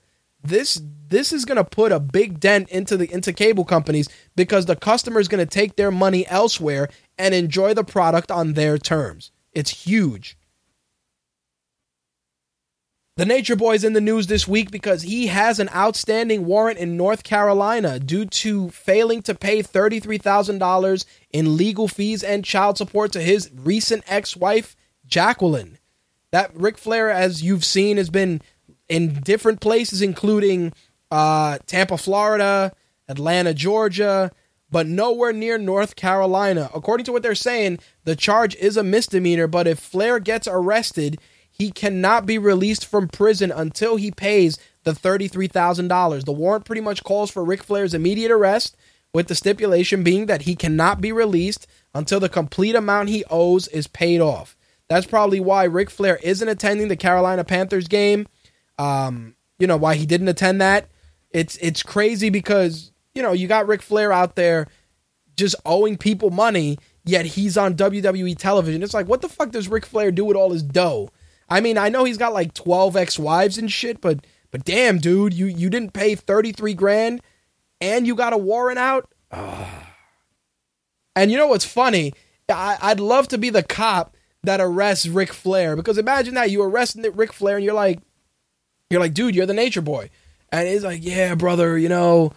This this is going to put a big dent into the into cable companies because the customer is going to take their money elsewhere and enjoy the product on their terms. It's huge. The Nature Boy's in the news this week because he has an outstanding warrant in North Carolina due to failing to pay $33,000 in legal fees and child support to his recent ex wife, Jacqueline. That Ric Flair, as you've seen, has been in different places, including uh, Tampa, Florida, Atlanta, Georgia, but nowhere near North Carolina. According to what they're saying, the charge is a misdemeanor, but if Flair gets arrested, he cannot be released from prison until he pays the $33,000. The warrant pretty much calls for Ric Flair's immediate arrest, with the stipulation being that he cannot be released until the complete amount he owes is paid off. That's probably why Ric Flair isn't attending the Carolina Panthers game. Um, you know why he didn't attend that? It's it's crazy because you know you got Ric Flair out there just owing people money, yet he's on WWE television. It's like what the fuck does Ric Flair do with all his dough? I mean, I know he's got like 12 ex-wives and shit, but but damn, dude, you you didn't pay 33 grand and you got a warrant out? And you know what's funny? I, I'd love to be the cop that arrests Ric Flair because imagine that you arrest Ric Flair and you're like, you're like, dude, you're the Nature Boy, and he's like, yeah, brother, you know,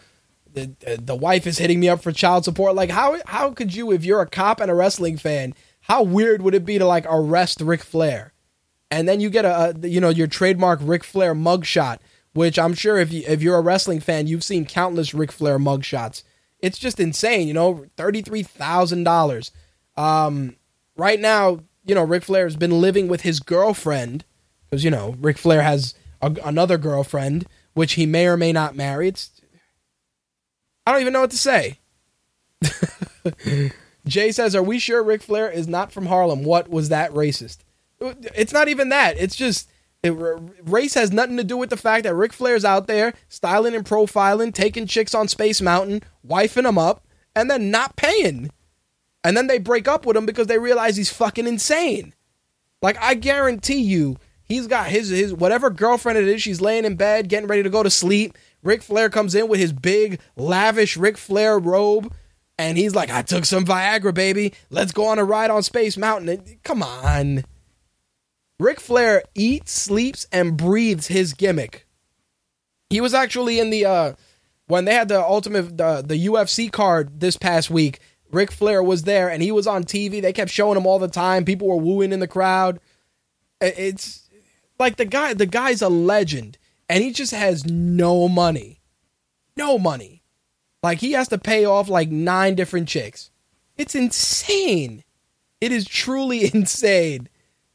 the the wife is hitting me up for child support. Like, how how could you, if you're a cop and a wrestling fan, how weird would it be to like arrest Ric Flair? and then you get a, a you know your trademark Ric Flair mugshot, which I'm sure if you if you're a wrestling fan, you've seen countless Ric Flair mugshots. It's just insane, you know, thirty three thousand dollars. Um, right now, you know, Ric Flair has been living with his girlfriend because you know Ric Flair has a, another girlfriend, which he may or may not marry. It's I don't even know what to say. Jay says, "Are we sure Ric Flair is not from Harlem? What was that racist? It's not even that. It's just it, race has nothing to do with the fact that Ric Flair's out there styling and profiling, taking chicks on Space Mountain, wifing them up, and then not paying. And then they break up with him because they realize he's fucking insane. Like I guarantee you, he's got his his whatever girlfriend it is. She's laying in bed, getting ready to go to sleep. Ric Flair comes in with his big, lavish Ric Flair robe, and he's like, "I took some Viagra, baby. Let's go on a ride on Space Mountain." And, come on, Ric Flair eats, sleeps, and breathes his gimmick. He was actually in the uh when they had the ultimate the the UFC card this past week. Ric Flair was there and he was on TV. They kept showing him all the time. People were wooing in the crowd. It's like the guy the guy's a legend and he just has no money. No money. Like he has to pay off like nine different chicks. It's insane. It is truly insane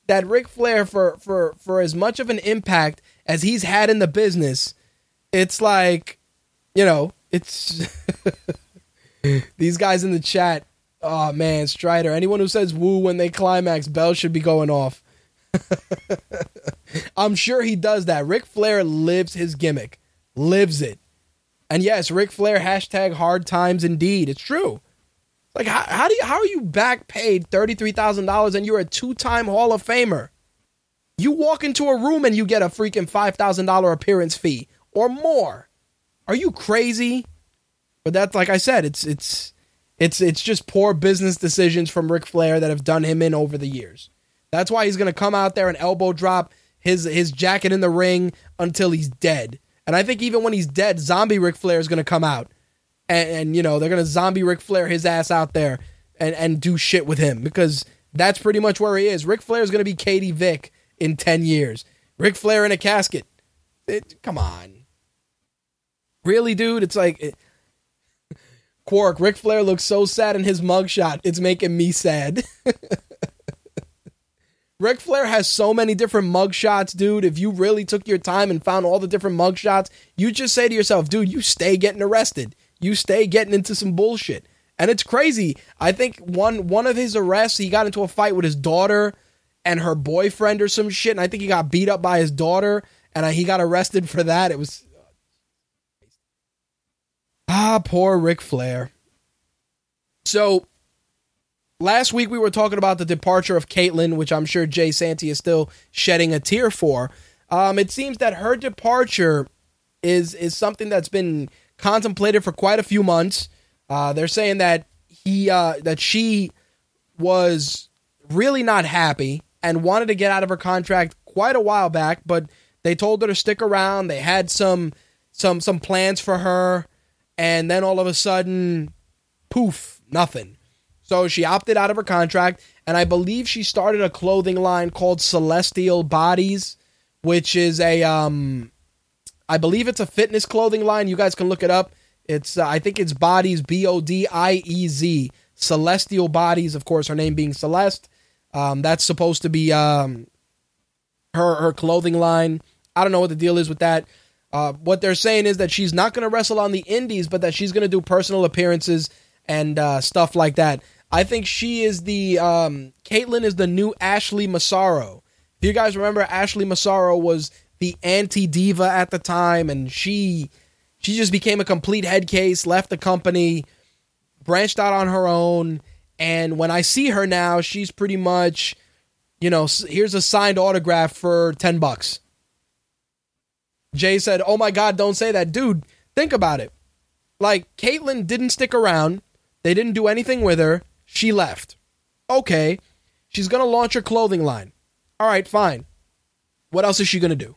that Ric Flair for for for as much of an impact as he's had in the business, it's like, you know, it's these guys in the chat. Oh man, Strider. Anyone who says woo when they climax, Bell should be going off. I'm sure he does that. Ric Flair lives his gimmick, lives it. And yes, Ric Flair hashtag hard times indeed. It's true. Like how, how do you how are you back paid thirty three thousand dollars and you're a two time Hall of Famer? You walk into a room and you get a freaking five thousand dollar appearance fee or more. Are you crazy? But that's like I said, it's it's it's it's just poor business decisions from Ric Flair that have done him in over the years. That's why he's gonna come out there and elbow drop his his jacket in the ring until he's dead. And I think even when he's dead, zombie Ric Flair is gonna come out and, and you know they're gonna zombie Ric Flair his ass out there and and do shit with him because that's pretty much where he is. Ric Flair is gonna be Katie Vick in ten years. Ric Flair in a casket. It, come on, really, dude? It's like. It, Quark, Ric Flair looks so sad in his mugshot. It's making me sad. Ric Flair has so many different mugshots, dude. If you really took your time and found all the different mugshots, you just say to yourself, dude, you stay getting arrested you stay getting into some bullshit. And it's crazy. I think one one of his arrests, he got into a fight with his daughter and her boyfriend or some shit, and I think he got beat up by his daughter, and he got arrested for that. It was ah, poor Ric Flair. So last week we were talking about the departure of Kaitlyn, which I'm sure Jay Santy is still shedding a tear for. Um, it seems that her departure is is something that's been contemplated for quite a few months. Uh, they're saying that he uh, that she was really not happy and wanted to get out of her contract quite a while back, but they told her to stick around. They had some some some plans for her, and then all of a sudden, poof, nothing. So she opted out of her contract, and I believe she started a clothing line called Celestial Bodies, which is a um I believe it's a fitness clothing line. You guys can look it up. It's uh, I think it's Bodies B O D I E Z Celestial Bodies. Of course, her name being Celeste. Um, that's supposed to be um, her her clothing line. I don't know what the deal is with that. Uh, what they're saying is that she's not going to wrestle on the indies, but that she's going to do personal appearances and uh, stuff like that. I think she is the um, Kaitlyn is the new Ashley Massaro. If you guys remember, Ashley Massaro was the anti diva at the time, and she she just became a complete head case, left the company, branched out on her own. And when I see her now, she's pretty much, you know, here's a signed autograph for 10 bucks. Jay said, Oh my God, don't say that. Dude, think about it. Like, Kaitlyn didn't stick around, they didn't do anything with her. She left. Okay, she's to launch her clothing line. All right, fine. What else is she to do?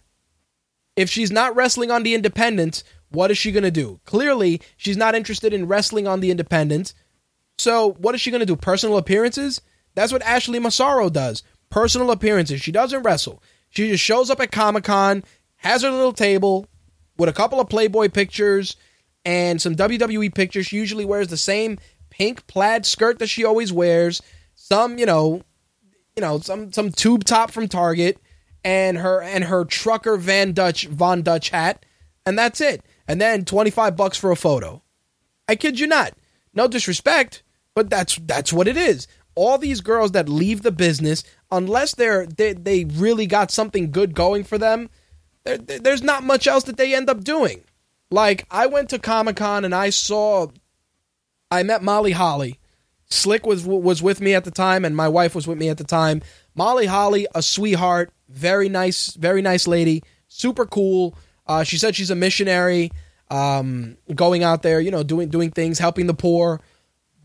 If she's not wrestling on the independents, what is she to do? Clearly, she's not interested in wrestling on the independents. So, what is she to do? Personal appearances? That's what Ashley Massaro does. personal appearances. She doesn't wrestle. She just shows up at Comic Con, has her little table with a couple of Playboy pictures and some WWE pictures. She usually wears the same pink plaid skirt that she always wears. Some, you know, you know, some some tube top from Target, and her and her trucker Van Dutch Von Dutch hat, and that's it. And then twenty five bucks for a photo. I kid you not. No disrespect, but that's that's what it is. All these girls that leave the business, unless they're they, they really got something good going for them, there, there's not much else that they end up doing. Like I went to Comic Con and I saw, I met Molly Holly. Slick was was with me at the time, and my wife was with me at the time. Molly Holly, a sweetheart, very nice, very nice lady, super cool. Uh, she said she's a missionary, um, going out there, you know, doing doing things, helping the poor,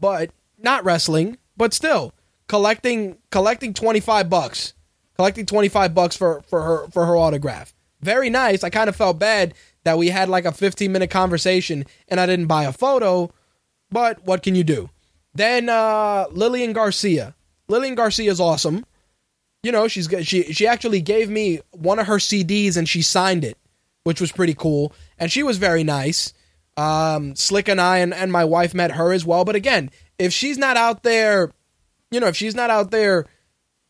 but not wrestling, but still collecting collecting twenty five bucks, collecting twenty five bucks for for her for her autograph. Very nice. I kind of felt bad that we had like a fifteen minute conversation and I didn't buy a photo, but what can you do? Then uh, Lillian Garcia. Lillian Garcia is awesome. You know, she's. She she actually gave me one of her CDs and she signed it, which was pretty cool. And she was very nice. Um, Slick and I and, and my wife met her as well. But again, if she's not out there, you know, if she's not out there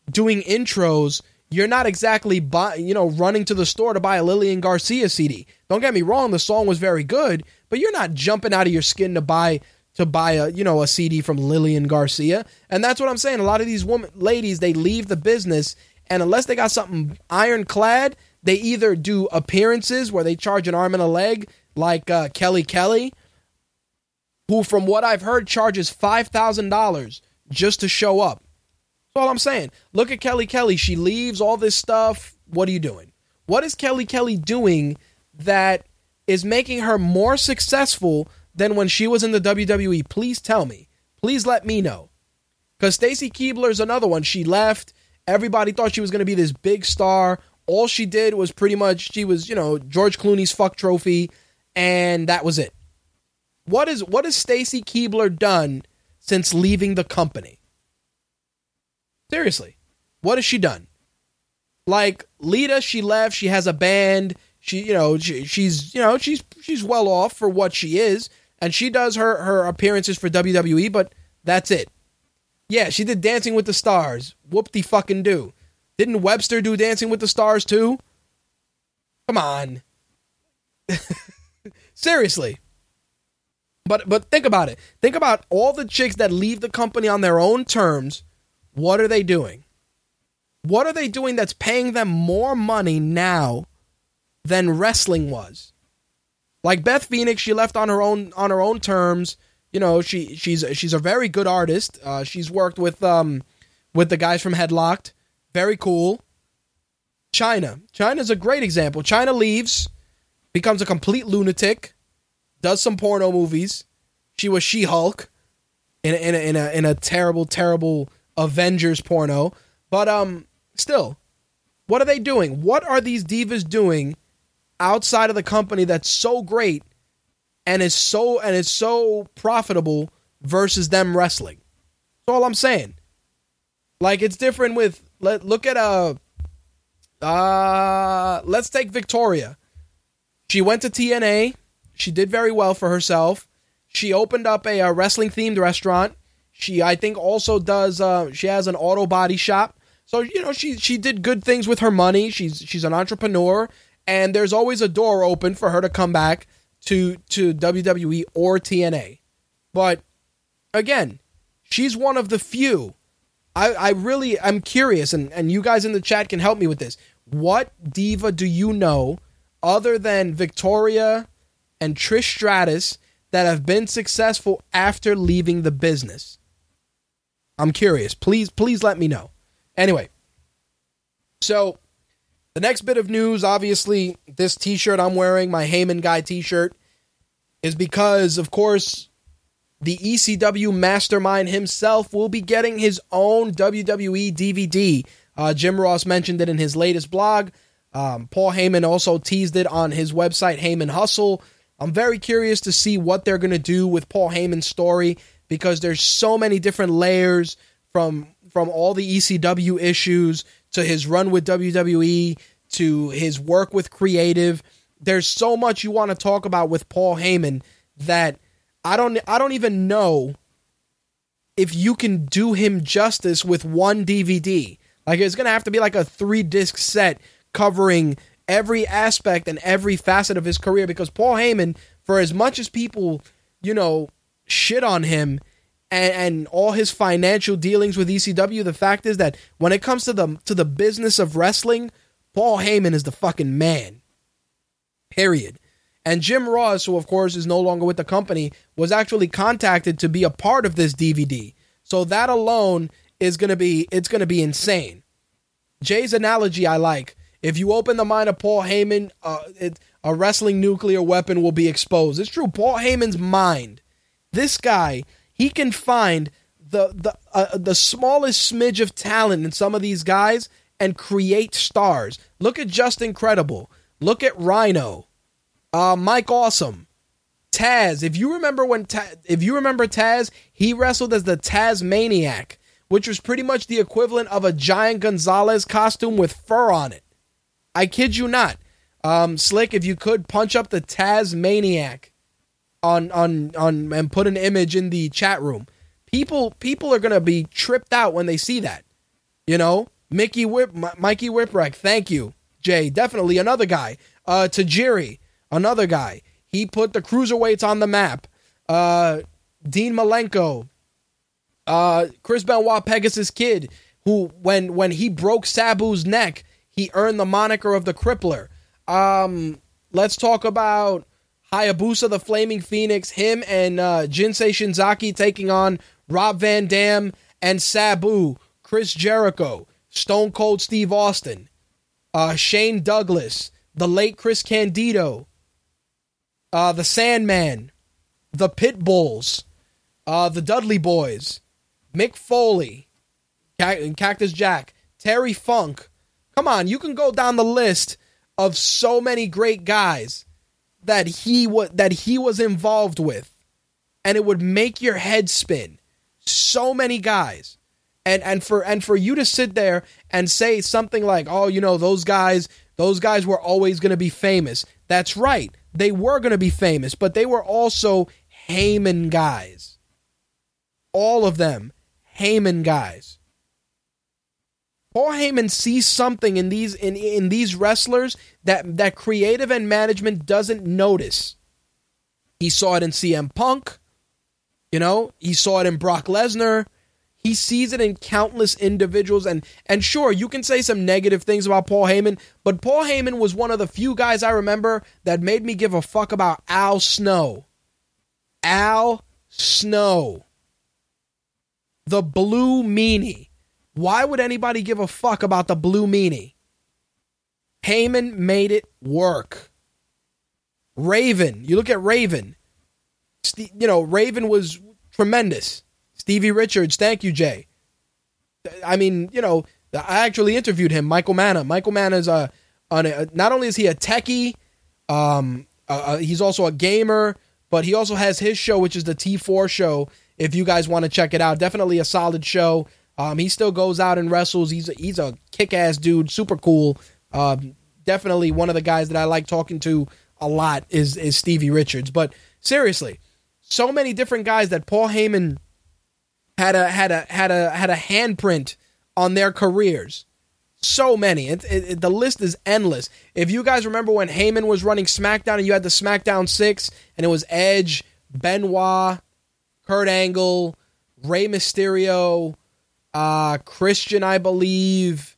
doing intros, you're not exactly buy, you know, running to the store to buy a Lillian Garcia CD. Don't get me wrong, the song was very good, but you're not jumping out of your skin to buy to buy a you know a CD from Lillian Garcia. And that's what I'm saying. A lot of these women ladies, they leave the business and unless they got something ironclad, they either do appearances where they charge an arm and a leg like uh, Kelly Kelly, who from what I've heard charges $5,000 just to show up. All I'm saying. Look at Kelly Kelly. She leaves all this stuff. What are you doing? What is Kelly Kelly doing that is making her more successful than when she was in the WWE? Please tell me. Please let me know. Because Stacy Keibler is another one. She left. Everybody thought she was going to be this big star. All she did was pretty much, she was, you know, George Clooney's fuck trophy, and that was it. What is what has Stacy Keibler done since leaving the company? Seriously, what has she done? Like Lita, she left. She has a band. She, you know, she, she's, you know, she's she's well off for what she is, and she does her her appearances for WWE. But that's it. Yeah, she did Dancing with the Stars. Whoop de fucking do. Didn't Webster do Dancing with the Stars too? Come on. Seriously. But but think about it. Think about all the chicks that leave the company on their own terms. What are they doing? What are they doing that's paying them more money now than wrestling was? Like Beth Phoenix, she left on her own on her own terms. You know, she she's she's a very good artist. Uh, she's worked with um with the guys from Headlocked. Very cool. Chyna. Chyna's a great example. Chyna leaves, becomes a complete lunatic, does some porno movies. She was She Hulk in a, in a, in a in a terrible terrible Avengers porno. But um, still, what are they doing? What are these divas doing outside of the company that's so great and is so and is so profitable versus them wrestling? That's all I'm saying. Like it's different with let look at a uh let's take Victoria. She went to TNA. She did very well for herself. She opened up a, a wrestling themed restaurant. She I think also does uh she has an auto body shop. So you know she she did good things with her money. She's she's an entrepreneur and there's always a door open for her to come back to to WWE or TNA. But again, she's one of the few. I, I really I'm curious and, and you guys in the chat can help me with this. What diva do you know other than Victoria and Trish Stratus that have been successful after leaving the business? I'm curious. Please, please let me know. Anyway, so the next bit of news, obviously, this T-shirt I'm wearing, my Heyman guy T-shirt, is because, of course, the ECW mastermind himself will be getting his own WWE DVD. Uh, Jim Ross mentioned it in his latest blog. Um, Paul Heyman also teased it on his website, Heyman Hustle. I'm very curious to see what they're going to do with Paul Heyman's story because there's so many different layers from from all the ECW issues to his run with WWE to his work with creative. There's so much you want to talk about with Paul Heyman that I don't I don't even know if you can do him justice with one DVD. Like it's going to have to be like a 3 disc set covering every aspect and every facet of his career because Paul Heyman for as much as people, you know, shit on him and, and all his financial dealings with ECW, the fact is that when it comes to the to the business of wrestling, Paul Heyman is the fucking man. Period. And Jim Ross, who of course is no longer with the company, was actually contacted to be a part of this DVD. So that alone is going to be it's to be insane. Jay's analogy I like. If you open the mind of Paul Heyman, uh, it, a wrestling nuclear weapon will be exposed. It's true. Paul Heyman's mind. This guy, he can find the the uh, the smallest smidge of talent in some of these guys and create stars. Look at Justin Credible. Look at Rhino. Uh, Mike Awesome. Taz. If you remember when Ta- if you remember Taz, he wrestled as the Tazmaniac, which was pretty much the equivalent of a giant Gonzalez costume with fur on it. I kid you not. Um, Slick, if you could punch up the Tazmaniac on on on and put an image in the chat room. People people are gonna be tripped out when they see that. You know, Mickey Whip, M- Mikey Whipwreck. Thank you, Jay. Definitely another guy. Uh, Tajiri, another guy. He put the cruiserweights on the map. Uh, Dean Malenko, uh, Chris Benoit, Pegasus Kid, who when when he broke Sabu's neck, he earned the moniker of the Crippler. Um, let's talk about Hayabusa the Flaming Phoenix, him and uh, Jinsei Shinzaki taking on Rob Van Dam and Sabu, Chris Jericho, Stone Cold Steve Austin, uh, Shane Douglas, the late Chris Candido, uh, the Sandman, the Pit Bulls, uh, the Dudley Boys, Mick Foley, Cac- Cactus Jack, Terry Funk. Come on, you can go down the list of so many great guys that he was that he was involved with, and it would make your head spin. So many guys, and and for and for you to sit there and say something like, "Oh, you know, those guys, those guys were always going to be famous." That's right, they were going to be famous, but they were also Heyman guys. All of them, Heyman guys. Paul Heyman sees something in these in, in these wrestlers that that creative and management doesn't notice. He saw it in CM Punk, you know, he saw it in Brock Lesnar. He sees it in countless individuals and and sure, you can say some negative things about Paul Heyman, but Paul Heyman was one of the few guys I remember that made me give a fuck about Al Snow. Al Snow. The blue meanie. Why would anybody give a fuck about the blue meanie? Heyman made it work. Raven, you look at Raven. You know, Raven was tremendous. Stevie Richards, thank you, Jay. I mean, you know, I actually interviewed him, Michael Manna. Michael Manna is a, a not only is he a techie, um, uh, he's also a gamer, but he also has his show, which is the T4 show. If you guys want to check it out, definitely a solid show. Um, he still goes out and wrestles. He's a, he's a kick ass dude, super cool. Um, definitely one of the guys that I like talking to a lot is is Stevie Richards. But seriously, so many different guys that Paul Heyman had a had a had a had a handprint on their careers. So many. It, it, it- the list is endless. If you guys remember when Heyman was running SmackDown and you had the SmackDown Six, and it was Edge, Benoit, Kurt Angle, Rey Mysterio, uh, Christian, I believe,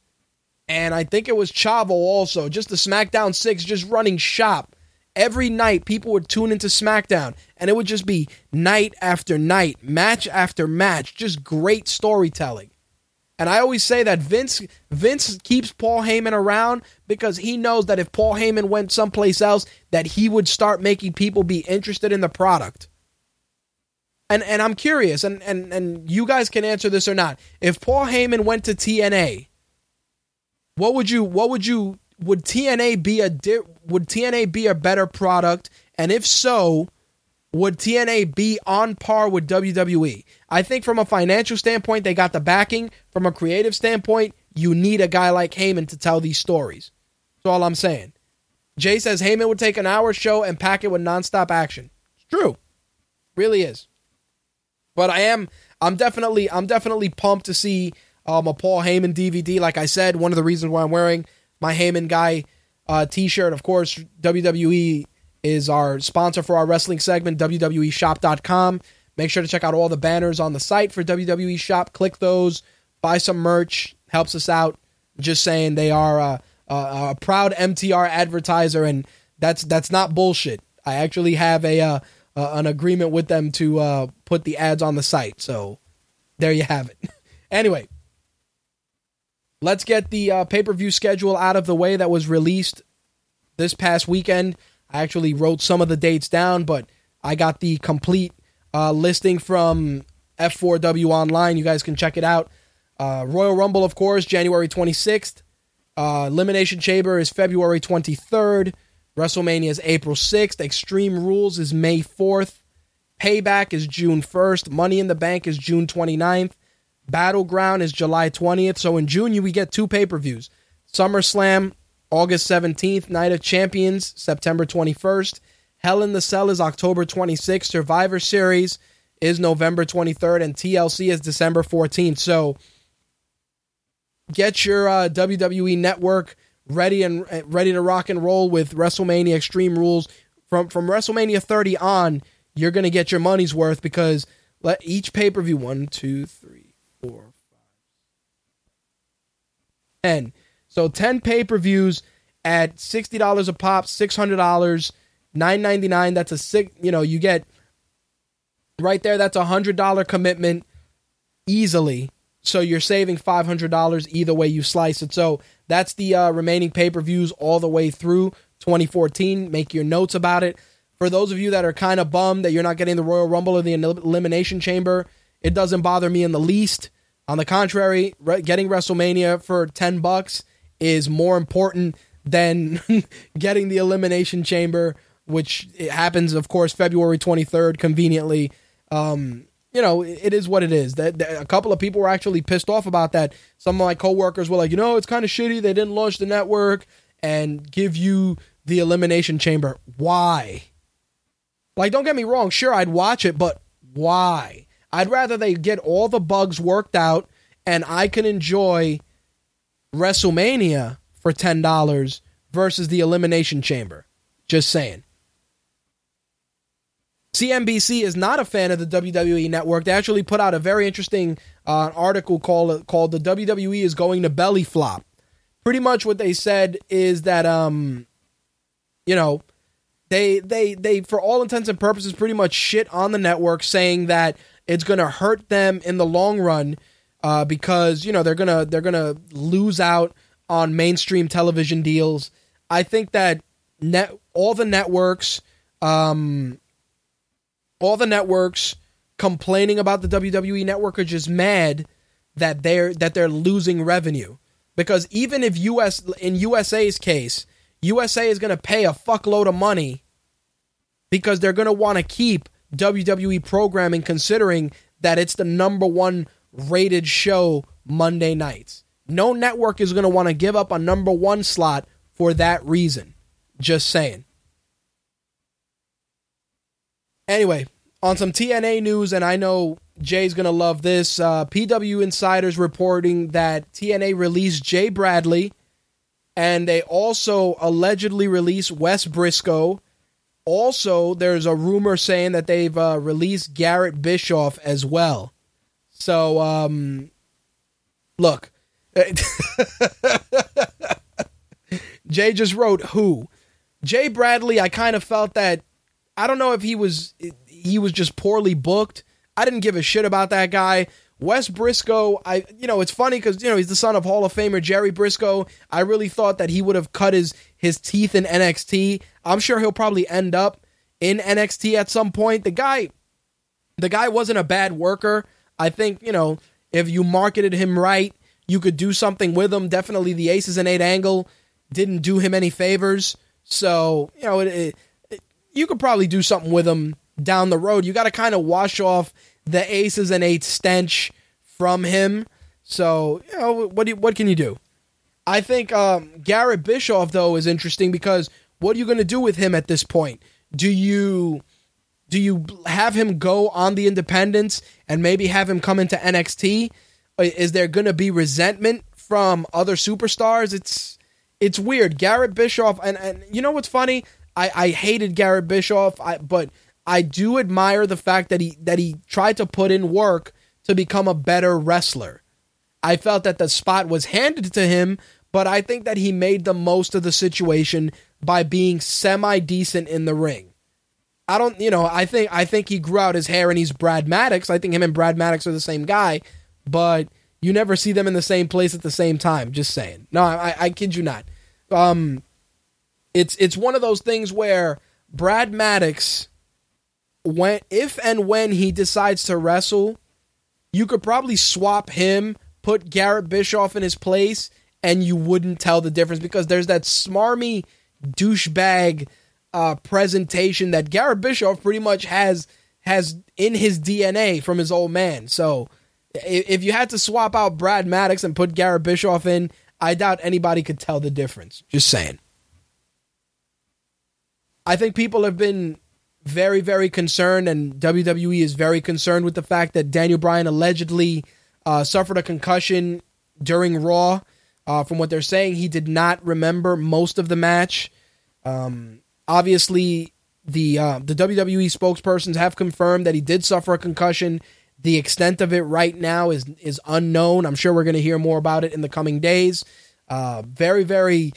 and I think it was Chavo also. Just the SmackDown Six, just running shop. Every night, people would tune into SmackDown, and it would just be night after night, match after match, just great storytelling. And I always say that Vince Vince keeps Paul Heyman around because he knows that if Paul Heyman went someplace else, that he would start making people be interested in the product. And and I'm curious, and and and you guys can answer this or not. If Paul Heyman went to TNA, what would you what would you would TNA be a di- would TNA be a better product? And if so, would TNA be on par with WWE? I think from a financial standpoint, they got the backing. From a creative standpoint, you need a guy like Heyman to tell these stories. That's all I'm saying. Jay says Heyman would take an hour show and pack it with nonstop action. It's true. Really is. But I am I'm definitely I'm definitely pumped to see um, a Paul Heyman DVD. Like I said, one of the reasons why I'm wearing my Heyman guy uh, t-shirt. Of course, WWE is our sponsor for our wrestling segment, WWEshop.com. Make sure to check out all the banners on the site for WWE Shop. Click those, buy some merch, helps us out. Just saying, they are a, a, a proud MTR advertiser, and that's that's not bullshit. I actually have a uh, uh, an agreement with them to uh, put the ads on the site. So there you have it. anyway, let's get the uh, pay per view schedule out of the way that was released this past weekend. I actually wrote some of the dates down, but I got the complete uh, listing from F4W Online. You guys can check it out. Uh, Royal Rumble, of course, January 26th. Uh, Elimination Chamber is February 23rd. WrestleMania is April 6th. Extreme Rules is May 4th. Payback is June 1st. Money in the Bank is June 29th. Battleground is July 20th. So in June, we get two pay per views SummerSlam, August 17th. Night of Champions, September 21st. Hell in the Cell is October 26th. Survivor Series is November 23rd. And TLC is December 14th. So get your uh, WWE network ready and eh, ready to rock and roll with WrestleMania Extreme Rules from from WrestleMania 30 on. You're gonna get your money's worth because let each pay per view one, two, three, four, five, ten. So ten pay per views at sixty dollars a pop, six hundred dollars, nine ninety nine. That's a. You know, you get right there. That's a hundred dollar commitment easily. So you're saving five hundred dollars either way you slice it. So that's the uh, remaining pay per views all the way through 2014. Make your notes about it. For those of you that are kind of bummed that you're not getting the Royal Rumble or the Elimination Chamber, it doesn't bother me in the least. On the contrary, re- getting WrestleMania for 10 bucks is more important than getting the Elimination Chamber, which it happens, of course, February 23rd, conveniently. Um, you know, it is what it is. That, that, a couple of people were actually pissed off about that. Some of my coworkers were like, you know, it's kind of shitty. They didn't launch the network and give you the Elimination Chamber. Why? Like, don't get me wrong. Sure, I'd watch it, but why? I'd rather they get all the bugs worked out and I can enjoy WrestleMania for ten dollars versus the Elimination Chamber. Just saying. CNBC is not a fan of the WWE network. They actually put out a very interesting uh, article called called "The WWE is going to belly flop." Pretty much what they said is that um, you know, they they they for all intents and purposes pretty much shit on the network, saying that it's going to hurt them in the long run uh, because you know they're gonna they're gonna lose out on mainstream television deals. I think that net all the networks. Um, all the networks complaining about the WWE network are just mad that they're that they're losing revenue because even if US in USA's case, USA is going to pay a fuckload of money because they're going to want to keep WWE programming considering that it's the number 1 rated show Monday nights. No network is going to want to give up a number 1 slot for that reason. Just saying. Anyway, on some TNA news, and I know Jay's gonna love this. Uh, PWInsider's reporting that TNA released Jay Bradley, and they also allegedly released Wes Brisco. Also, there's a rumor saying that they've uh, released Garrett Bischoff as well. So, um, look, Jay just wrote who. Jay Bradley, I kind of felt that I don't know if he was he was just poorly booked. I didn't give a shit about that guy. Wes Brisco, I you know, it's funny because you know he's the son of Hall of Famer Gerry Brisco. I really thought that he would have cut his his teeth in NXT. I'm sure he'll probably end up in NXT at some point. The guy, the guy wasn't a bad worker. I think you know if you marketed him right, you could do something with him. Definitely, the Aces and Eight angle didn't do him any favors. So you know, it, it, you could probably do something with him down the road. You got to kind of wash off the aces and eights stench from him. So you know what? Do you, what can you do? I think um, Garrett Bischoff though is interesting because what are you going to do with him at this point? Do you do you have him go on the independents and maybe have him come into NXT? Is there going to be resentment from other superstars? It's it's weird. Garrett Bischoff and, and you know what's funny? I, I hated Garrett Bischoff, I, but I do admire the fact that he that he tried to put in work to become a better wrestler. I felt that the spot was handed to him, but I think that he made the most of the situation by being semi decent in the ring. I don't, you know, I think I think he grew out his hair and he's Brad Maddox. I think him and Brad Maddox are the same guy, but you never see them in the same place at the same time. Just saying. No, I, I kid you not. Um, it's it's one of those things where Brad Maddox, when if and when he decides to wrestle, you could probably swap him, put Garrett Bischoff in his place, and you wouldn't tell the difference because there's that smarmy douchebag uh, presentation that Garrett Bischoff pretty much has has in his DNA from his old man. So if you had to swap out Brad Maddox and put Garrett Bischoff in, I doubt anybody could tell the difference. Just saying. I think people have been very, very concerned, and WWE is very concerned with the fact that Daniel Bryan allegedly uh, suffered a concussion during Raw. Uh, from what they're saying, he did not remember most of the match. Um, obviously, the uh, the WWE spokespersons have confirmed that he did suffer a concussion. The extent of it right now is is unknown. I'm sure we're going to hear more about it in the coming days. Uh, very, very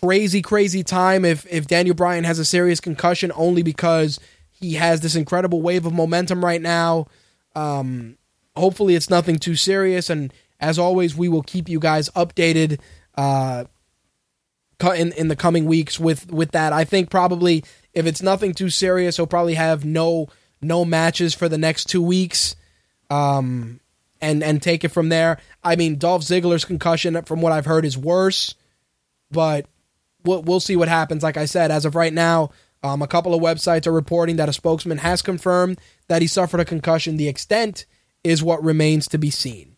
crazy, crazy time if if Daniel Bryan has a serious concussion only because he has this incredible wave of momentum right now. Um, hopefully, it's nothing too serious. And as always, we will keep you guys updated uh, in in the coming weeks with with that. I think probably if it's nothing too serious, he'll probably have no no matches for the next two weeks. Um, and and take it from there. I mean, Dolph Ziggler's concussion, from what I've heard, is worse, but we'll, we'll see what happens. Like I said, as of right now, um, a couple of websites are reporting that a spokesman has confirmed that he suffered a concussion. The extent is what remains to be seen.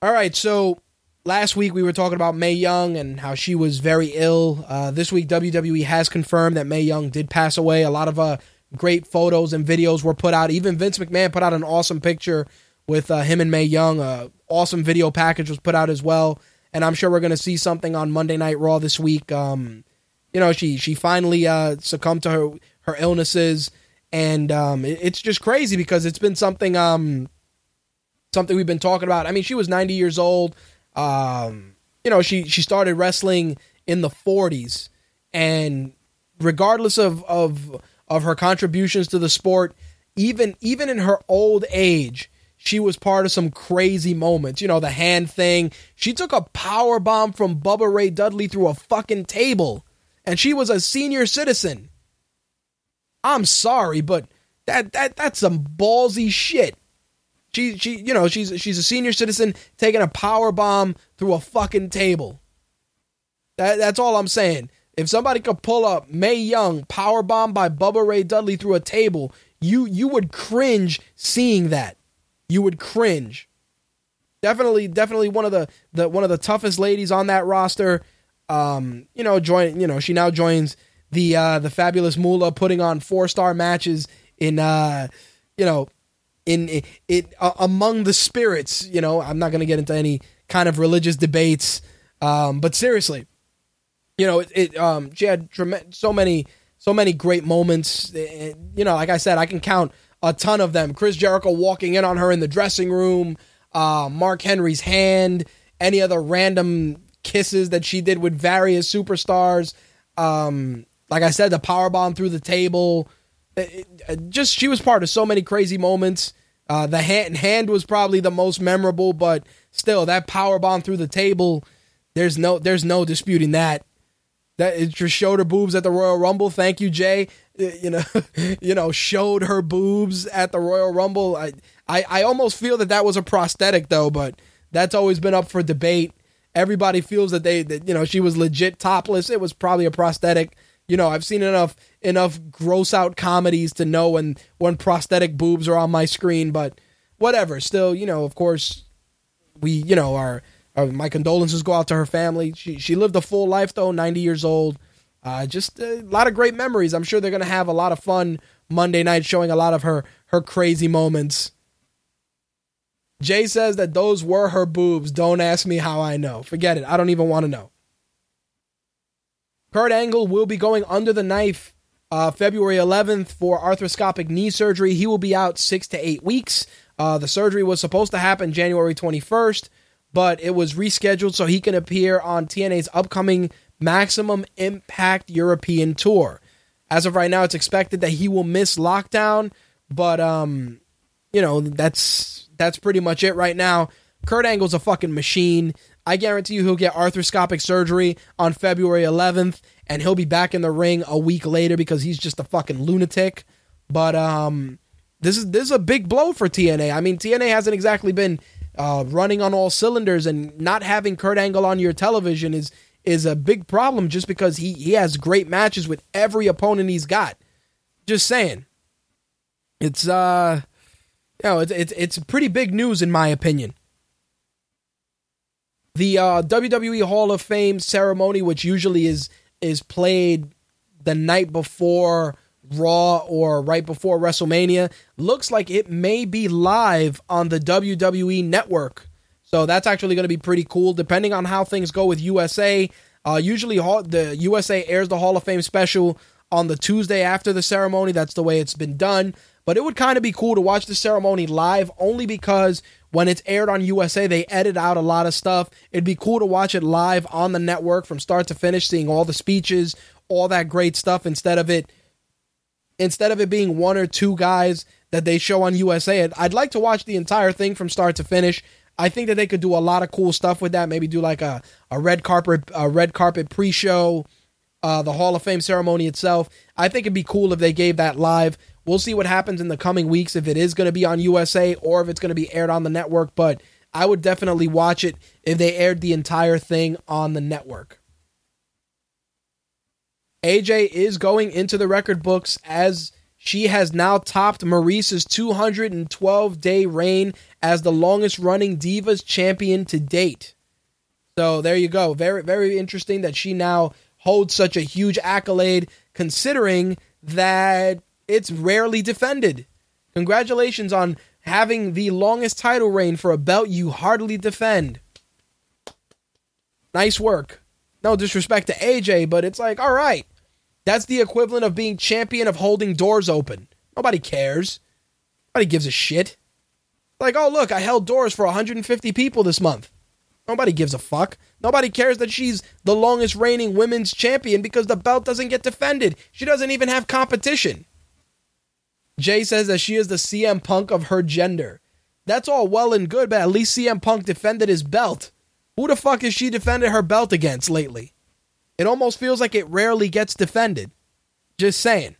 All right, so last week we were talking about Mae Young and how she was very ill. Uh, this week, WWE has confirmed that Mae Young did pass away. A lot of uh, great photos and videos were put out. Even Vince McMahon put out an awesome picture with uh, him and Mae Young. A awesome video package was put out as well and I'm sure we're going to see something on Monday Night Raw this week. Um, you know, she she finally uh, succumbed to her her illnesses, and um, it, it's just crazy because it's been something um, something we've been talking about. I mean, she was 90 years old. Um, you know, she she started wrestling in the 40s, and regardless of of of her contributions to the sport, even even in her old age, she was part of some crazy moments. You know, the hand thing. She took a power bomb from Bubba Ray Dudley through a fucking table, and she was a senior citizen. I'm sorry, but that that that's some ballsy shit. She she you know she's she's a senior citizen taking a power bomb through a fucking table. That that's all I'm saying. If somebody could pull up Mae Young power bomb by Bubba Ray Dudley through a table, you you would cringe seeing that you would cringe. Definitely, definitely one of the, the one of the toughest ladies on that roster. Um, you know, join you know, she now joins the uh the fabulous Moolah putting on four star matches in uh you know in it, it uh, among the spirits, you know, I'm not going to get into any kind of religious debates um but seriously, you know, it, it um she had trem- so many so many great moments, you know, like I said, I can count a ton of them. Chris Jericho walking in on her in the dressing room, uh, Mark Henry's hand, any other random kisses that she did with various superstars. Um, like I said, the power bomb through the table. It, it, just she was part of so many crazy moments. Uh, the hand hand was probably the most memorable, but still, that power bomb through the table. There's no there's no disputing that. That it just showed her boobs at the Royal Rumble. Thank you, Jay. Uh, you know, you know, showed her boobs at the Royal Rumble. I, I, I almost feel that that was a prosthetic though, but that's always been up for debate. Everybody feels that they, that, you know, she was legit topless. It was probably a prosthetic. You know, I've seen enough enough gross out comedies to know when when prosthetic boobs are on my screen, but whatever. Still, you know, of course, we, you know, our, our my condolences go out to her family. She she lived a full life though, 90 years old. Uh, just a lot of great memories. I'm sure they're gonna have a lot of fun Monday night, showing a lot of her her crazy moments. Jay says that those were her boobs. Don't ask me how I know. Forget it. I don't even want to know. Kurt Angle will be going under the knife uh, February 11th for arthroscopic knee surgery. He will be out six to eight weeks. Uh, the surgery was supposed to happen January 21st, but it was rescheduled so he can appear on TNA's upcoming Maximum Impact European Tour. As of right now, it's expected that he will miss lockdown, but um, you know that's that's pretty much it right now. Kurt Angle's a fucking machine. I guarantee you he'll get arthroscopic surgery on February 11th, and he'll be back in the ring a week later because he's just a fucking lunatic. But um, this is this is a big blow for TNA. I mean, TNA hasn't exactly been uh, running on all cylinders, and not having Kurt Angle on your television is is a big problem. Just because he he has great matches with every opponent he's got. Just saying, it's uh, you know, it's it's it's pretty big news in my opinion. The uh, WWE Hall of Fame ceremony, which usually is is played the night before Raw or right before WrestleMania, looks like it may be live on the WWE Network. So that's actually going to be pretty cool, depending on how things go with USA. Uh, usually, the USA airs the Hall of Fame special on the Tuesday after the ceremony. That's the way it's been done. But it would kind of be cool to watch the ceremony live, only because when it's aired on USA, they edit out a lot of stuff. It'd be cool to watch it live on the network from start to finish, seeing all the speeches, all that great stuff, instead of it instead of it being one or two guys that they show on USA. I'd like to watch the entire thing from start to finish. I think that they could do a lot of cool stuff with that. Maybe do like a, a red carpet a red carpet pre-show, uh, the Hall of Fame ceremony itself. I think it'd be cool if they gave that live. We'll see what happens in the coming weeks if it is going to be on USA or if it's going to be aired on the network. But I would definitely watch it if they aired the entire thing on the network. AJ is going into the record books as she has now topped Maryse's 212 day reign as the longest running Divas champion to date. So there you go. Very, very interesting that she now holds such a huge accolade considering that it's rarely defended. Congratulations on having the longest title reign for a belt you hardly defend. Nice work. No disrespect to AJ, but it's like, all right, that's the equivalent of being champion of holding doors open. Nobody cares. Nobody gives a shit. Like, oh, look, I held doors for 150 people this month. Nobody gives a fuck. Nobody cares that she's the longest reigning women's champion because the belt doesn't get defended. She doesn't even have competition. Jay says that she is the CM Punk of her gender. That's all well and good, but at least CM Punk defended his belt. Who the fuck has she defended her belt against lately? It almost feels like it rarely gets defended. Just saying.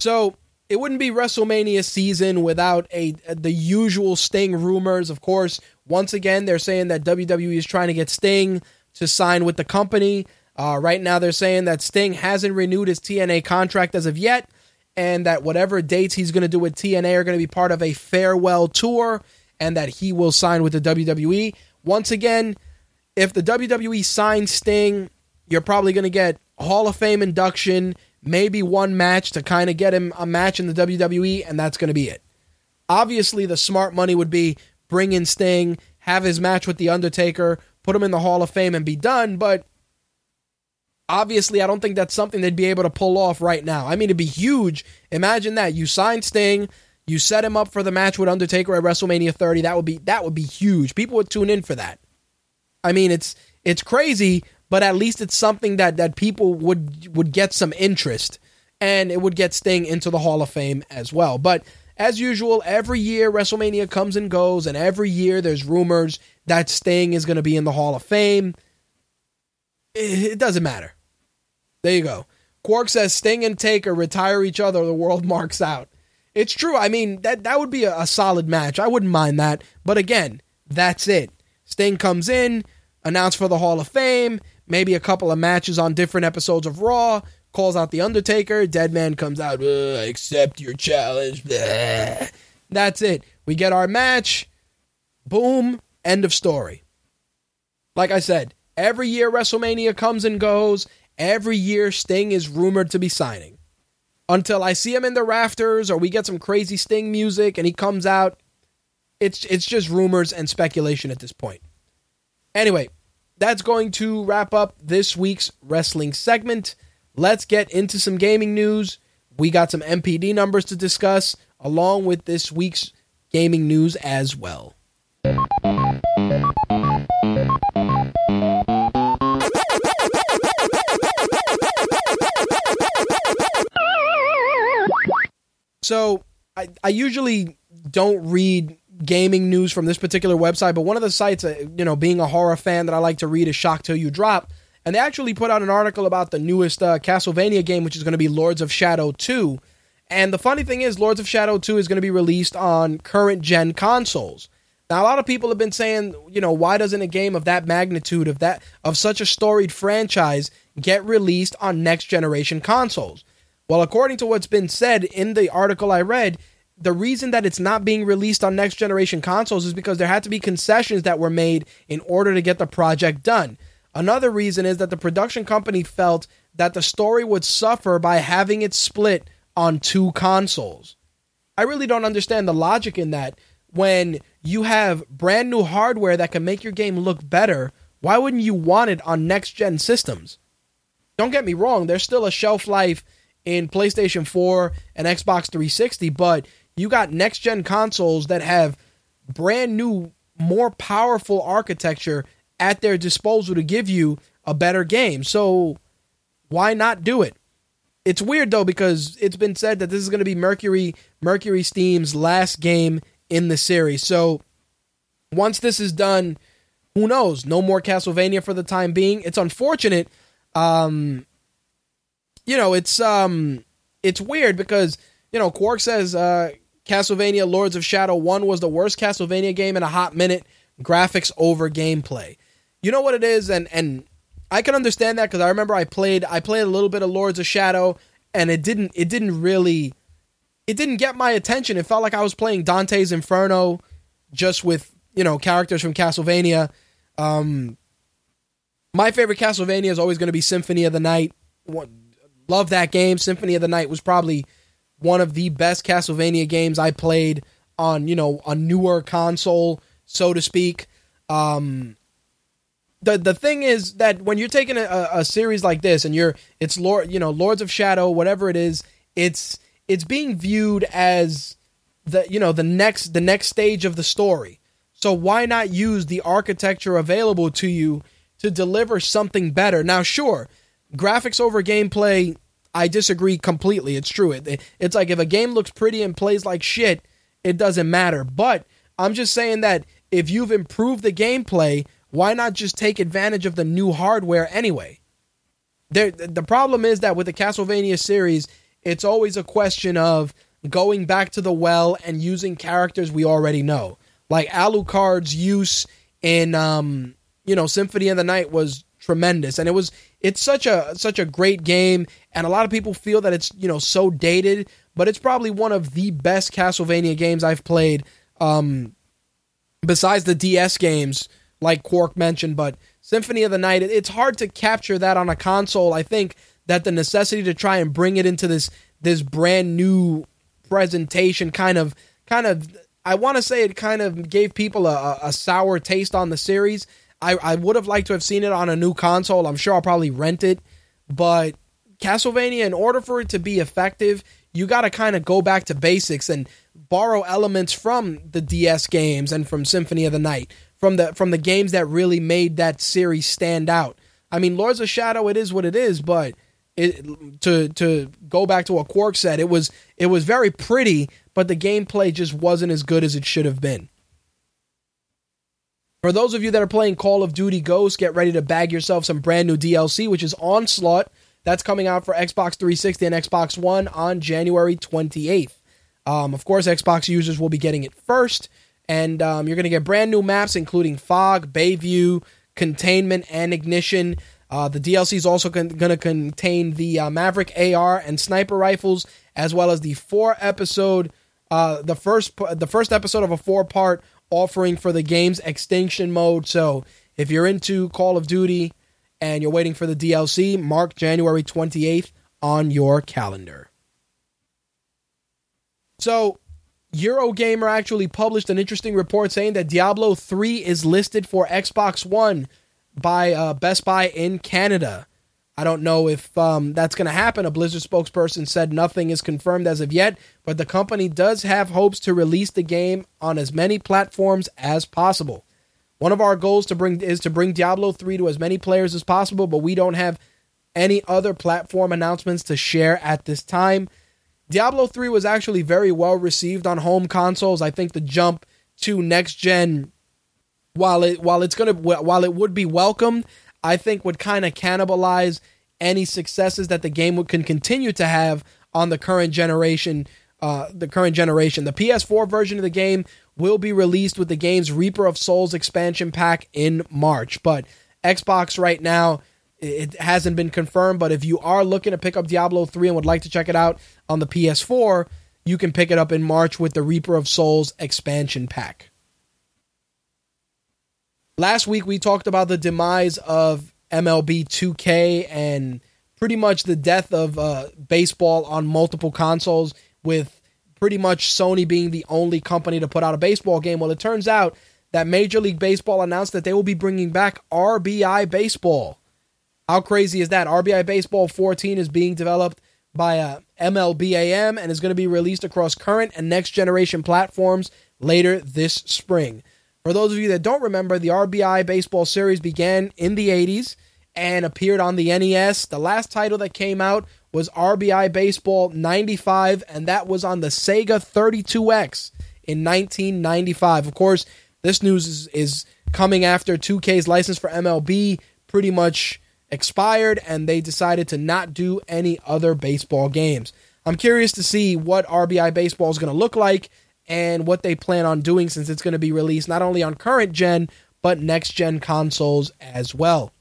So it wouldn't be WrestleMania season without a the usual Sting rumors. Of course, once again they're saying that WWE is trying to get Sting to sign with the company. Uh, right now they're saying that Sting hasn't renewed his TNA contract as of yet, and that whatever dates he's going to do with TNA are going to be part of a farewell tour, and that he will sign with the WWE. Once again, if the WWE signs Sting, you're probably going to get Hall of Fame induction, maybe one match to kind of get him a match in the WWE, and that's going to be it. Obviously, the smart money would be bring in Sting, have his match with The Undertaker, put him in the Hall of Fame, and be done, but obviously, I don't think that's something they'd be able to pull off right now. I mean, it'd be huge. Imagine that. You sign Sting. You set him up for the match with Undertaker at WrestleMania 30. That would be that would be huge. People would tune in for that. I mean, it's it's crazy, but at least it's something that that people would would get some interest, and it would get Sting into the Hall of Fame as well. But as usual, every year WrestleMania comes and goes, and every year there's rumors that Sting is going to be in the Hall of Fame. It, it doesn't matter. There you go. Quark says Sting and Taker retire each other. The world marks out. It's true. I mean that that would be a, a solid match. I wouldn't mind that. But again, that's it. Sting comes in, announced for the Hall of Fame. maybe a couple of matches on different episodes of Raw, calls out The Undertaker, Deadman comes out, "Uh, I accept your challenge. Blah. That's it. We get our match. Boom. End of story. Like I said, every year WrestleMania comes and goes. Every year Sting is rumored to be signing. Until I see him in the rafters or we get some crazy Sting music and he comes out, it's it's just rumors and speculation at this point. Anyway, that's going to wrap up this week's wrestling segment. Let's get into some gaming news. We got some NPD numbers to discuss along with this week's gaming news as well. So I, I usually don't read gaming news from this particular website, but one of the sites, uh, you know, being a horror fan that I like to read is Shock Till You Drop. And they actually put out an article about the newest uh, Castlevania game, which is going to be Lords of Shadow 2. And the funny thing is, Lords of Shadow 2 is going to be released on current gen consoles. Now, a lot of people have been saying, you know, why doesn't a game of that magnitude, of that, of such a storied franchise, get released on next generation consoles? Well, according to what's been said in the article I read, the reason that it's not being released on next generation consoles is because there had to be concessions that were made in order to get the project done. Another reason is that the production company felt that the story would suffer by having it split on two consoles. I really don't understand the logic in that. When you have brand new hardware that can make your game look better, why wouldn't you want it on next gen systems? Don't get me wrong, there's still a shelf life in PlayStation 4 and Xbox 360, but you got next gen consoles that have brand new, more powerful architecture at their disposal to give you a better game. So why not do it? It's weird though because it's been said that this is going to be Mercury Mercury Steam's last game in the series. So once this is done, who knows? No more Castlevania for the time being. It's unfortunate. Um, you know, it's um, it's weird because you know Quark says uh, Castlevania Lords of Shadow One was the worst Castlevania game in a hot minute. Graphics over gameplay. You know what it is, and and I can understand that because I remember I played I played a little bit of Lords of Shadow, and it didn't it didn't really it didn't get my attention. It felt like I was playing Dante's Inferno, just with you know characters from Castlevania. Um, my favorite Castlevania is always going to be Symphony of the Night. Love that game. Symphony of the Night was probably one of the best Castlevania games I played on you know a newer console, so to speak. Um, the the thing is that when you're taking a, a series like this and you're it's Lord you know Lords of Shadow whatever it is it's it's being viewed as the you know the next the next stage of the story so why not use the architecture available to you to deliver something better now sure graphics over gameplay I disagree completely it's true it, it's like if a game looks pretty and plays like shit it doesn't matter but I'm just saying that if you've improved the gameplay why not just take advantage of the new hardware anyway? There, the problem is that with the Castlevania series, it's always a question of going back to the well and using characters we already know. Like Alucard's use in, um, you know, Symphony of the Night was tremendous, and it was it's such a such a great game, and a lot of people feel that it's you know so dated, but it's probably one of the best Castlevania games I've played. Um, besides the DS games like Quark mentioned, but Symphony of the Night, it's hard to capture that on a console. I think that the necessity to try and bring it into this this brand new presentation kind of kind of I want to say it kind of gave people a, a- sour taste on the series. I, I would have liked to have seen it on a new console. I'm sure I'll probably rent it, but Castlevania, in order for it to be effective, you got to kind of go back to basics and borrow elements from the DS games and from Symphony of the Night, from the from the games that really made that series stand out. I mean, Lords of Shadow, it is what it is, but it to to go back to what Quark said, it was it was very pretty, but the gameplay just wasn't as good as it should have been. For those of you that are playing Call of Duty Ghosts, get ready to bag yourself some brand new DLC, which is Onslaught. That's coming out for Xbox 360 and Xbox One on January 28th. Um, of course, Xbox users will be getting it first, and um, you're going to get brand new maps, including Fog, Bayview, Containment, and Ignition. Uh, the DLC is also con- going to contain the uh, Maverick AR and sniper rifles, as well as the four episode, uh, the first the first episode of a four part offering for the game's extinction mode. So if you're into Call of Duty and you're waiting for the DLC, mark January 28th on your calendar. So Eurogamer actually published an interesting report saying that Diablo 3 is listed for Xbox One by uh, Best Buy in Canada. I don't know if um, that's going to happen. A Blizzard spokesperson said nothing is confirmed as of yet, but the company does have hopes to release the game on as many platforms as possible. One of our goals to bring is to bring Diablo 3 to as many players as possible, but we don't have any other platform announcements to share at this time. Diablo 3 was actually very well received on home consoles. I think the jump to next gen while it while it's going to while it would be welcomed, I think would kind of cannibalize any successes that the game would, can continue to have on the current generation uh, the current generation. The PS4 version of the game will be released with the game's Reaper of Souls expansion pack in March. But Xbox right now it hasn't been confirmed, but if you are looking to pick up Diablo 3 and would like to check it out on the PS4, you can pick it up in March with the Reaper of Souls expansion pack. Last week we talked about the demise of MLB 2K and pretty much the death of uh, baseball on multiple consoles, with pretty much Sony being the only company to put out a baseball game. Well, it turns out that Major League Baseball announced that they will be bringing back RBI Baseball. How crazy is that? RBI Baseball 14 is being developed by uh, MLBAM and is going to be released across current and next generation platforms later this spring. For those of you that don't remember, the RBI Baseball series began in the 80s and appeared on the NES. The last title that came out was RBI Baseball 95, and that was on the Sega 32X in 1995. Of course, this news is, is coming after 2K's license for MLB pretty much expired, and they decided to not do any other baseball games. I'm curious to see what RBI Baseball is going to look like and what they plan on doing since it's going to be released not only on current gen but next gen consoles as well.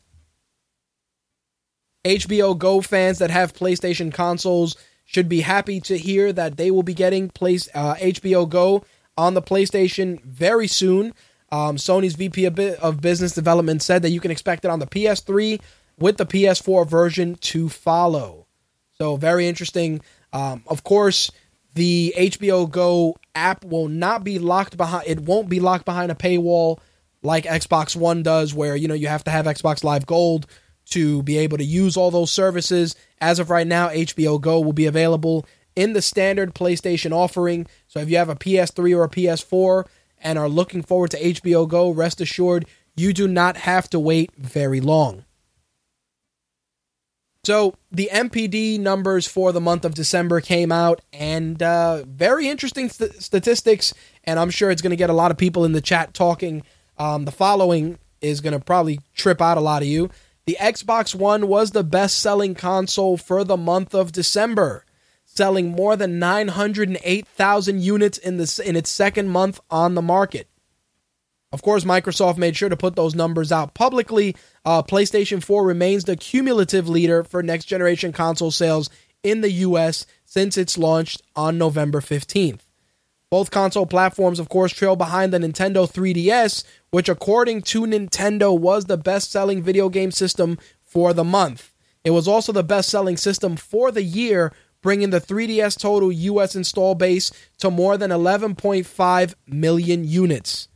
HBO Go fans that have PlayStation consoles should be happy to hear that they will be getting place, uh, HBO Go on the PlayStation very soon. Um, Sony's VP of Business Development said that you can expect it on the PS3 with the PS4 version to follow. So, very interesting. Um, of course, the HBO Go app will not be locked behind it won't be locked behind a paywall like Xbox One does where you know you have to have Xbox Live Gold to be able to use all those services. As of right now, HBO Go will be available in the standard PlayStation offering. So if you have a PS3 or a PS4 and are looking forward to HBO Go, rest assured you do not have to wait very long. So the NPD numbers for the month of December came out, and uh, very interesting st- statistics. And I'm sure it's going to get a lot of people in the chat talking. Um, the following is going to probably trip out a lot of you. The Xbox One was the best-selling console for the month of December, selling more than 908,000 units in the in its second month on the market. Of course, Microsoft made sure to put those numbers out publicly. Uh, PlayStation 4 remains the cumulative leader for next generation console sales in the US since its launched on November 15th. Both console platforms, of course, trail behind the Nintendo 3DS, which, according to Nintendo, was the best selling video game system for the month. It was also the best selling system for the year, bringing the 3DS total US install base to more than 11.5 million units.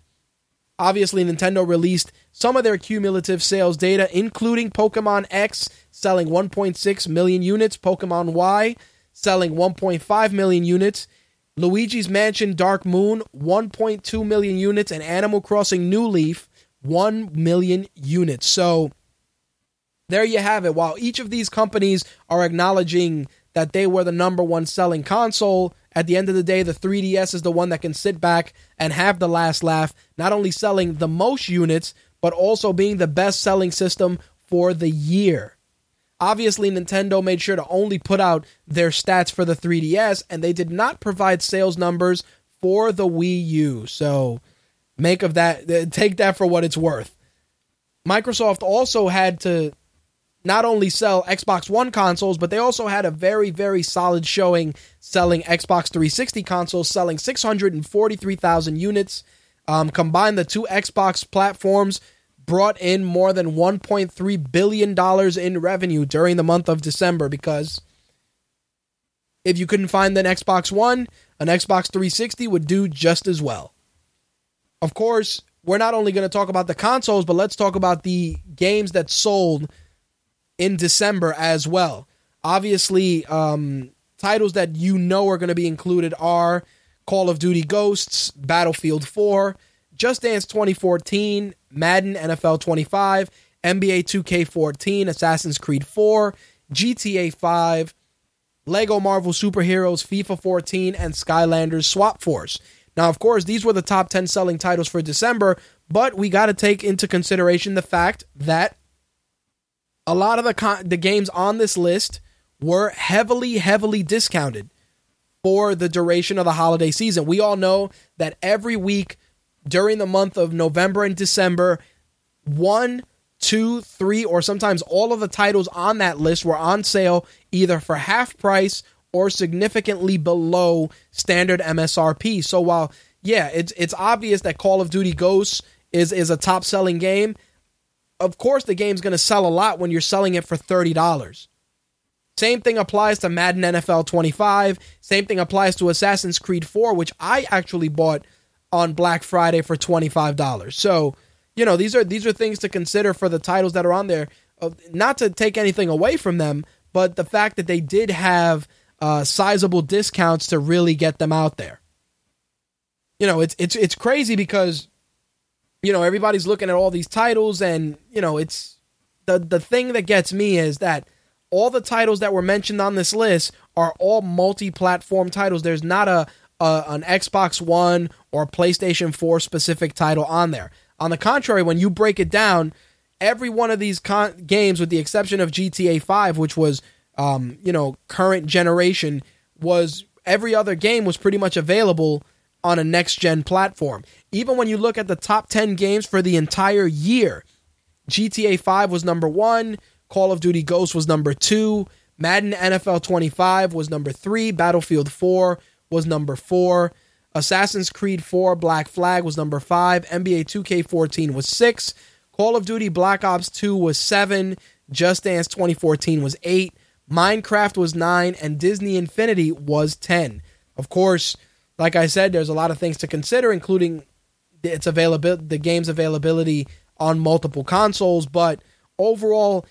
Obviously, Nintendo released some of their cumulative sales data, including Pokemon X selling 1.6 million units, Pokemon Y selling 1.5 million units, Luigi's Mansion Dark Moon 1.2 million units, and Animal Crossing New Leaf 1 million units. So there you have it. While each of these companies are acknowledging that they were the number one selling console, at the end of the day, the 3DS is the one that can sit back and have the last laugh, not only selling the most units, but also being the best selling system for the year. Obviously, Nintendo made sure to only put out their stats for the 3DS, and they did not provide sales numbers for the Wii U. So make of that, uh, take that for what it's worth. Microsoft also had to not only sell Xbox One consoles, but they also had a very, very solid showing selling Xbox 360 consoles, selling 643,000 units. Um, combined, the two Xbox platforms brought in more than 1.3 billion dollars in revenue during the month of December because if you couldn't find an Xbox One, an Xbox 360 would do just as well. Of course, we're not only going to talk about the consoles, but let's talk about the games that sold in December as well. Obviously, um, titles that you know are going to be included are Call of Duty Ghosts, Battlefield 4, Just Dance 2014, Madden NFL 25, NBA 2K14, Assassin's Creed 4, GTA 5, Lego Marvel Superheroes, FIFA 14, and Skylanders Swap Force. Now, of course, these were the top 10 selling titles for December, but we got to take into consideration the fact that a lot of the con- the games on this list were heavily heavily discounted for the duration of the holiday season. We all know that every week during the month of November and December, one, two, three, or sometimes all of the titles on that list were on sale either for half price or significantly below standard MSRP. So while yeah, it's it's obvious that Call of Duty Ghosts is is a top selling game. Of course, the game's going to sell a lot when you're selling it for thirty dollars. Same thing applies to Madden NFL 25. Same thing applies to Assassin's Creed 4, which I actually bought on Black Friday for $25. So, you know, these are these are things to consider for the titles that are on there. Uh, not to take anything away from them, but the fact that they did have uh, sizable discounts to really get them out there. You know, it's it's it's crazy because you know everybody's looking at all these titles, and you know, it's the the thing that gets me is that all the titles that were mentioned on this list are all multi-platform titles. There's not a, a an Xbox One or PlayStation 4 specific title on there. On the contrary, when you break it down, every one of these con- games, with the exception of GTA 5, which was um, you know current generation, was every other game was pretty much available on a next gen platform. Even when you look at the top 10 games for the entire year, GTA 5 was number one. Call of Duty Ghost was number two. Madden NFL 25 was number three. Battlefield 4 was number four. Assassin's Creed 4 Black Flag was number five. NBA 2K14 was six. Call of Duty Black Ops 2 was seven. Just Dance 2014 was eight. Minecraft was nine. And Disney Infinity was 10. Of course, like I said, there's a lot of things to consider, including its availability, the game's availability on multiple consoles. But overall,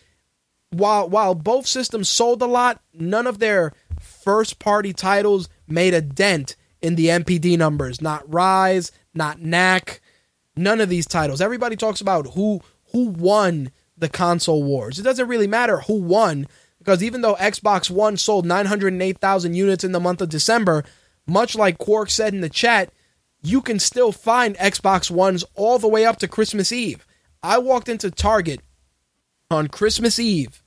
while while both systems sold a lot, none of their first party titles made a dent in the NPD numbers. Not Rise, not Knack, none of these titles. Everybody talks about who who won the console wars. It doesn't really matter who won because even though Xbox One sold 908,000 units in the month of December, much like Quark said in the chat, you can still find Xbox Ones all the way up to Christmas Eve. I walked into Target on Christmas Eve,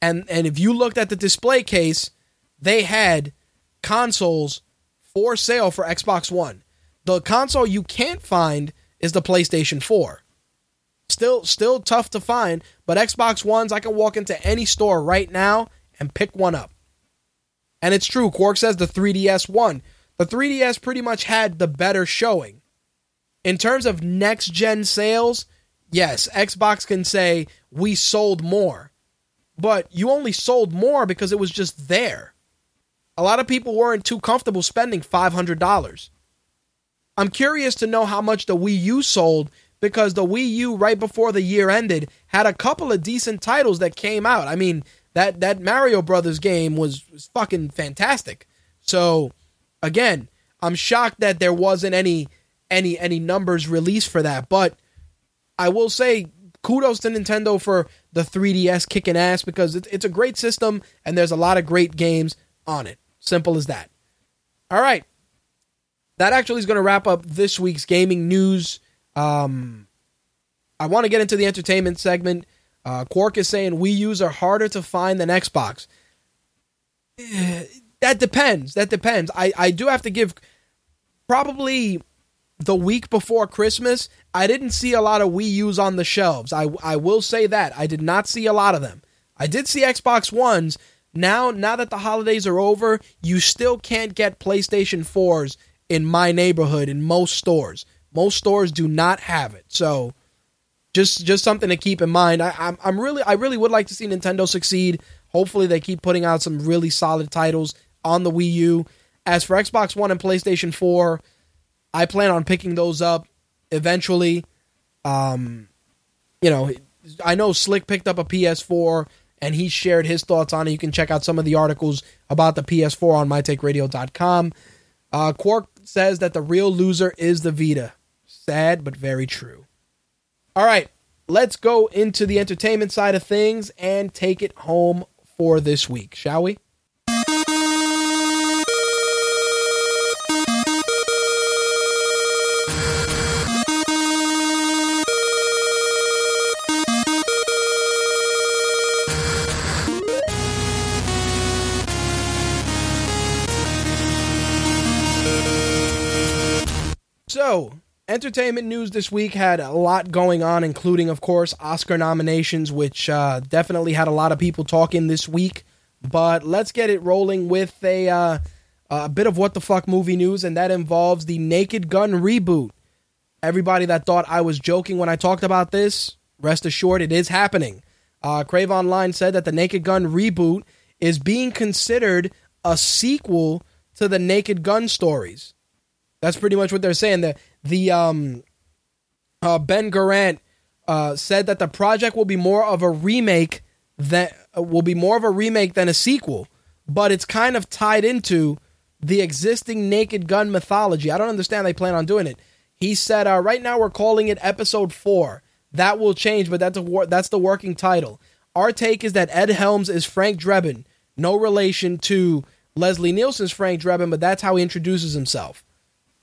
and and if you looked at the display case, they had consoles for sale for Xbox One. The console you can't find is the PlayStation 4. Still still tough to find, but Xbox Ones I can walk into any store right now and pick one up. And it's true, Quark says the 3DS won. The 3DS pretty much had the better showing. In terms of next gen sales, yes, Xbox can say we sold more. But you only sold more because it was just there. A lot of people weren't too comfortable spending $500. I'm curious to know how much the Wii U sold because the Wii U right before the year ended had a couple of decent titles that came out. I mean, that that Mario Brothers game was, was fucking fantastic. So, again, I'm shocked that there wasn't any any any numbers released for that, but I will say kudos to Nintendo for the 3DS kicking ass because it's, it's a great system and there's a lot of great games on it. Simple as that. All right. That actually is going to wrap up this week's gaming news. Um, I want to get into the entertainment segment. Uh, Quark is saying Wii U's are harder to find than Xbox. That depends. That depends. I, I do have to give probably the week before Christmas, I didn't see a lot of Wii U's on the shelves. I, I will say that. I did not see a lot of them. I did see Xbox Ones. Now, now that the holidays are over, you still can't get PlayStation 4s in my neighborhood in most stores. Most stores do not have it. So, just just something to keep in mind. I, I'm I'm really I really would like to see Nintendo succeed. Hopefully, they keep putting out some really solid titles on the Wii U. As for Xbox One and PlayStation 4, I plan on picking those up eventually. Um, you know, I know Slick picked up a PS4 and he shared his thoughts on it. You can check out some of the articles about the PS4 on mytakeradio.com. Uh, Quark says that the real loser is the Vita. Sad, but very true. All right, let's go into the entertainment side of things and take it home for this week, shall we? So, entertainment news this week had a lot going on, including, of course, Oscar nominations, which uh, definitely had a lot of people talking this week. But let's get it rolling with a uh, a bit of what the fuck movie news, and that involves the Naked Gun reboot. Everybody that thought I was joking when I talked about this, rest assured, it is happening. Uh, Crave Online said that the Naked Gun reboot is being considered a sequel to the Naked Gun stories. That's pretty much what they're saying. The the um uh, Ben Garant uh, said that the project will be more of a remake that uh, will be more of a remake than a sequel, but it's kind of tied into the existing Naked Gun mythology. I don't understand they plan on doing it. He said, uh, "Right now we're calling it Episode Four. That will change, but that's a that's the working title. Our take is that Ed Helms is Frank Drebin, no relation to Leslie Nielsen's Frank Drebin, but that's how he introduces himself."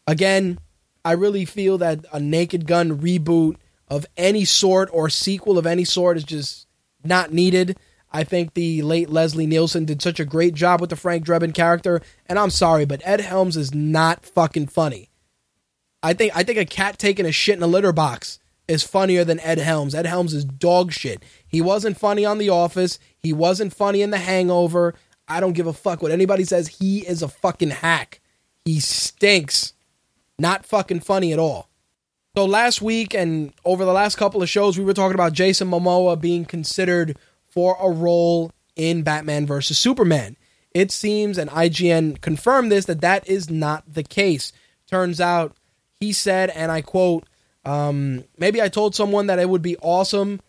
Again, I really feel that a Naked Gun reboot of any sort or sequel of any sort is just not needed. I think the late Leslie Nielsen did such a great job with the Frank Drebin character, and I'm sorry, but Ed Helms is not fucking funny. I think I think a cat taking a shit in a litter box is funnier than Ed Helms. Ed Helms is dog shit. He wasn't funny on The Office. He wasn't funny in The Hangover. I don't give a fuck what anybody says. He is a fucking hack. He stinks. Not fucking funny at all. So last week and over the last couple of shows, we were talking about Jason Momoa being considered for a role in Batman versus Superman. It seems, and IGN confirmed this, that that is not the case. Turns out, he said, and I quote, um, maybe I told someone that it would be awesome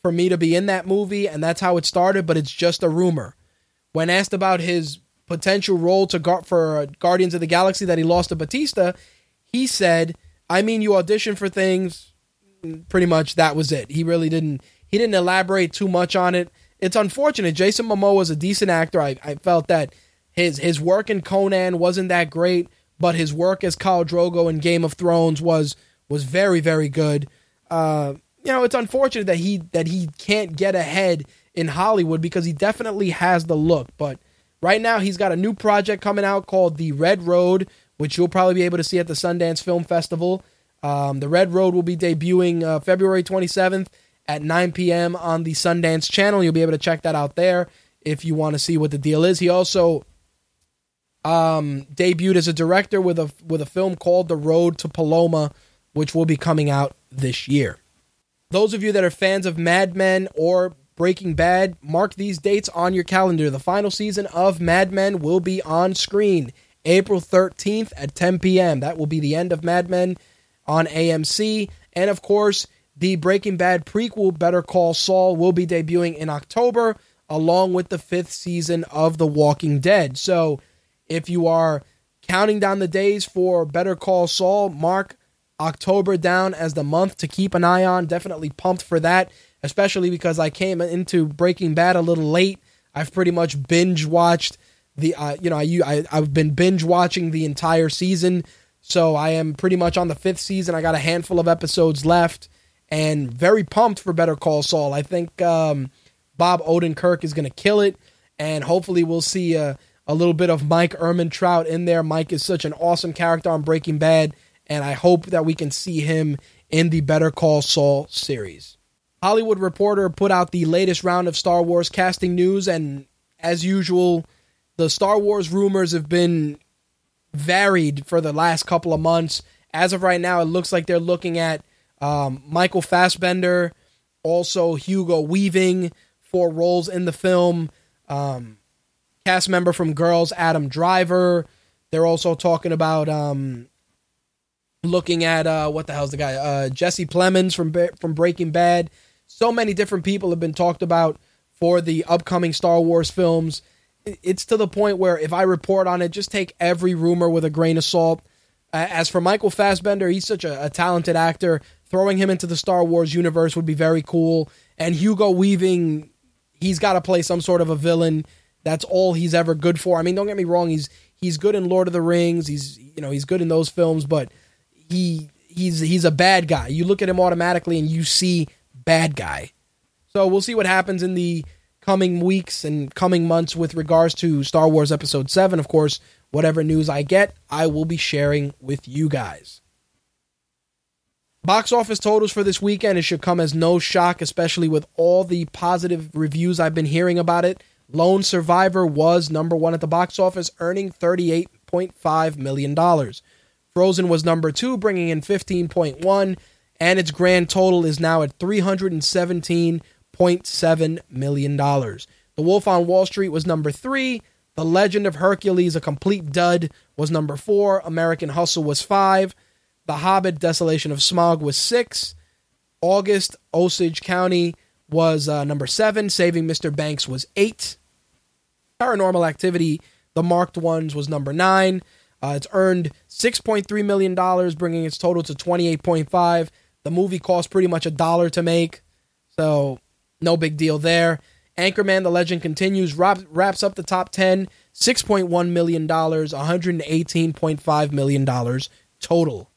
for me to be in that movie, and that's how it started, but it's just a rumor. When asked about his potential role to guard for Guardians of the Galaxy that he lost to Batista, he said, "I mean, you audition for things." Pretty much, that was it. He really didn't. He didn't elaborate too much on it. It's unfortunate. Jason Momoa was a decent actor. I, I felt that his his work in Conan wasn't that great, but his work as Khal Drogo in Game of Thrones was was very very good. Uh, you know, it's unfortunate that he that he can't get ahead in Hollywood because he definitely has the look. But right now, he's got a new project coming out called The Red Road, which you'll probably be able to see at the Sundance Film Festival. Um, the Red Road will be debuting uh, February 27th at 9 p.m. on the Sundance channel. You'll be able to check that out there if you want to see what the deal is. He also um, debuted as a director with a with a film called The Road to Paloma, which will be coming out this year. Those of you that are fans of Mad Men or Breaking Bad, mark these dates on your calendar. The final season of Mad Men will be on screen April 13th at 10 p.m. That will be the end of Mad Men on AMC. And of course, the Breaking Bad prequel, Better Call Saul, will be debuting in October, along with the fifth season of The Walking Dead. So if you are counting down the days for Better Call Saul, mark October down as the month to keep an eye on. Definitely pumped for that, especially because I came into Breaking Bad a little late. I've pretty much binge watched the uh, you know I, I I've been binge watching the entire season, so I am pretty much on the fifth season. I got a handful of episodes left, and very pumped for Better Call Saul. I think um, Bob Odenkirk is going to kill it, and hopefully we'll see a, a little bit of Mike Ehrmantraut in there. Mike is such an awesome character on Breaking Bad, and I hope that we can see him in the Better Call Saul series. Hollywood Reporter put out the latest round of Star Wars casting news, and as usual, the Star Wars rumors have been varied for the last couple of months. As of right now, it looks like they're looking at um, Michael Fassbender, also Hugo Weaving for roles in the film. Um, cast member from Girls, Adam Driver. They're also talking about um, looking at uh, what the hell's the guy? Uh, Jesse Plemons from from Breaking Bad. So many different people have been talked about for the upcoming Star Wars films. It's to the point where if I report on it, just take every rumor with a grain of salt. As for Michael Fassbender, he's such a, a talented actor. Throwing him into the Star Wars universe would be very cool. And Hugo Weaving, he's got to play some sort of a villain. That's all he's ever good for. I mean, don't get me wrong, he's he's good in Lord of the Rings. He's you know he's good in those films, but he he's he's a bad guy. You look at him automatically and you see bad guy. So we'll see what happens in the coming weeks and coming months with regards to Star Wars Episode 7. Of course, whatever news I get, I will be sharing with you guys. Box office totals for this weekend, it should come as no shock, especially with all the positive reviews I've been hearing about it. Lone Survivor was number one at the box office, earning $38.5 million. Frozen was number two, bringing in 15.1, and its grand total is now at $317.7 million. The Wolf on Wall Street was number three. The Legend of Hercules, a complete dud, was number four. American Hustle was five. The Hobbit, Desolation of Smaug was six. August, Osage County was uh, number seven. Saving Mr. Banks was eight. Paranormal Activity, The Marked Ones, was number nine. Uh, it's earned $6.3 million, bringing its total to 28.5. The movie cost pretty much a dollar to make, so no big deal there. Anchorman: The Legend Continues wrap, wraps up the top 10, $6.1 million, $118.5 million total.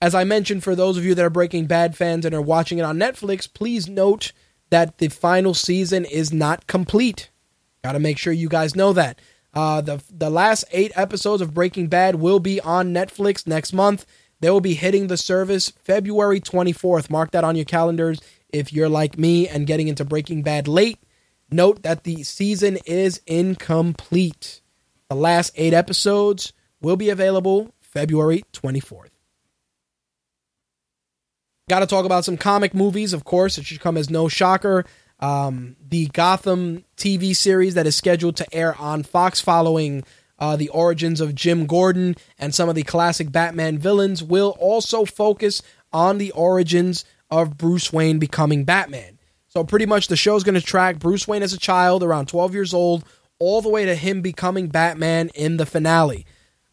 As I mentioned, for those of you that are Breaking Bad fans and are watching it on Netflix, please note that the final season is not complete. Got to make sure you guys know that. Uh, the the last eight episodes of Breaking Bad will be on Netflix next month. They will be hitting the service February 24th. Mark that on your calendars if you're like me and getting into Breaking Bad late. Note that the season is incomplete. The last eight episodes will be available February 24th. Got to talk about some comic movies, of course. It should come as no shocker. Um, the Gotham TV series that is scheduled to air on Fox following uh, the origins of Jim Gordon and some of the classic Batman villains will also focus on the origins of Bruce Wayne becoming Batman. So, pretty much the show's going to track Bruce Wayne as a child, around 12 years old, all the way to him becoming Batman in the finale.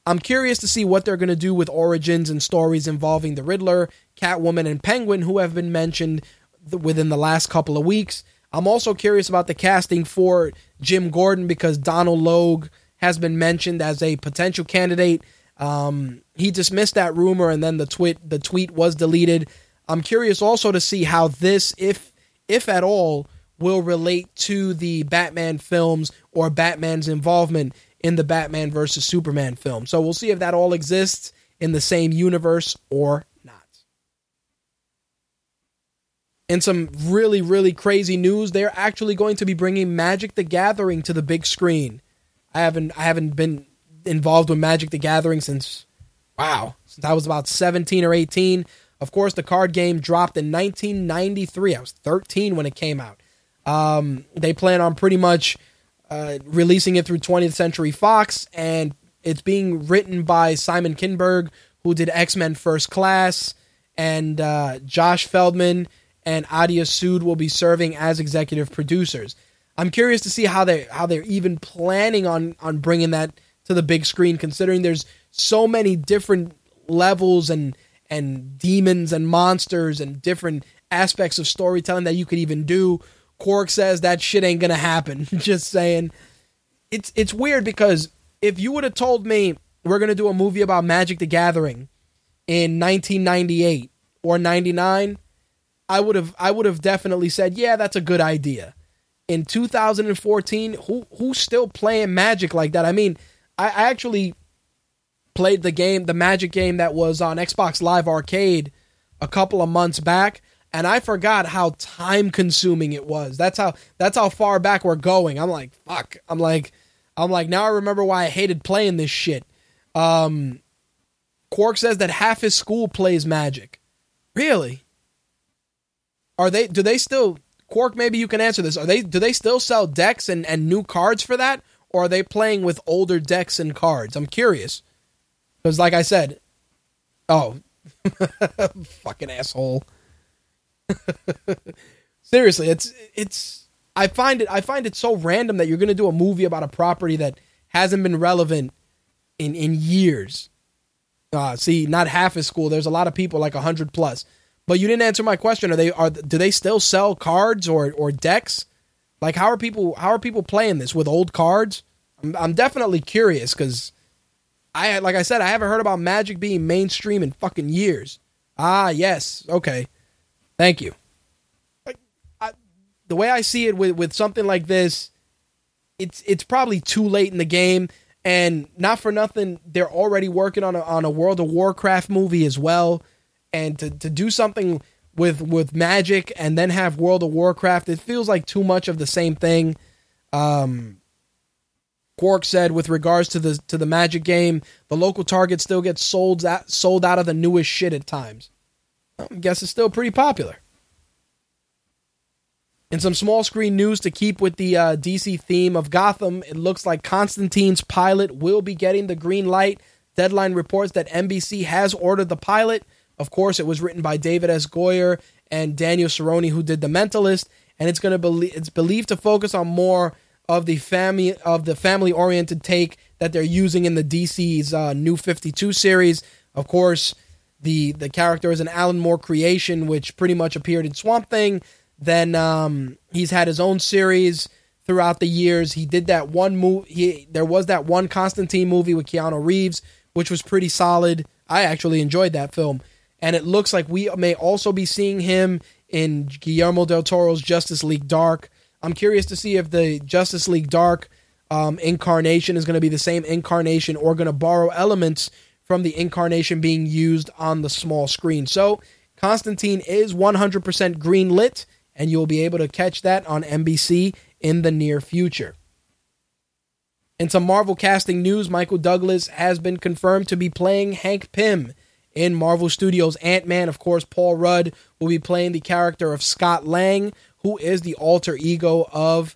I'm curious to see what they're going to do with origins and stories involving the Riddler, Catwoman, and Penguin, who have been mentioned within the last couple of weeks. I'm also curious about the casting for Jim Gordon because Donal Logue has been mentioned as a potential candidate. Um, he dismissed that rumor, and then the tweet the tweet was deleted. I'm curious also to see how this, if if at all, will relate to the Batman films or Batman's involvement in the Batman versus Superman film. So we'll see if that all exists in the same universe or not. In some really, really crazy news, they're actually going to be bringing Magic the Gathering to the big screen. I haven't I haven't been involved with Magic the Gathering since wow, since I was about 17 or 18. Of course, the card game dropped in 1993. I was 13 when it came out. Um, they plan on pretty much uh, releasing it through 20th Century Fox, and it's being written by Simon Kinberg, who did X Men First Class, and uh, Josh Feldman and Aditya Sood will be serving as executive producers. I'm curious to see how they how they're even planning on on bringing that to the big screen, considering there's so many different levels and and demons and monsters and different aspects of storytelling that you could even do. Quark says that shit ain't gonna happen. Just saying. It's it's weird because if you would have told me we're gonna do a movie about Magic the Gathering in 1998 or 99, I would have I would have definitely said, yeah, that's a good idea. In 2014, who who's still playing Magic like that? I mean, I, I actually played the game, the Magic game that was on Xbox Live Arcade a couple of months back, and I forgot how time consuming it was. That's how that's how far back we're going. I'm like, fuck. I'm like I'm like now I remember why I hated playing this shit. Um Quark says that half his school plays Magic. Really? Are they do they still Quark maybe you can answer this. Are they do they still sell decks and and new cards for that or are they playing with older decks and cards? I'm curious. Cuz like I said, oh, fucking asshole. Seriously, it's it's I find it I find it so random that you're to do a movie about a property that hasn't been relevant in in years. Uh, see, not half as school. There's a lot of people like 100 plus. But you didn't answer my question. Are they are do they still sell cards or or decks? Like how are people how are people playing this with old cards? I'm, I'm definitely curious cuz I like I said I haven't heard about Magic being mainstream in fucking years. Ah, yes. Okay. Thank you. I, I, the way I see it with with something like this, it's it's probably too late in the game, and not for nothing, they're already working on a on a World of Warcraft movie as well, and to to do something with with Magic and then have World of Warcraft, it feels like too much of the same thing. Um, Quark said with regards to the to the Magic game, the local Target still gets sold out, sold out of the newest shit at times. I guess it's still pretty popular. In some small screen news to keep with the uh, DC theme of Gotham, it looks like Constantine's pilot will be getting the green light. Deadline reports that NBC has ordered the pilot. Of course, it was written by David S. Goyer and Daniel Cerone, who did The Mentalist, and it's going to be it's believed to focus on more of the family of the family oriented take that they're using in the DC's uh, New Fifty Two series. Of course, the the character is an Alan Moore creation, which pretty much appeared in Swamp Thing. Then um, he's had his own series throughout the years. He did that one movie. There was that one Constantine movie with Keanu Reeves, which was pretty solid. I actually enjoyed that film, and it looks like we may also be seeing him in Guillermo del Toro's Justice League Dark. I'm curious to see if the Justice League Dark um, incarnation is going to be the same incarnation or going to borrow elements from the incarnation being used on the small screen. So Constantine is 100% green lit, and you'll be able to catch that on NBC in the near future. In some Marvel casting news, Michael Douglas has been confirmed to be playing Hank Pym in Marvel Studios' Ant Man. Of course, Paul Rudd will be playing the character of Scott Lang, who is the alter ego of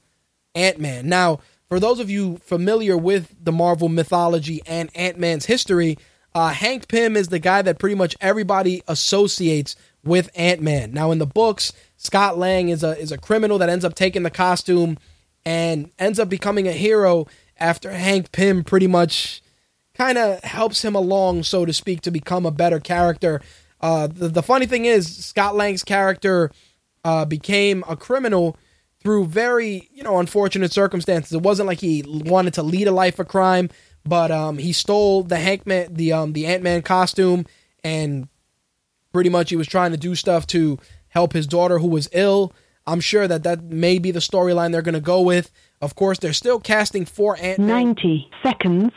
Ant Man. Now, for those of you familiar with the Marvel mythology and Ant Man's history, uh, Hank Pym is the guy that pretty much everybody associates with Ant Man. Now, in the books, Scott Lang is a is a criminal that ends up taking the costume and ends up becoming a hero after Hank Pym pretty much kind of helps him along, so to speak, to become a better character. Uh, the, the funny thing is, Scott Lang's character uh, became a criminal through very, you know, unfortunate circumstances. It wasn't like he wanted to lead a life of crime, but um, he stole the Hank Man, the um, the Ant Man costume, and pretty much he was trying to do stuff to help his daughter who was ill. I'm sure that that may be the storyline they're going to go with. Of course, they're still casting for Ant Man. 90 seconds.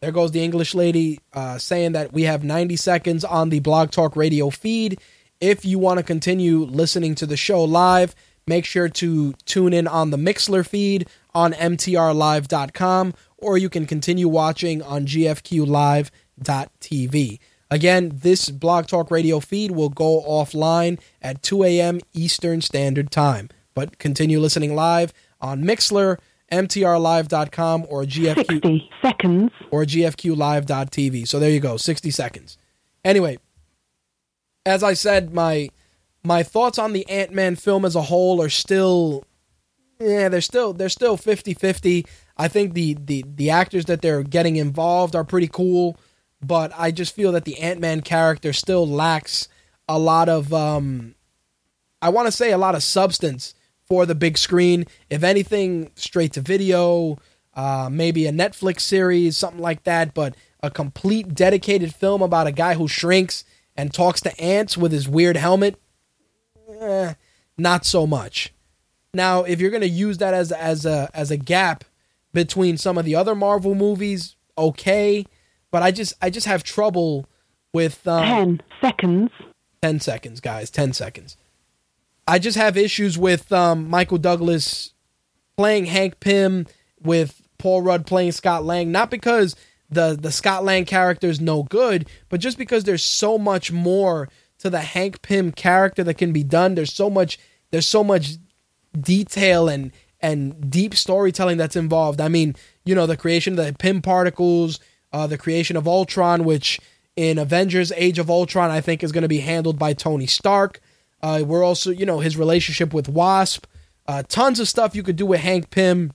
There goes the English lady uh, saying that we have 90 seconds on the Blog Talk Radio feed. If you want to continue listening to the show live, make sure to tune in on the Mixlr feed on mtrlive.com, or you can continue watching on gfqlive.tv. Again, this Blog Talk Radio feed will go offline at 2 a.m. Eastern Standard Time, but continue listening live on Mixlr, mtrlive.com, or GFQ 60 seconds. or gfqlive.tv. So there you go, 60 seconds. Anyway, as I said, my my thoughts on the Ant-Man film as a whole are still yeah, they're still they're still 50-50. I think the the the actors that they're getting involved are pretty cool, but I just feel that the Ant-Man character still lacks a lot of um I want to say a lot of substance for the big screen. If anything, straight to video, uh, maybe a Netflix series, something like that. But a complete dedicated film about a guy who shrinks and talks to ants with his weird helmet, eh, not so much. Now, if you're gonna use that as as a as a gap between some of the other Marvel movies, okay. But I just I just have trouble with um, 10 seconds. 10 seconds, guys. 10 seconds. I just have issues with um, Michael Douglas playing Hank Pym with Paul Rudd playing Scott Lang. Not because the the Scott Lang character is no good, but just because there's so much more to the Hank Pym character that can be done. There's so much there's so much detail and and deep storytelling that's involved. I mean, you know, the creation of the Pym particles, uh, the creation of Ultron, which in Avengers Age of Ultron, I think is going to be handled by Tony Stark. Uh, we're also, you know, his relationship with Wasp. Uh, tons of stuff you could do with Hank Pym.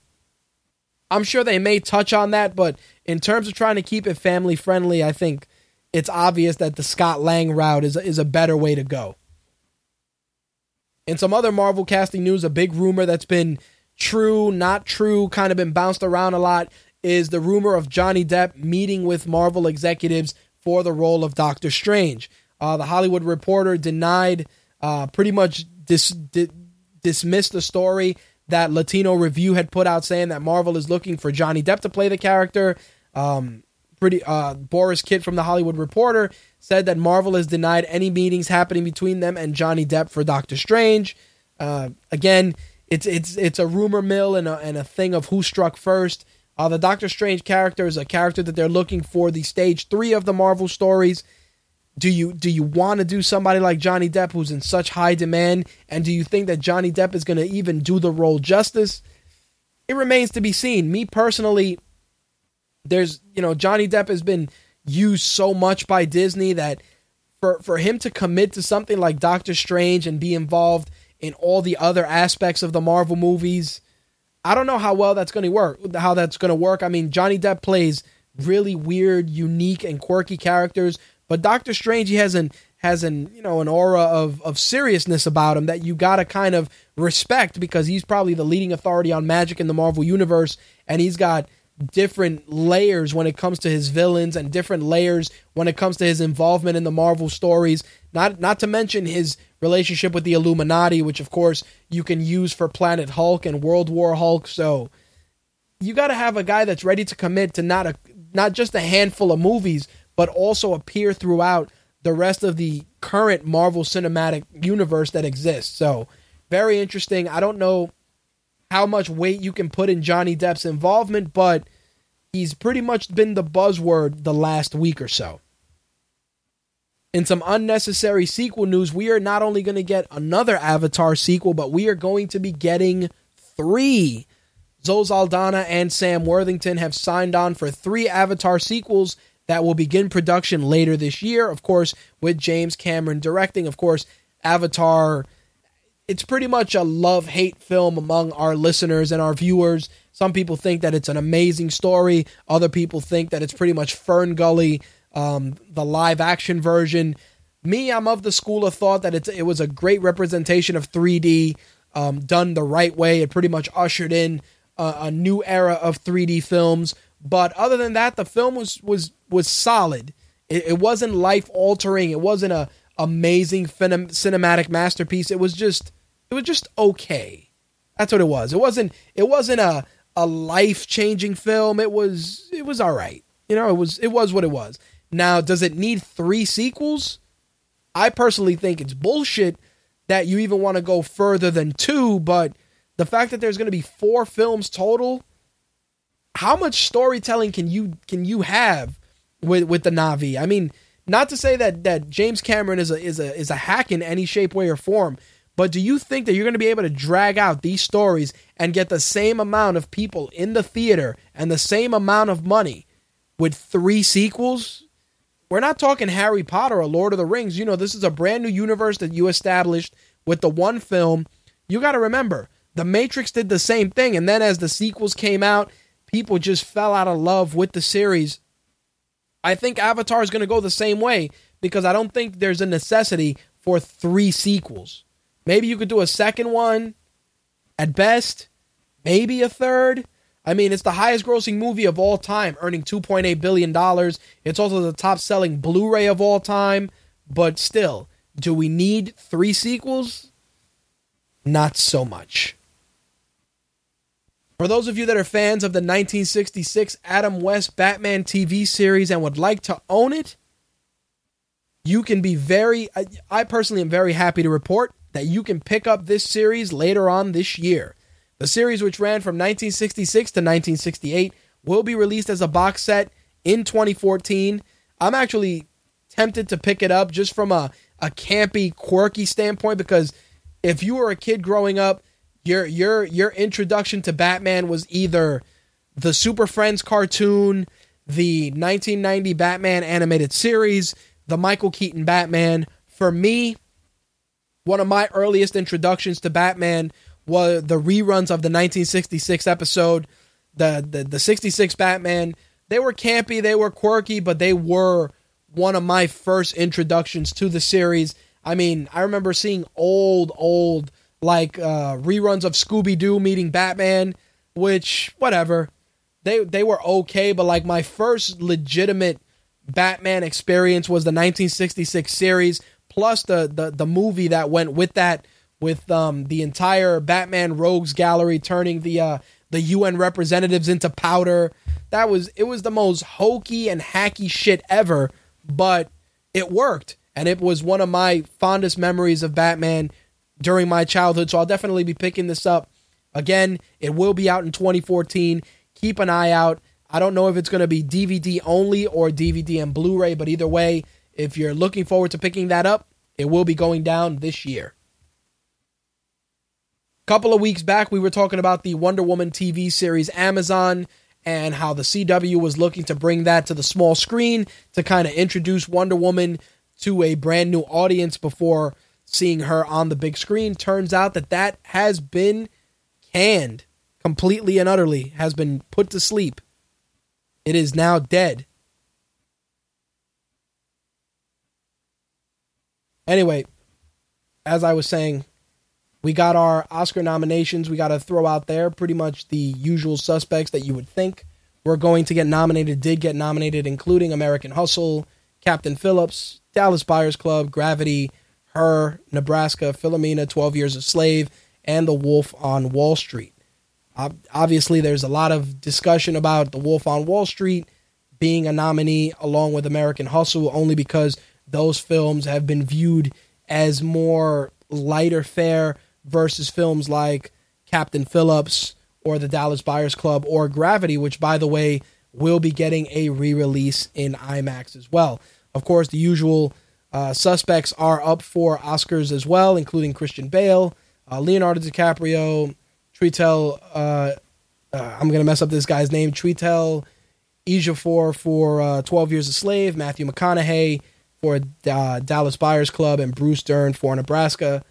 I'm sure they may touch on that, but in terms of trying to keep it family friendly, I think it's obvious that the Scott Lang route is is a better way to go. In some other Marvel casting news, a big rumor that's been true, not true, kind of been bounced around a lot is the rumor of Johnny Depp meeting with Marvel executives for the role of Doctor Strange. Uh, the Hollywood Reporter denied, uh, pretty much dis- di- dismissed the story that Latino Review had put out saying that Marvel is looking for Johnny Depp to play the character. Um, pretty uh, Borys Kit from the Hollywood Reporter said that Marvel has denied any meetings happening between them and Johnny Depp for Doctor Strange. Uh, again, it's it's it's a rumor mill and a, and a thing of who struck first. Uh, the Doctor Strange character is a character that they're looking for the stage three of the Marvel stories. Do you do you want to do somebody like Johnny Depp who's in such high demand, and do you think that Johnny Depp is going to even do the role justice? It remains to be seen. Me personally, there's you know Johnny Depp has been used so much by Disney that for for him to commit to something like Doctor Strange and be involved in all the other aspects of the Marvel movies, I don't know how well that's going to work. How that's going to work. I mean, Johnny Depp plays really weird, unique, and quirky characters, but Doctor Strange he has an has an you know an aura of of seriousness about him that you got to kind of respect because he's probably the leading authority on magic in the Marvel universe, and he's got different layers when it comes to his villains and different layers when it comes to his involvement in the Marvel stories. Not not to mention his relationship with the Illuminati, which of course you can use for Planet Hulk and World War Hulk. So you got to have a guy that's ready to commit to not a not just a handful of movies, but also appear throughout the rest of the current Marvel Cinematic Universe that exists. So very interesting. I don't know how much weight you can put in Johnny Depp's involvement, but he's pretty much been the buzzword the last week or so. In some unnecessary sequel news, we are not only going to get another Avatar sequel, but we are going to be getting three. Zoe Saldana and Sam Worthington have signed on for three Avatar sequels that will begin production later this year. Of course, with James Cameron directing. Of course, Avatar it's pretty much a love hate film among our listeners and our viewers. Some people think that it's an amazing story. Other people think that it's pretty much Fern Gully, um, the live action version. Me, I'm of the school of thought that it's it was a great representation of 3D um, done the right way. It pretty much ushered in a, a new era of 3D films. But other than that, the film was was was solid. It, it wasn't life altering. It wasn't a amazing fin- cinematic masterpiece. It was just it was just okay. That's what it was. It wasn't it wasn't a a life changing film. It was it was all right. You know, it was it was what it was. Now, does it need three sequels? I personally think it's bullshit that you even want to go further than two, but the fact that there's going to be four films total, how much storytelling can you can you have with with the Navi? I mean, not to say that that James Cameron is a is a is a hack in any shape, way, or form, but do you think that you're going to be able to drag out these stories and get the same amount of people in the theater and the same amount of money with three sequels? We're not talking Harry Potter or Lord of the Rings. You know, this is a brand new universe that you established with the one film. You got to remember, The Matrix did the same thing. And then as the sequels came out, people just fell out of love with the series. I think Avatar is going to go the same way because I don't think there's a necessity for three sequels. Maybe you could do a second one at best, maybe a third. I mean, it's the highest grossing movie of all time, earning $2.8 billion. It's also the top selling Blu ray of all time. But still, do we need three sequels? Not so much. For those of you that are fans of the 1966 Adam West Batman TV series and would like to own it, you can be very, I personally am very happy to report that you can pick up this series later on this year. The series, which ran from 1966 to 1968, will be released as a box set in 2014. I'm actually tempted to pick it up just from a, a campy, quirky standpoint because if you were a kid growing up, your your your introduction to Batman was either the Super Friends cartoon, the 1990 Batman animated series, the Michael Keaton Batman. For me, one of my earliest introductions to Batman was the reruns of the 1966 episode, the the, the 66 Batman. They were campy, they were quirky, but they were one of my first introductions to the series. I mean, I remember seeing old, old like uh, reruns of Scooby Doo meeting Batman, which whatever they they were okay, but like my first legitimate Batman experience was the 1966 series plus the the the movie that went with that with um the entire Batman Rogues gallery turning the uh the UN representatives into powder. That was it was the most hokey and hacky shit ever, but it worked and it was one of my fondest memories of Batman during my childhood. So I'll definitely be picking this up. Again, it will be out in 2014. Keep an eye out. I don't know if it's going to be DVD only or DVD and Blu ray, but either way, if you're looking forward to picking that up, it will be going down this year. A couple of weeks back, we were talking about the Wonder Woman TV series Amazon and how the CW was looking to bring that to the small screen to kind of introduce Wonder Woman to a brand new audience before seeing her on the big screen. Turns out that that has been canned completely and utterly, has been put to sleep. It is now dead. Anyway, as I was saying, we got our Oscar nominations. We got to throw out there pretty much the usual suspects that you would think were going to get nominated, did get nominated, including American Hustle, Captain Phillips, Dallas Buyers Club, Gravity, Her, Nebraska, Philomena, 12 Years a Slave, and The Wolf on Wall Street. Obviously, there's a lot of discussion about The Wolf on Wall Street being a nominee along with American Hustle only because those films have been viewed as more lighter fare versus films like Captain Phillips or the Dallas Buyers Club or Gravity, which, by the way, will be getting a re release in IMAX as well. Of course, the usual uh, suspects are up for Oscars as well, including Christian Bale, uh, Leonardo DiCaprio, Tritel. Uh, uh I'm going to mess up this guy's name. Tritel Ejiofor for uh, 12 Years a Slave, Matthew McConaughey for uh, Dallas Buyers Club, and Bruce Dern for Nebraska.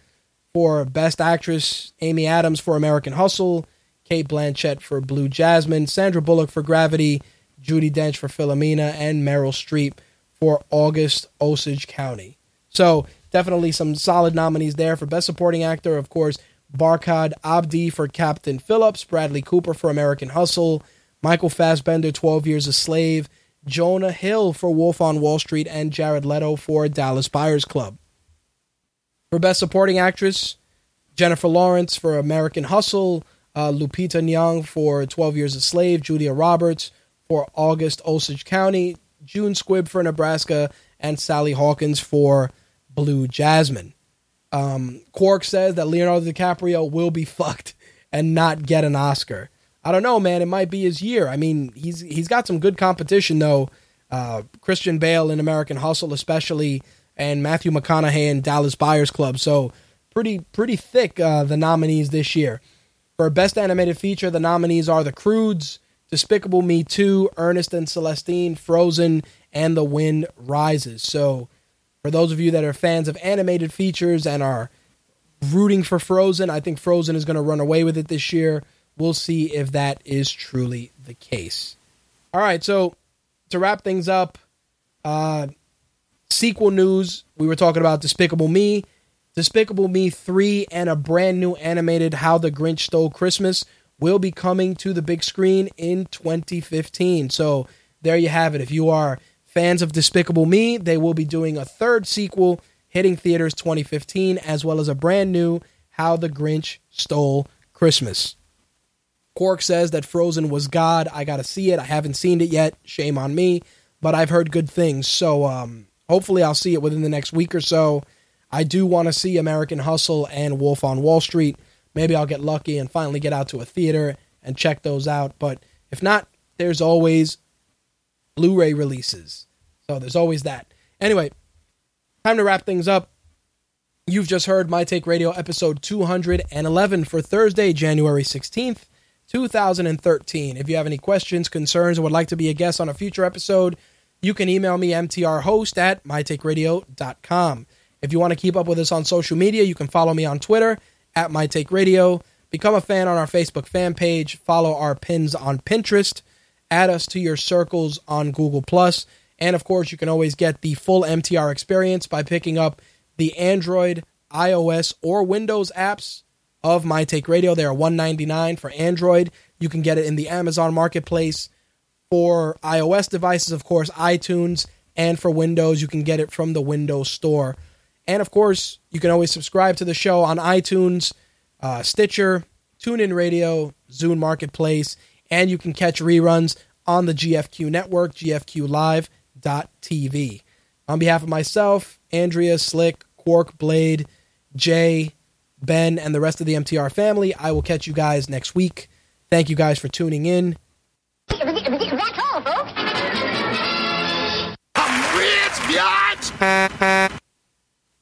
For Best Actress, Amy Adams for American Hustle, Cate Blanchett for Blue Jasmine, Sandra Bullock for Gravity, Judi Dench for Philomena, and Meryl Streep for August Osage County. So definitely some solid nominees there for Best Supporting Actor. Of course, Barkhad Abdi for Captain Phillips, Bradley Cooper for American Hustle, Michael Fassbender, 12 Years a Slave, Jonah Hill for Wolf on Wall Street, and Jared Leto for Dallas Buyers Club. For Best Supporting Actress, Jennifer Lawrence for American Hustle, uh, Lupita Nyong for 12 Years a Slave, Julia Roberts for August Osage County, June Squibb for Nebraska, and Sally Hawkins for Blue Jasmine. Um, Quark says that Leonardo DiCaprio will be fucked and not get an Oscar. I don't know, man. It might be his year. I mean, he's he's got some good competition though. Uh, Christian Bale in American Hustle, especially, and Matthew McConaughey in Dallas Buyers Club. So pretty pretty thick uh, the nominees this year. For Best Animated Feature, the nominees are The Croods, Despicable Me 2, Ernest and Celestine, Frozen, and The Wind Rises. So, for those of you that are fans of animated features and are rooting for Frozen, I think Frozen is going to run away with it this year. We'll see if that is truly the case. All right, so to wrap things up, uh, sequel news. We were talking about Despicable Me, Despicable Me 3, and a brand new animated How the Grinch Stole Christmas will be coming to the big screen in 2015. So there you have it. If you are fans of Despicable Me, they will be doing a third sequel hitting theaters 2015, as well as a brand new How the Grinch Stole Christmas. Quark says that Frozen was God. I got to see it. I haven't seen it yet. Shame on me, but I've heard good things. So um, hopefully I'll see it within the next week or so. I do want to see American Hustle and Wolf on Wall Street. Maybe I'll get lucky and finally get out to a theater and check those out. But if not, there's always Blu ray releases. So there's always that. Anyway, time to wrap things up. You've just heard My Take Radio episode 211 for Thursday, January 16th, 2013. If you have any questions, concerns, or would like to be a guest on a future episode, you can email me mtrhost at mytakeradio.com. If you want to keep up with us on social media, you can follow me on Twitter at mytakeradio. Become a fan on our Facebook fan page. Follow our pins on Pinterest. Add us to your circles on Google Plus, and of course, you can always get the full MTR experience by picking up the Android, iOS, or Windows apps of My Take Radio. They are 199 for Android. You can get it in the Amazon Marketplace. For iOS devices, of course, iTunes, and for Windows, you can get it from the Windows Store. And of course, you can always subscribe to the show on iTunes, uh, Stitcher, TuneIn Radio, Zune Marketplace, and you can catch reruns on the GFQ network, gfqlive.tv. On behalf of myself, Andrea, Slick, Quark, Blade, Jay, Ben, and the rest of the MTR family, I will catch you guys next week. Thank you guys for tuning in. That's all, folks. I'm rich!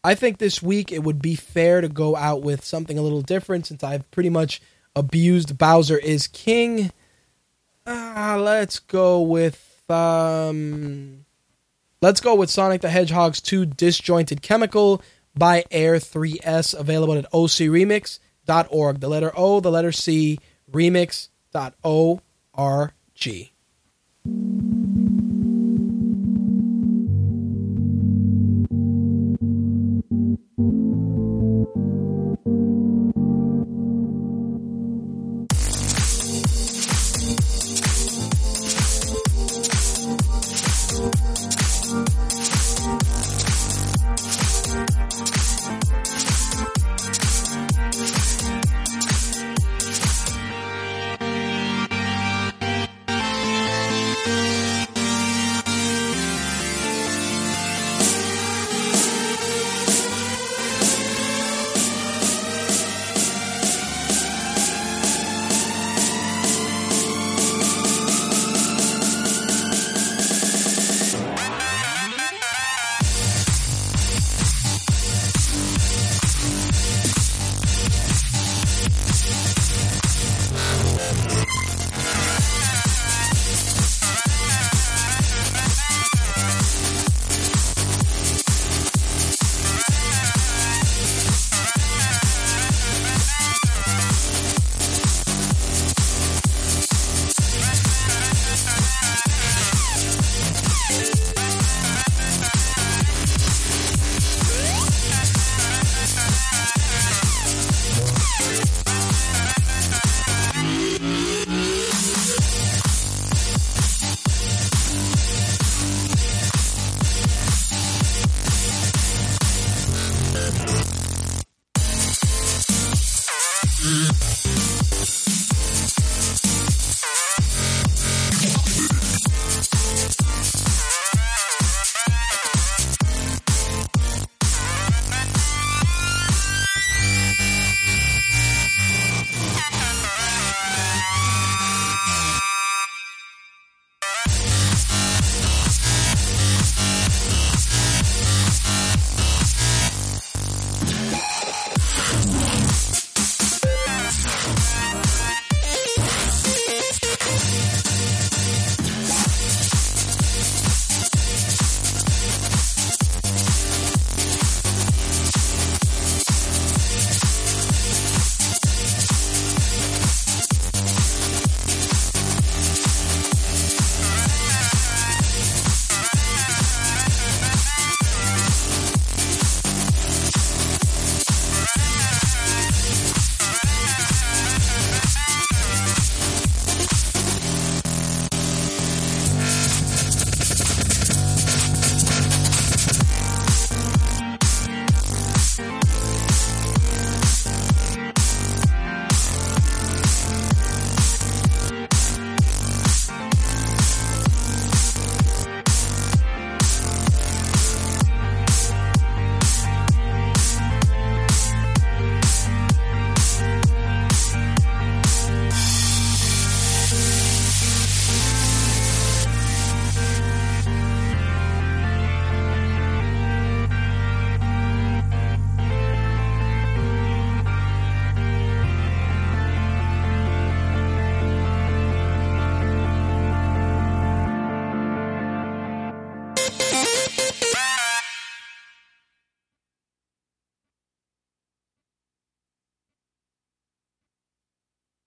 I think this week it would be fair to go out with something a little different since I've pretty much abused Bowser is King. Uh, let's go with um let's go with Sonic the Hedgehog's 2 Disjointed Chemical by Air 3S available at ocremix.org. The letter O, the letter C, remix.org.